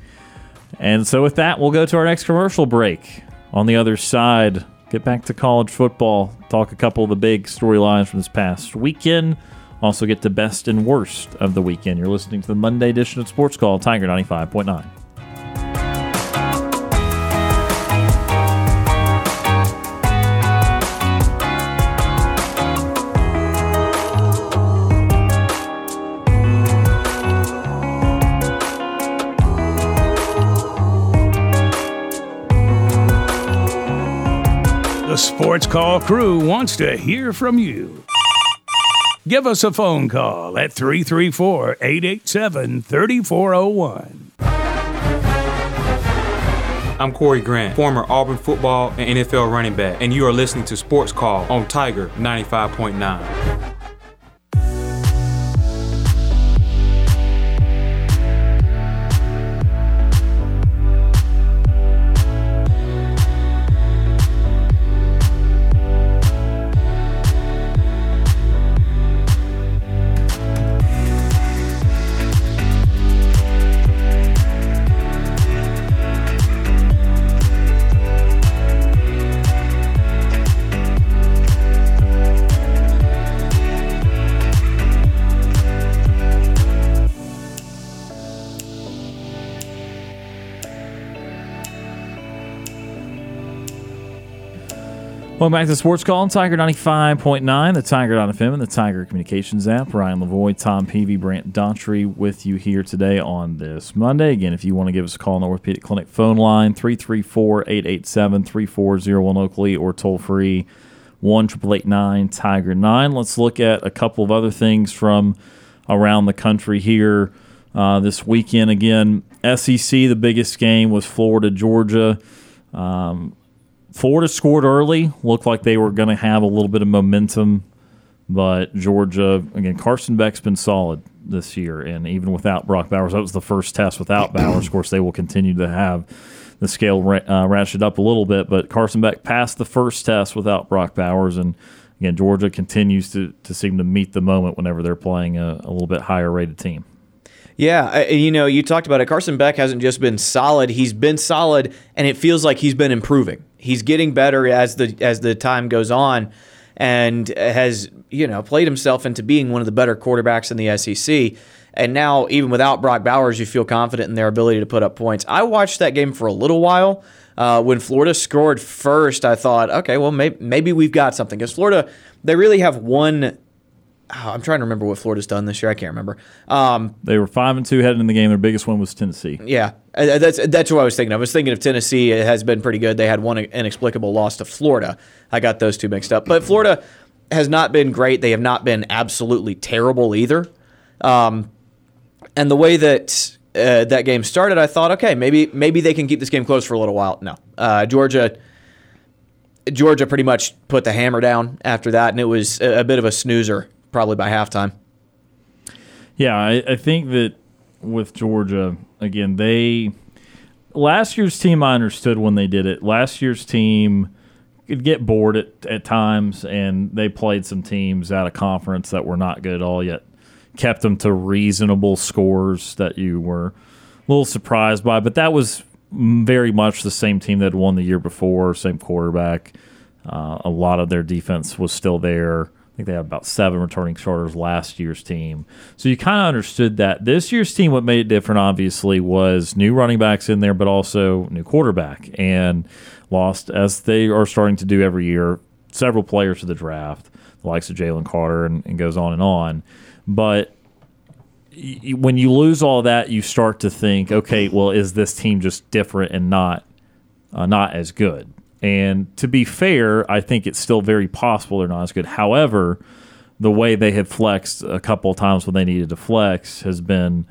And so with that, we'll go to our next commercial break. On the other side, get back to college football, talk a couple of the big storylines from this past weekend. Also get the best and worst of the weekend. You're listening to the Monday edition of Sports Call, Tiger 95.9. Sports Call crew wants to hear from you. Give us a phone call at 334 887 3401. I'm Corey Grant, former Auburn football and NFL running back, and you are listening to Sports Call on Tiger 95.9. Welcome back to Sports Call on Tiger 95.9, the Tiger.fm, and the Tiger Communications app. Ryan Lavoie, Tom Peavy, Brant Daughtry with you here today on this Monday. Again, if you want to give us a call on the Orthopedic Clinic phone line, 334 887 3401 locally or toll free 1 Tiger 9. Let's look at a couple of other things from around the country here uh, this weekend. Again, SEC, the biggest game was Florida, Georgia. Um, Florida scored early, looked like they were going to have a little bit of momentum, but Georgia, again, Carson Beck's been solid this year, and even without Brock Bowers, that was the first test without Bowers. Of course, they will continue to have the scale uh, ratcheted up a little bit, but Carson Beck passed the first test without Brock Bowers, and again, Georgia continues to, to seem to meet the moment whenever they're playing a, a little bit higher rated team. Yeah, you know, you talked about it. Carson Beck hasn't just been solid; he's been solid, and it feels like he's been improving. He's getting better as the as the time goes on, and has you know played himself into being one of the better quarterbacks in the SEC. And now, even without Brock Bowers, you feel confident in their ability to put up points. I watched that game for a little while. Uh, when Florida scored first, I thought, okay, well, maybe, maybe we've got something. Because Florida, they really have one oh, I'm trying to remember what Florida's done this year. I can't remember. Um, they were five and two heading in the game. Their biggest one was Tennessee. Yeah, uh, that's that's what I was thinking. I was thinking of Tennessee. It has been pretty good. They had one inexplicable loss to Florida. I got those two mixed up. But Florida has not been great. They have not been absolutely terrible either. Um, and the way that uh, that game started, I thought, okay, maybe maybe they can keep this game close for a little while. No, uh, Georgia. Georgia pretty much put the hammer down after that, and it was a, a bit of a snoozer probably by halftime. Yeah, I, I think that with Georgia, again, they last year's team I understood when they did it. Last year's team could get bored at, at times, and they played some teams out of conference that were not good at all yet. Kept them to reasonable scores that you were a little surprised by, but that was very much the same team that won the year before, same quarterback. Uh, a lot of their defense was still there think they had about seven returning starters last year's team. So you kind of understood that. This year's team, what made it different, obviously, was new running backs in there, but also new quarterback. And lost, as they are starting to do every year, several players to the draft, the likes of Jalen Carter, and, and goes on and on. But when you lose all that, you start to think, okay, well, is this team just different and not uh, not as good? And to be fair, I think it's still very possible they're not as good. However, the way they have flexed a couple of times when they needed to flex has been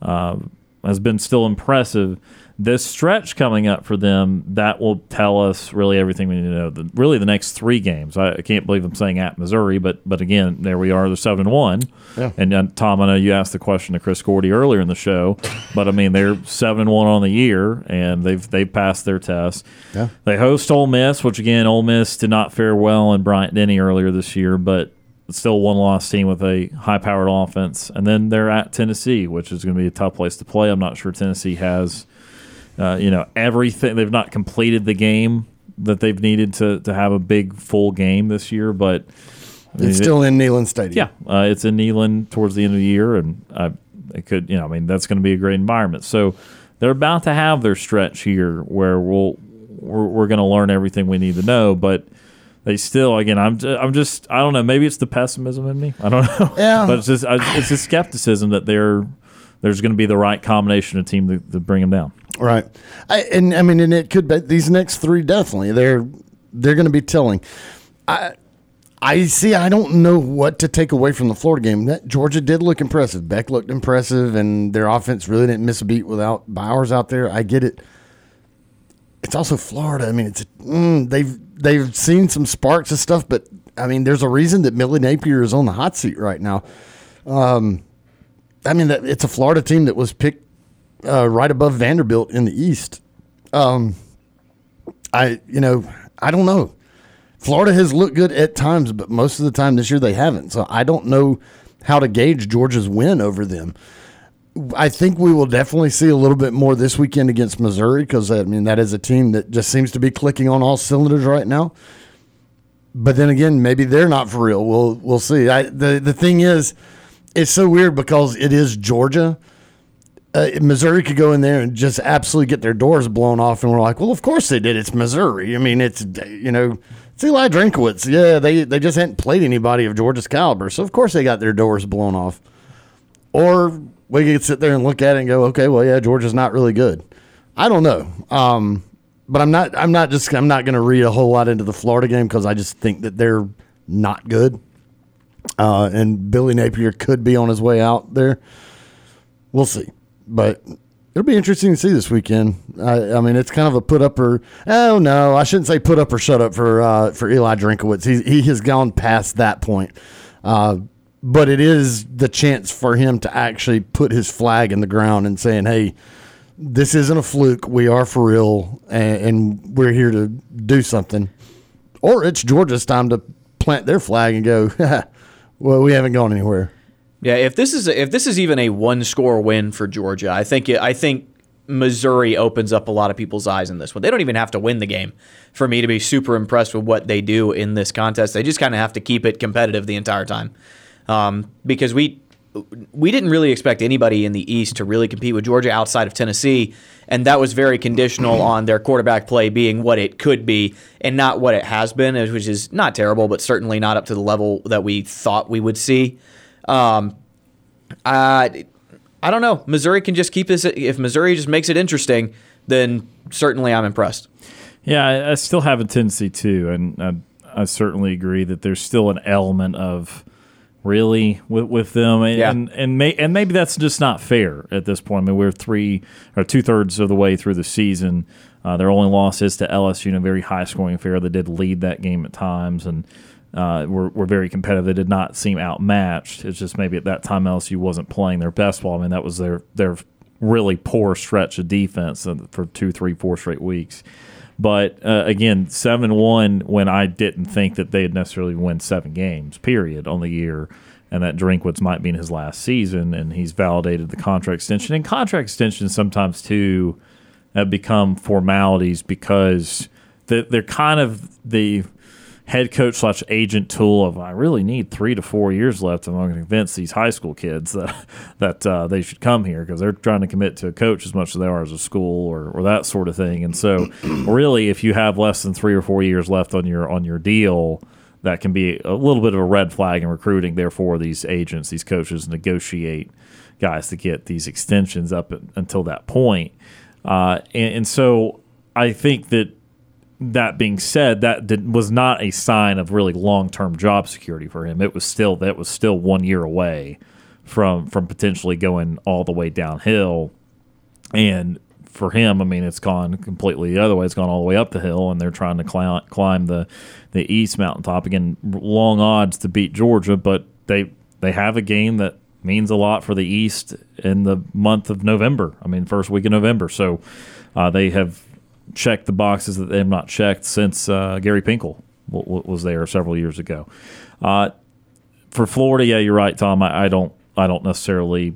uh, has been still impressive. This stretch coming up for them that will tell us really everything we need to know. The, really, the next three games. I, I can't believe I'm saying at Missouri, but but again, there we are. They're seven and one. Yeah. And uh, Tom, I know you asked the question to Chris Gordy earlier in the show, but I mean they're seven and one on the year, and they've they've passed their test. Yeah. They host Ole Miss, which again, Ole Miss did not fare well in Bryant Denny earlier this year, but still one loss team with a high powered offense. And then they're at Tennessee, which is going to be a tough place to play. I'm not sure Tennessee has, uh, you know, everything. They've not completed the game that they've needed to, to have a big full game this year, but I It's it- still in Neyland Stadium. yeah, uh, it's in Neyland towards the end of the year, and uh, it could, you know, I mean, that's going to be a great environment. So they're about to have their stretch here where we'll we're, we're going to learn everything we need to know, but. They still, again, I'm, I'm just, I don't know. Maybe it's the pessimism in me. I don't [laughs] know. Yeah. but it's just, I, it's just skepticism that they're, there's going to be the right combination of team to, to bring them down. Right. I, and I mean, and it could be these next three definitely. They're they're going to be telling. I I see. I don't know what to take away from the Florida game. That Georgia did look impressive. Beck looked impressive, and their offense really didn't miss a beat without Bowers out there. I get it. It's also Florida. I mean, it's mm, they've they've seen some sparks of stuff, but I mean, there's a reason that Billy Napier is on the hot seat right now. Um, I mean, it's a Florida team that was picked uh, right above Vanderbilt in the East. Um, I, you know, I don't know. Florida has looked good at times, but most of the time this year they haven't. So I don't know how to gauge Georgia's win over them. I think we will definitely see a little bit more this weekend against Missouri because I mean that is a team that just seems to be clicking on all cylinders right now. But then again, maybe they're not for real. We'll we'll see. I, the the thing is, it's so weird because it is Georgia. Uh, Missouri could go in there and just absolutely get their doors blown off, and we're like, well, of course they did. It's Missouri. I mean, it's you know, it's Eli Drinkwitz. Yeah, they they just hadn't played anybody of Georgia's caliber, so of course they got their doors blown off. Or we could sit there and look at it and go, okay, well, yeah, Georgia's not really good. I don't know. Um, but I'm not. I'm not just. I'm not going to read a whole lot into the Florida game because I just think that they're not good. Uh, and Billy Napier could be on his way out there. We'll see, but it'll be interesting to see this weekend. I, I mean, it's kind of a put up or oh no, I shouldn't say put up or shut up for uh, for Eli Drinkwitz. He he has gone past that point. Uh, but it is the chance for him to actually put his flag in the ground and saying, "Hey, this isn't a fluke. We are for real, and, and we're here to do something." Or it's Georgia's time to plant their flag and go, [laughs] "Well, we haven't gone anywhere." Yeah, if this is if this is even a one score win for Georgia, I think I think Missouri opens up a lot of people's eyes in this one. They don't even have to win the game for me to be super impressed with what they do in this contest. They just kind of have to keep it competitive the entire time, um, because we we didn't really expect anybody in the East to really compete with Georgia outside of Tennessee, and that was very conditional on their quarterback play being what it could be and not what it has been, which is not terrible, but certainly not up to the level that we thought we would see. Um, I, I don't know. Missouri can just keep this. If Missouri just makes it interesting, then certainly I'm impressed. Yeah, I, I still have a tendency to, and I, I certainly agree that there's still an element of really with with them, and Yeah. and and, may, and maybe that's just not fair at this point. I mean, we're three or two thirds of the way through the season. Uh, their only loss is to LSU in a very high scoring affair. They did lead that game at times, and uh, were, were very competitive. They did not seem outmatched. It's just maybe at that time LSU wasn't playing their best ball. I mean, that was their their really poor stretch of defense for two, three, four straight weeks. But uh, again, seven one when I didn't think that they'd necessarily win seven games, period, on the year, and that Drinkwitz might be in his last season, and he's validated the contract extension. And contract extensions sometimes too have become formalities because they're, they're kind of the head coach slash agent tool of I really need three to four years left. if I'm going to convince these high school kids [laughs] that that uh, they should come here because they're trying to commit to a coach as much as they are as a school or, or that sort of thing. And so, [clears throat] really, if you have less than three or four years left on your on your deal, that can be a little bit of a red flag in recruiting. Therefore, these agents, these coaches, negotiate guys to get these extensions up until that point. Uh, and, and so, I think that that being said, that did, was not a sign of really long term job security for him. It was still that was still one year away from from potentially going all the way downhill. and for him, I mean, it's gone completely the other way. It's gone all the way up the hill, and they're trying to climb, climb the the east mountaintop again. Long odds to beat Georgia, but they they have a game that means a lot for the East in the month of November. I mean, first week of November. So uh, they have checked the boxes that they have not checked since uh, Gary Pinkel was there several years ago. Uh, for Florida, yeah, you're right, Tom. I, I don't I don't necessarily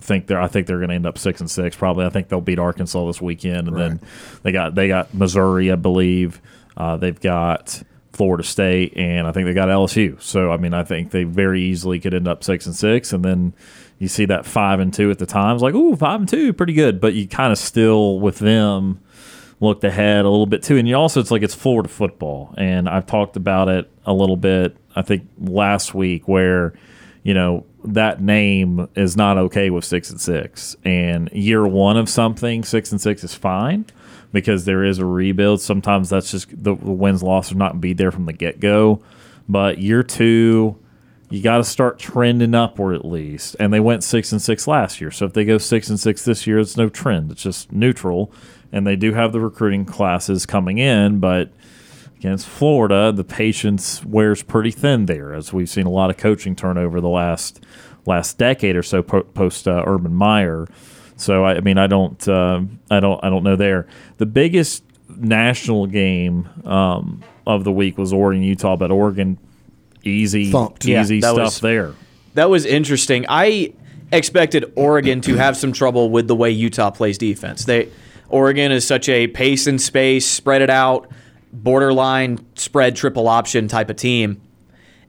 think they're. I think they're going to end up six and six. Probably. I think they'll beat Arkansas this weekend, and right. then they got they got Missouri, I believe. Uh, they've got Florida State, and I think they got LSU. So I mean, I think they very easily could end up six and six, and then you see that five and two at the times, like ooh, five and two, pretty good. But you kind of still with them looked ahead a little bit too, and you also it's like it's Florida football, and I've talked about it a little bit. I think last week where you know that name is not okay with six and six. And year one of something, six and six is fine because there is a rebuild. Sometimes that's just the, the wins losses not be there from the get go. But year two, you got to start trending upward at least. And they went six and six last year. So if they go six and six this year, it's no trend. It's just neutral. And they do have the recruiting classes coming in, but against Florida, the patience wears pretty thin there, as we've seen a lot of coaching turnover the last last decade or so post uh, Urban Meyer. So I, I, mean, I don't, uh, I don't, I don't know there. The biggest national game um, of the week was Oregon Utah, but Oregon easy, Thumped. easy yeah, stuff was, there. That was interesting. I expected Oregon to have some trouble with the way Utah plays defense. They Oregon is such a pace and space, spread it out borderline spread triple option type of team.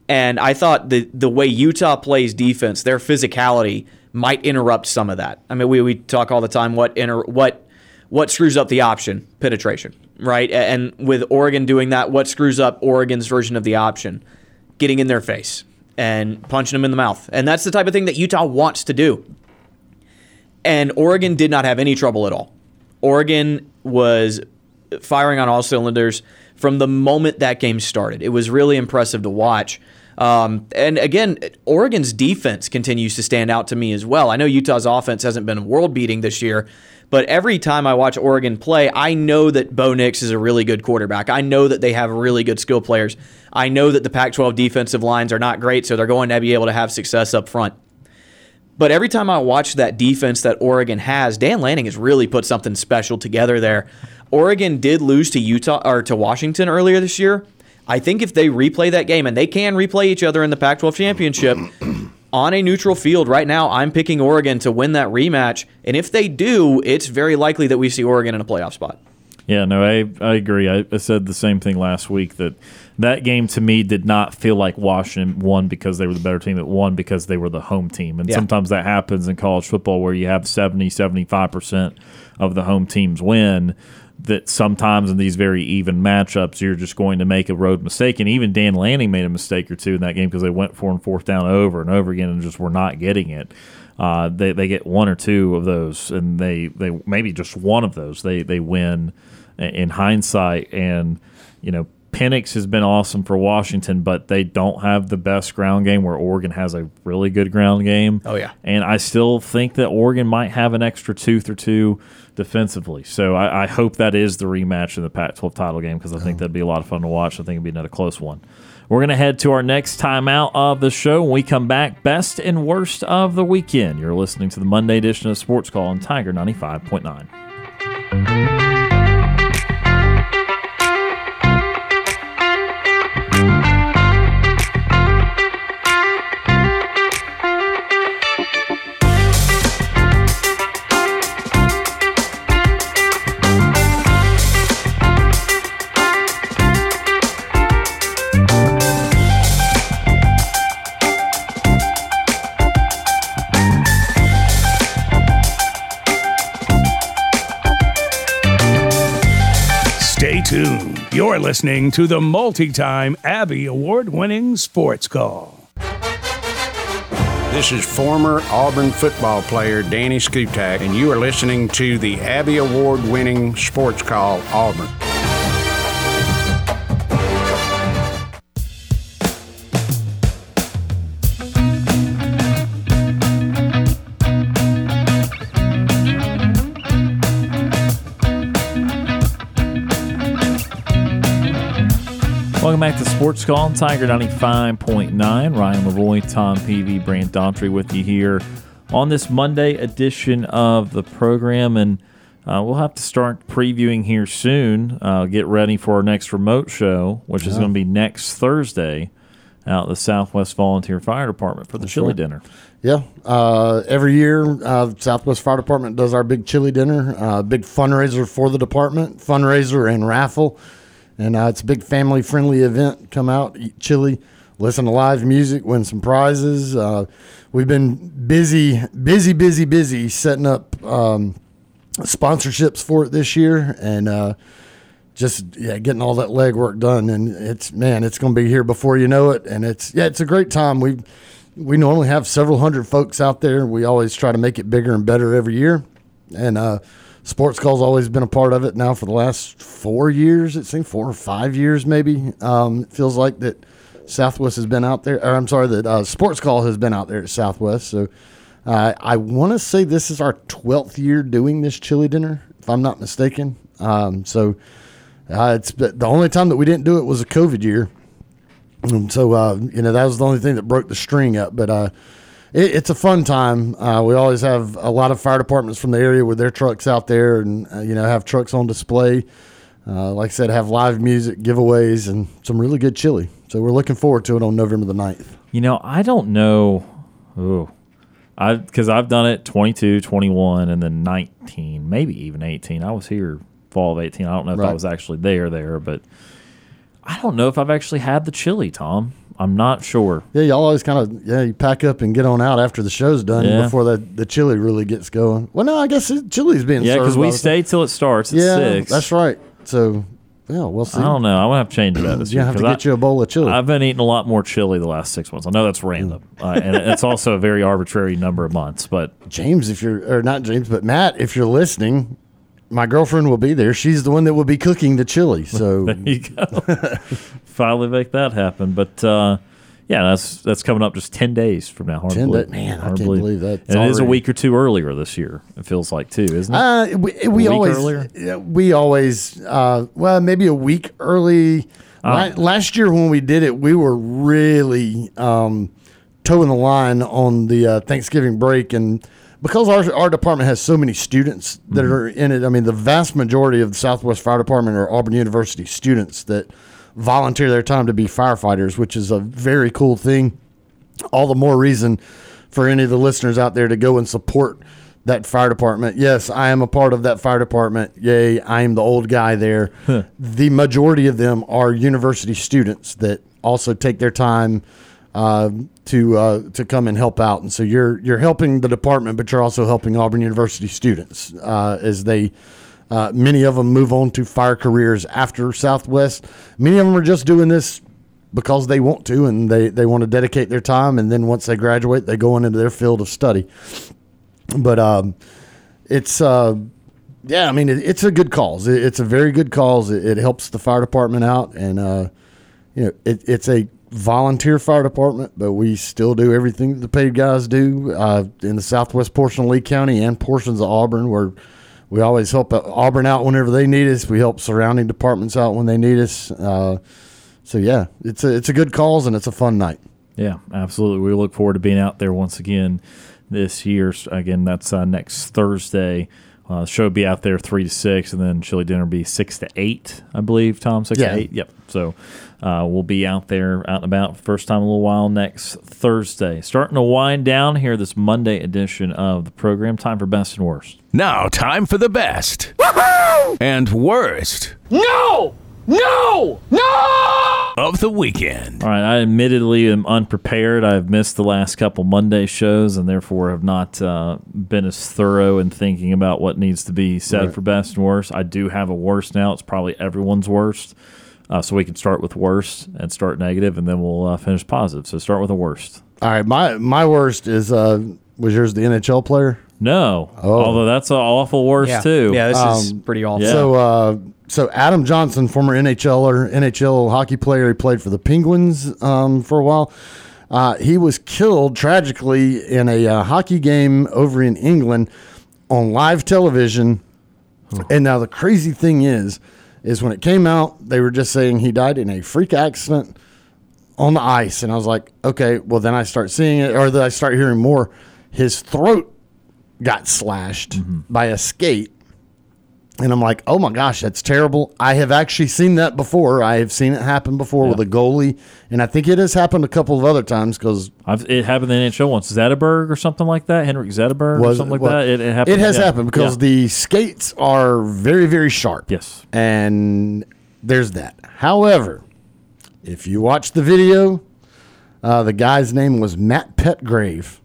And I thought the the way Utah plays defense, their physicality might interrupt some of that. I mean, we, we talk all the time what inter, what what screws up the option penetration, right? And with Oregon doing that, what screws up Oregon's version of the option? Getting in their face and punching them in the mouth. And that's the type of thing that Utah wants to do. And Oregon did not have any trouble at all. Oregon was firing on all cylinders from the moment that game started. It was really impressive to watch. Um, and again, Oregon's defense continues to stand out to me as well. I know Utah's offense hasn't been world beating this year, but every time I watch Oregon play, I know that Bo Nix is a really good quarterback. I know that they have really good skill players. I know that the Pac 12 defensive lines are not great, so they're going to be able to have success up front. But every time I watch that defense that Oregon has, Dan Lanning has really put something special together there. Oregon did lose to Utah or to Washington earlier this year. I think if they replay that game, and they can replay each other in the Pac 12 championship [clears throat] on a neutral field right now, I'm picking Oregon to win that rematch. And if they do, it's very likely that we see Oregon in a playoff spot. Yeah, no, I, I agree. I, I said the same thing last week that that game to me did not feel like Washington won because they were the better team. It won because they were the home team. And yeah. sometimes that happens in college football where you have 70, 75% of the home teams win that sometimes in these very even matchups you're just going to make a road mistake and even Dan Lanning made a mistake or two in that game because they went for and fourth down over and over again and just were not getting it. Uh, they they get one or two of those and they they maybe just one of those they they win in hindsight and you know Penix has been awesome for Washington, but they don't have the best ground game where Oregon has a really good ground game. Oh yeah, and I still think that Oregon might have an extra tooth or two defensively. So I, I hope that is the rematch in the Pac-12 title game because I think oh. that'd be a lot of fun to watch. I think it'd be another close one. We're going to head to our next timeout of the show. When we come back, best and worst of the weekend. You're listening to the Monday edition of Sports Call on Tiger 95.9. You're listening to the multi time Abby Award winning Sports Call. This is former Auburn football player Danny Skutak, and you are listening to the Abby Award winning Sports Call Auburn. Welcome back to Sports Call on Tiger 95.9. Ryan Lavoie, Tom Peavy, Brant Daughtry with you here on this Monday edition of the program. And uh, we'll have to start previewing here soon. Uh, get ready for our next remote show, which is Yeah. going to be next Thursday out at the Southwest Volunteer Fire Department for the chili right. dinner. Yeah, uh, every year, uh, Southwest Fire Department does our big chili dinner, uh, big fundraiser for the department, fundraiser and raffle, and uh, it's a big family friendly event. Come out, eat chili, listen to live music, win some prizes. Uh, we've been busy, busy, busy, busy setting up um, sponsorships for it this year, and uh, just yeah, getting all that legwork done. And it's man, it's going to be here before you know it. And it's yeah, it's a great time. We we normally have several hundred folks out there. We always try to make it bigger and better every year. And uh, Sports Call's always been a part of it now for the last four years. It seems four or five years, maybe. Um, it feels like that Southwest has been out there. Or I'm sorry, that uh, Sports Call has been out there at Southwest. So uh, I want to say this is our 12th year doing this chili dinner, if I'm not mistaken. Um, so uh, it's the only time that we didn't do it was a COVID year. And so, uh, you know, that was the only thing that broke the string up. But uh, it, it's a fun time. Uh, we always have a lot of fire departments from the area with their trucks out there and, uh, you know, have trucks on display. Uh, like I said, have live music, giveaways, and some really good chili. So we're looking forward to it on November the 9th. You know, I don't know. Ooh. I because I've done it 22, 21, and then 19, maybe even 18. I was here fall of 18. I don't know if I was actually there there, but I don't know if I've actually had the chili, Tom. I'm not sure. Yeah, y'all always kind of yeah, you pack up and get on out after the show's done Yeah. before the the chili really gets going. Well, no, I guess it, chili's being Yeah, because we stay till it starts at Yeah, six. that's right. So yeah, we'll see. I don't know. I'm gonna have to change that this You year. have to get you a bowl of chili. I've been eating a lot more chili the last six months. I know that's random, uh, and it's also a very arbitrary number of months. But James, if you're or not James, but Matt, if you're listening, my girlfriend will be there. She's the one that will be cooking the chili. So [laughs] there you go. [laughs] Finally make that happen. But uh, yeah, that's that's coming up just ten days from now. Hard 10 believe. da- man, I Hard to can't believe that. It's And it is a week or two earlier this year. It feels like too, isn't it? Uh, we, we always earlier? we always uh, well maybe a week early. Ah. last year when we did it, we were really um, toeing the line on the uh, Thanksgiving break, and because our our department has so many students that Mm-hmm. are in it. I mean, the vast majority of the Southwest Fire Department are Auburn University students that volunteer their time to be firefighters, which is a very cool thing all the more reason for any of the listeners out there to go and support that fire department. Yes, I am a part of that fire department. Yay, I am the old guy there. the majority of them are university students that also take their time uh, to uh, to come and help out. And so you're you're helping the department, but you're also helping Auburn University students uh, as they. Uh, many of them move on to fire careers after Southwest. Many of them are just doing this because they want to and they, they want to dedicate their time and then once they graduate they go into their field of study but um, it's uh, yeah i mean it, it's a good cause it, it's a very good cause it, it helps the fire department out and uh, you know it, it's a volunteer fire department but we still do everything the paid guys do uh, in the southwest portion of lee county and portions of auburn where we always help auburn out whenever they need us we help surrounding departments out when they need us uh, so yeah, it's a it's a good cause and it's a fun night. Yeah, absolutely. We look forward to being out there once again this year. Again, that's uh, next Thursday. Uh, show will be out there three to six, and then chili dinner will be six to eight, I believe. Tom, six Yeah. to eight. Yep. So uh, we'll be out there, out and about, first time in a little while next Thursday. Starting to wind down here this Monday edition of the program. Time for best and worst. Now, time for the best and worst No! No! No! of the weekend. All right, I admittedly am unprepared. I've missed the last couple Monday shows and therefore have not uh, been as thorough in thinking about what needs to be said Right. for best and worst. I do have a worst now. It's probably everyone's worst. Uh, so we can start with worst and start negative, and then we'll uh, finish positive. So start with the worst. All right, my my worst is uh, was yours the NHL player? No, Oh. although that's an awful worst Yeah. too. Yeah, this is Um, pretty awful. So uh, so Adam Johnson, former NHLer, NHL hockey player, he played for the Penguins um, for a while. Uh, he was killed tragically in a uh, hockey game over in England on live television. And now the crazy thing is, is when it came out, they were just saying he died in a freak accident on the ice, and I was like, okay, well then I start seeing it, or then I start hearing more. His throat got slashed by a skate, and I'm like, oh my gosh, that's terrible. I have actually seen that before. I have seen it happen before with a goalie, and I think it has happened a couple of other times because it happened in the NHL once. Zetterberg or something like that. Henrik Zetterberg or was something like well, that. It, it happened. It has yeah. happened because Yeah. the skates are very, very sharp. Yes. And there's that. However, if you watch the video, uh, the guy's name was Matt Petgrave.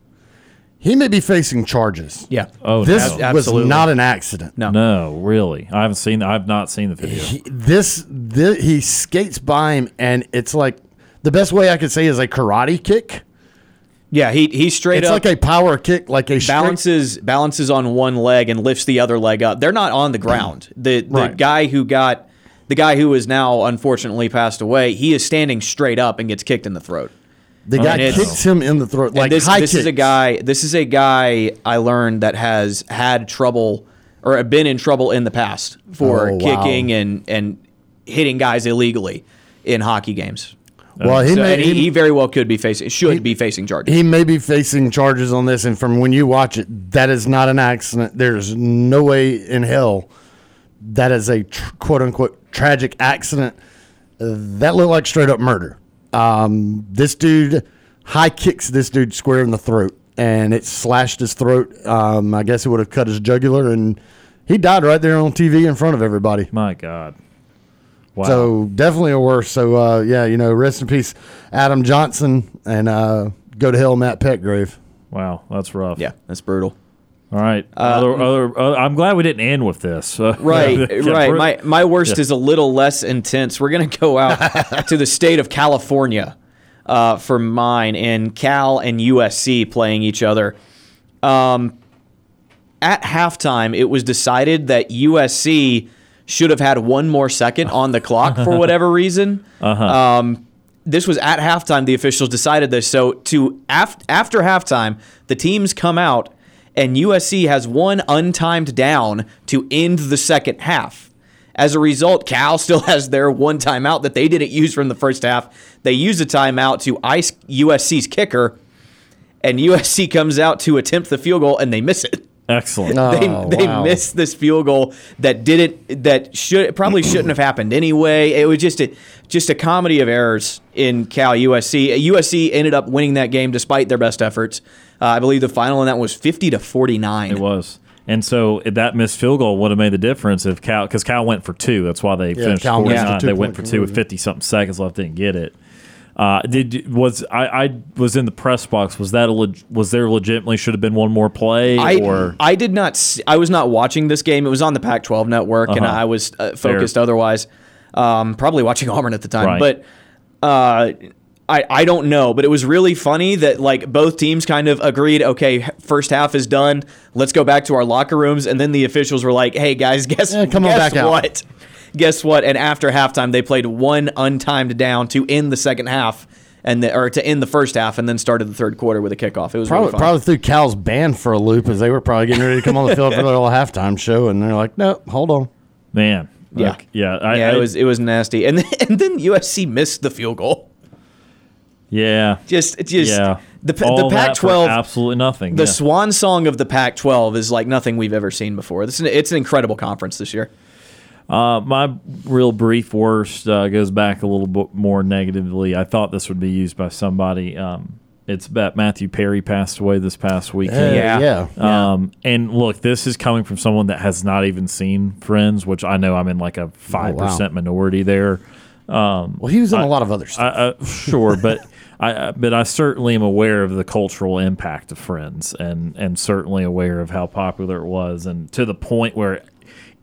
He may be facing charges. Yeah. Oh, this no. was not an accident. No. No, really. I haven't seen. I've not seen the video. He, this, thi- he skates by him, and it's like the best way I could say is a karate kick. Yeah, he he straight It's up like a power kick, like a straight- balances balances on one leg and lifts the other leg up. They're not on the ground. [clears throat] The the Right. guy who got the guy who is now unfortunately passed away, he is standing straight up and gets kicked in the throat. The guy it's- kicks him in the throat, like this, high this is a guy. This is a guy I learned that has had trouble or been in trouble in the past for Oh, wow. kicking and and hitting guys illegally in hockey games. Well, he So- may- he, he- he very well could be facing should be facing charges. He may be facing charges on this, and from when you watch it, that is not an accident. There's no way in hell that is a tr- quote unquote tragic accident. Uh, that looked like straight up murder. Um, this dude high kicks this dude square in the throat, and it slashed his throat. Um, I guess it would have cut his jugular, and he died right there on TV in front of everybody. My God. Wow. So definitely a worse. So uh, yeah, you know, rest in peace, Adam Johnson, and uh, go to hell, Matt Petgrave. Wow, that's rough. Yeah, that's brutal. All right. other, other, uh, I'm glad we didn't end with this. Uh, [laughs] Right, yeah, right. My my worst Yeah. is a little less intense. We're gonna go out [laughs] to the state of California uh, for mine, and Cal and USC playing each other. Um, at halftime, it was decided that USC should have had one more second on the clock for [laughs] whatever reason. Uh-huh. Um, this was at halftime. The officials decided this. So to af- after halftime, the teams come out, and USC has one untimed down to end the second half. As a result, Cal still [laughs] has their one timeout that they didn't use from the first half. They use a timeout to ice USC's kicker, and USC comes out to attempt the field goal, and they miss it. Excellent. they Oh, they wow. missed this field goal that didn't that should probably [clears throat] shouldn't have happened anyway. It was just a just a comedy of errors in Cal USC. USC ended up winning that game despite their best efforts. Uh, I believe the final in that was fifty to forty nine. It was. And so that missed field goal would have made the difference if Cal, because Cal went for two. That's why they finished Cal 49. They went for two with 50 something seconds left, didn't get it. Uh, did was I, I was in the press box? Was that a leg, was there legitimately should have been one more play I, or I did not. See, I was not watching this game. It was on the Pac-12 network, and Uh-huh. I was uh, Fair. focused otherwise. Um, probably watching [laughs] Auburn at the time, Right. but uh, I I don't know. But it was really funny that like both teams kind of agreed. Okay, first half is done. Let's go back to our locker rooms, and then the officials were like, "Hey guys, [laughs] guess Yeah, come on guess back out." What? Guess what?" And after halftime, they played one untimed down to end the second half. And the, or to end the first half, and then started the third quarter with a kickoff. It was Probably, really probably threw Cal's band for a loop as they were probably getting ready to come on the field for their little halftime show, and they're like, "No, hold on." man? Yeah. Like, yeah, I, yeah, I- it was it was nasty, and then, [laughs] and then USC missed the field goal. yeah, Just just yeah. the All the Pac-12 absolutely nothing. The yeah. swan song of the Pac-12 is like nothing we've ever seen before. This is an, it's an incredible conference this year. Uh, my real brief worst uh, goes back a little bit more negatively. I thought this would be used by somebody. Um, it's that Matthew Perry passed away this past weekend. Yeah, yeah. Um, and look, this is coming from someone that has not even seen Friends, which I know I'm in like a five percent minority there. Um, Well, he was in a a lot of other stuff. I, I, sure, but I, I but I certainly am aware of the cultural impact of Friends, and and certainly aware of how popular it was, and to the point where.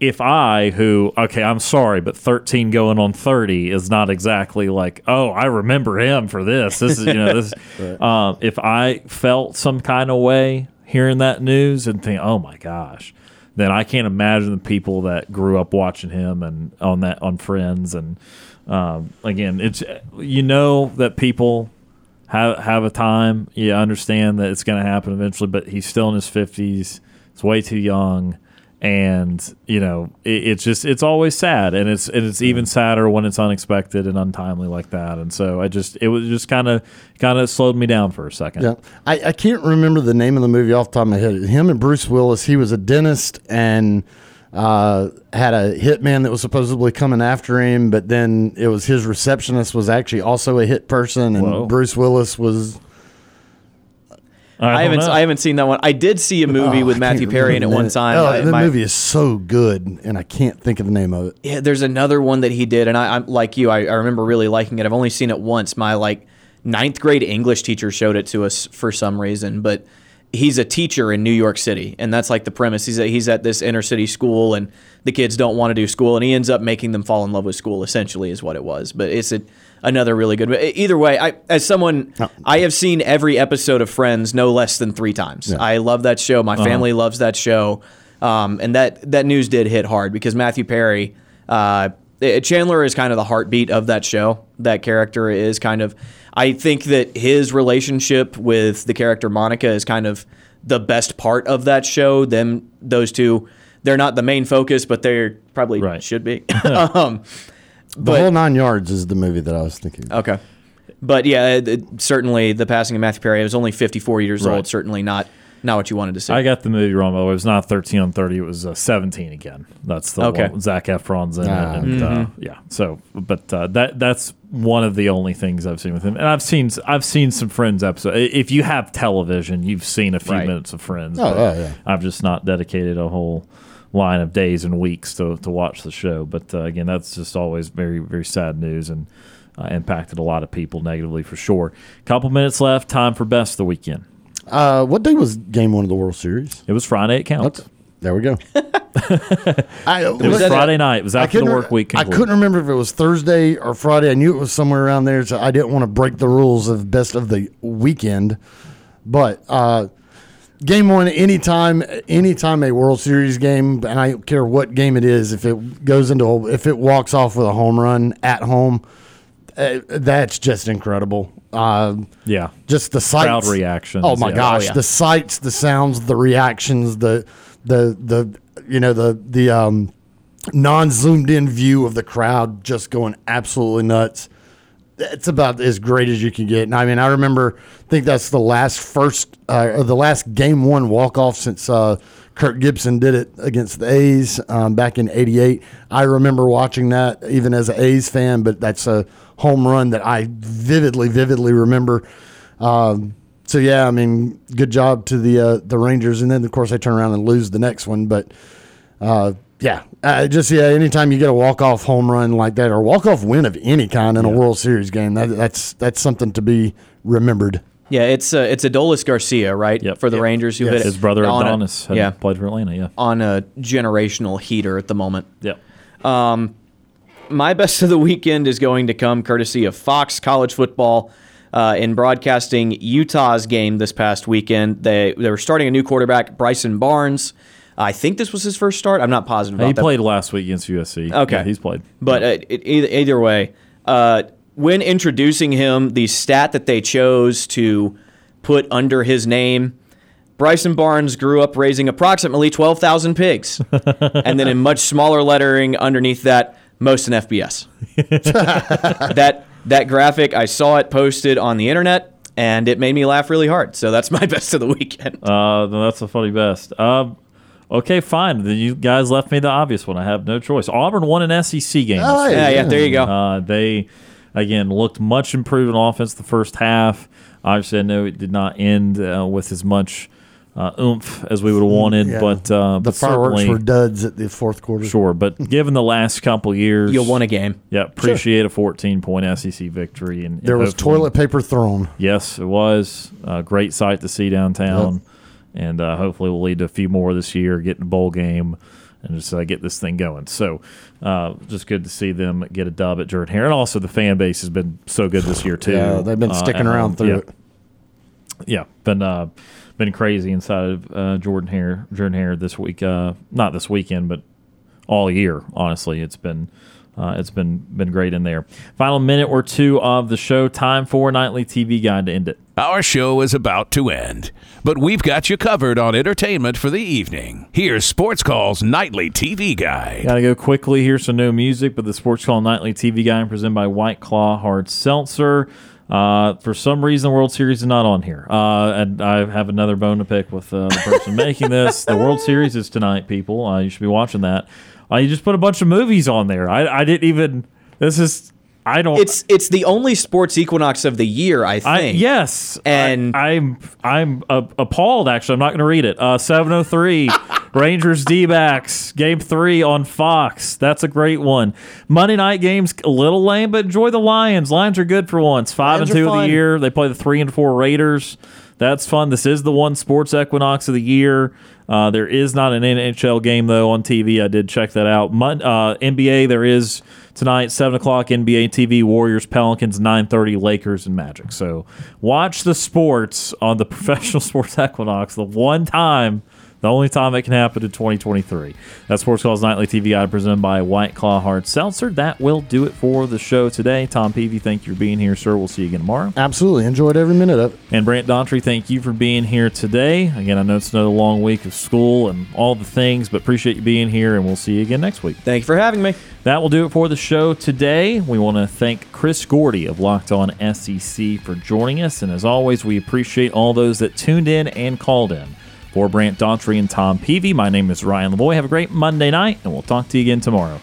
If I, who okay, I'm sorry, but 13 going on 30 is not exactly like, oh, I remember him for this. This is, you know, this. [laughs] um, if I felt some kind of way hearing that news and think, oh my gosh, then I can't imagine the people that grew up watching him and on that on Friends and um, again, it's you know that people have have a time. You understand that it's going to happen eventually, but he's still in his fifties. It's way too young, and you know it, it's just it's always sad, and it's and it's even sadder when it's unexpected and untimely like that. And so I just it was just kind of kind of slowed me down for a second. Yeah, I, I can't remember the name of the movie off the top of my head. Him and Bruce Willis. He was a dentist and uh, had a hitman that was supposedly coming after him, but then it was his receptionist was actually also a hit person, and Whoa. Bruce Willis was. I, haven't I haven't seen that one. I did see a oh, movie Oh, with Matthew Perry in it remember one time. Oh, I- that my- movie is so good, and I can't think of the name of it. Yeah, there's another one that he did, and I, I'm like you. I, I remember really liking it. I've only seen it once. My like ninth grade English teacher showed it to us for some reason, but he's a teacher in New York City, and that's like the premise. He's at, he's at this inner city school, and the kids don't want to do school, and he ends up making them fall in love with school. Essentially, is what it was. But it's a, another really good. Either way, I as someone, I have seen every episode of Friends no less than three times. Yeah. I love that show. My Uh-huh. family loves that show. Um, and that that news did hit hard because Matthew Perry, uh, Chandler is kind of the heartbeat of that show. That character is kind of. I think that his relationship with the character Monica is kind of the best part of that show. Them, those two, they're not the main focus, but they probably should be. [laughs] [laughs] um, The whole nine yards is the movie that I was thinking. of. Okay. But yeah, it, it- certainly the passing of Matthew Perry. I was only 54 years Right. old. Certainly not not what you wanted to see. I got the movie wrong. By the way, it was not thirteen on thirty. It was uh, seventeen again. That's the Okay. one. Zac Efron's in Ah. it, and uh, Mhm. yeah. So, but uh, that that's one of the only things I've seen with him. And I've seen I've seen some Friends episodes. If you have television, you've seen a few Right. minutes of Friends. Oh, but oh, yeah. I've just not dedicated a whole line of days and weeks to to watch the show. But uh, again, that's just always very very sad news and. Uh, impacted a lot of people negatively for sure. Couple minutes left. Time for best of the weekend. Uh, what day was Game One of the World Series? It was Friday. It counts. There we go. [laughs] I, It was Friday night. It was after the work week. I couldn't remember if it was Thursday or Friday. I knew it was somewhere around there, so I didn't want to break the rules of best of the weekend. But uh, game one, anytime, anytime a World Series game, and I don't care what game it is, if it goes into, if it walks off with a home run at home, uh, that's just incredible. Uh, Yeah. just the sights, Crowd reactions, Oh my yeah. gosh, Oh, yeah. the sights, the sounds, the reactions, the the the you know the the um, non zoomed in view of the crowd just going absolutely nuts. It's about as great as you can get. And I mean, I remember, I think that's the last first, uh, the last game one walk off since uh, Kirk Gibson did it against the A's um, back in '88. I remember watching that even as an A's fan, but that's a home run that I vividly, vividly remember. Um, so yeah, I mean, good job to the uh, the Rangers, and then of course they turn around and lose the next one. But uh, yeah, uh, just yeah, anytime you get a walk off home run like that or walk off win of any kind in a World Series game, that, that's that's something to be remembered. Yeah, it's uh, it's Adolis Garcia, right? For the Rangers who Yes. hit His brother on a- Adonis had yeah, played for Atlanta. Yeah. on a generational heater at the moment. Yep. Um, my best of the weekend is going to come courtesy of Fox College Football. Uh, in broadcasting Utah's game this past weekend, they they were starting a new quarterback, Bryson Barnes. I think this was his first start. I'm not positive. About he that. played last week against USC. Okay, Yeah, he's played. But uh, it, either, either way, uh, when introducing him, the stat that they chose to put under his name, Bryson Barnes grew up raising approximately 12,000 pigs. [laughs] and then in much smaller lettering underneath that, most in FBS. [laughs] that that graphic, I saw it posted on the internet, and it made me laugh really hard. So that's my [laughs] best of the weekend. Uh, that's a funny best. Um, okay, fine. Then you guys left me the obvious one. I have no choice. Auburn won an SEC game. Oh, yeah, yeah, there you go. Uh, they again looked much improved on offense the first half. Obviously, I know it did not end uh, with as much uh, oomph as we would have wanted, Yeah. but uh, the but fireworks were duds at the fourth quarter. Sure, but [laughs] given the last couple years, You won a game. Yeah, appreciate a 14 point SEC victory. And, and There was toilet paper thrown. Yes, it was a great sight to see downtown, and uh, hopefully will lead to a few more this year. Get in the bowl game and just uh, get this thing going. So, uh, just good to see them get a dub at Jordan Hare, and also the fan base has been so good this year too. Yeah, they've been Uh, sticking around through Yeah. it. Yeah, been uh, been crazy inside of uh, Jordan Hare, Jordan Hare this week. Uh, not this weekend, but all year. Honestly, it's been Uh, it's been been great in there. Final minute or two of the show. Time for nightly TV guide to end it. Our show is about to end, but we've got you covered on entertainment for the evening. Here's Sports Call's nightly TV guide. Got to go quickly here, so no music, but the Sports Call nightly TV guide presented by White Claw Hard Seltzer. Uh, for some reason, the World Series is not on here, uh, and I have another bone to pick with uh, the person making this. The World Series is tonight, people. Uh, you should be watching that. Uh, you just put a bunch of movies on there. I, I didn't even. This is. I don't. It's it's the only sports equinox of the year, I think. I, yes, and I, am I'm uh, appalled. Actually, I'm not going to read it. Uh, 703 [laughs] Rangers D backs game three on Fox. That's a great one. Monday night games a little lame, but enjoy the Lions. Lions are good for once. Five Lions and two of the year. They play the three and four Raiders. That's fun. This is the one sports equinox of the year. Uh, there is not an NHL game though on TV. I did check that out. Uh, NBA there is tonight seven o'clock NBA TV. Warriors Pelicans nine thirty Lakers and Magic. So watch the sports on the [laughs] professional sports equinox. The one time. The only time it can happen in 2023. That's Sports Calls Nightly TV Guide presented by White Claw Hard Seltzer. That will do it for the show today. Tom Peavy, thank you for being here, sir. We'll see you again tomorrow. Absolutely. Enjoyed every minute of it. And Brant Daughtry, thank you for being here today. Again, I know it's another long week of school and all the things, but appreciate you being here, and we'll see you again next week. Thank you for having me. That will do it for the show today. We want to thank Chris Gordy of Locked On SEC for joining us. And as always, we appreciate all those that tuned in and called in. For Brant Daughtry and Tom Peavy, my name is Ryan Lavoie. Have a great Monday night, and we'll talk to you again tomorrow.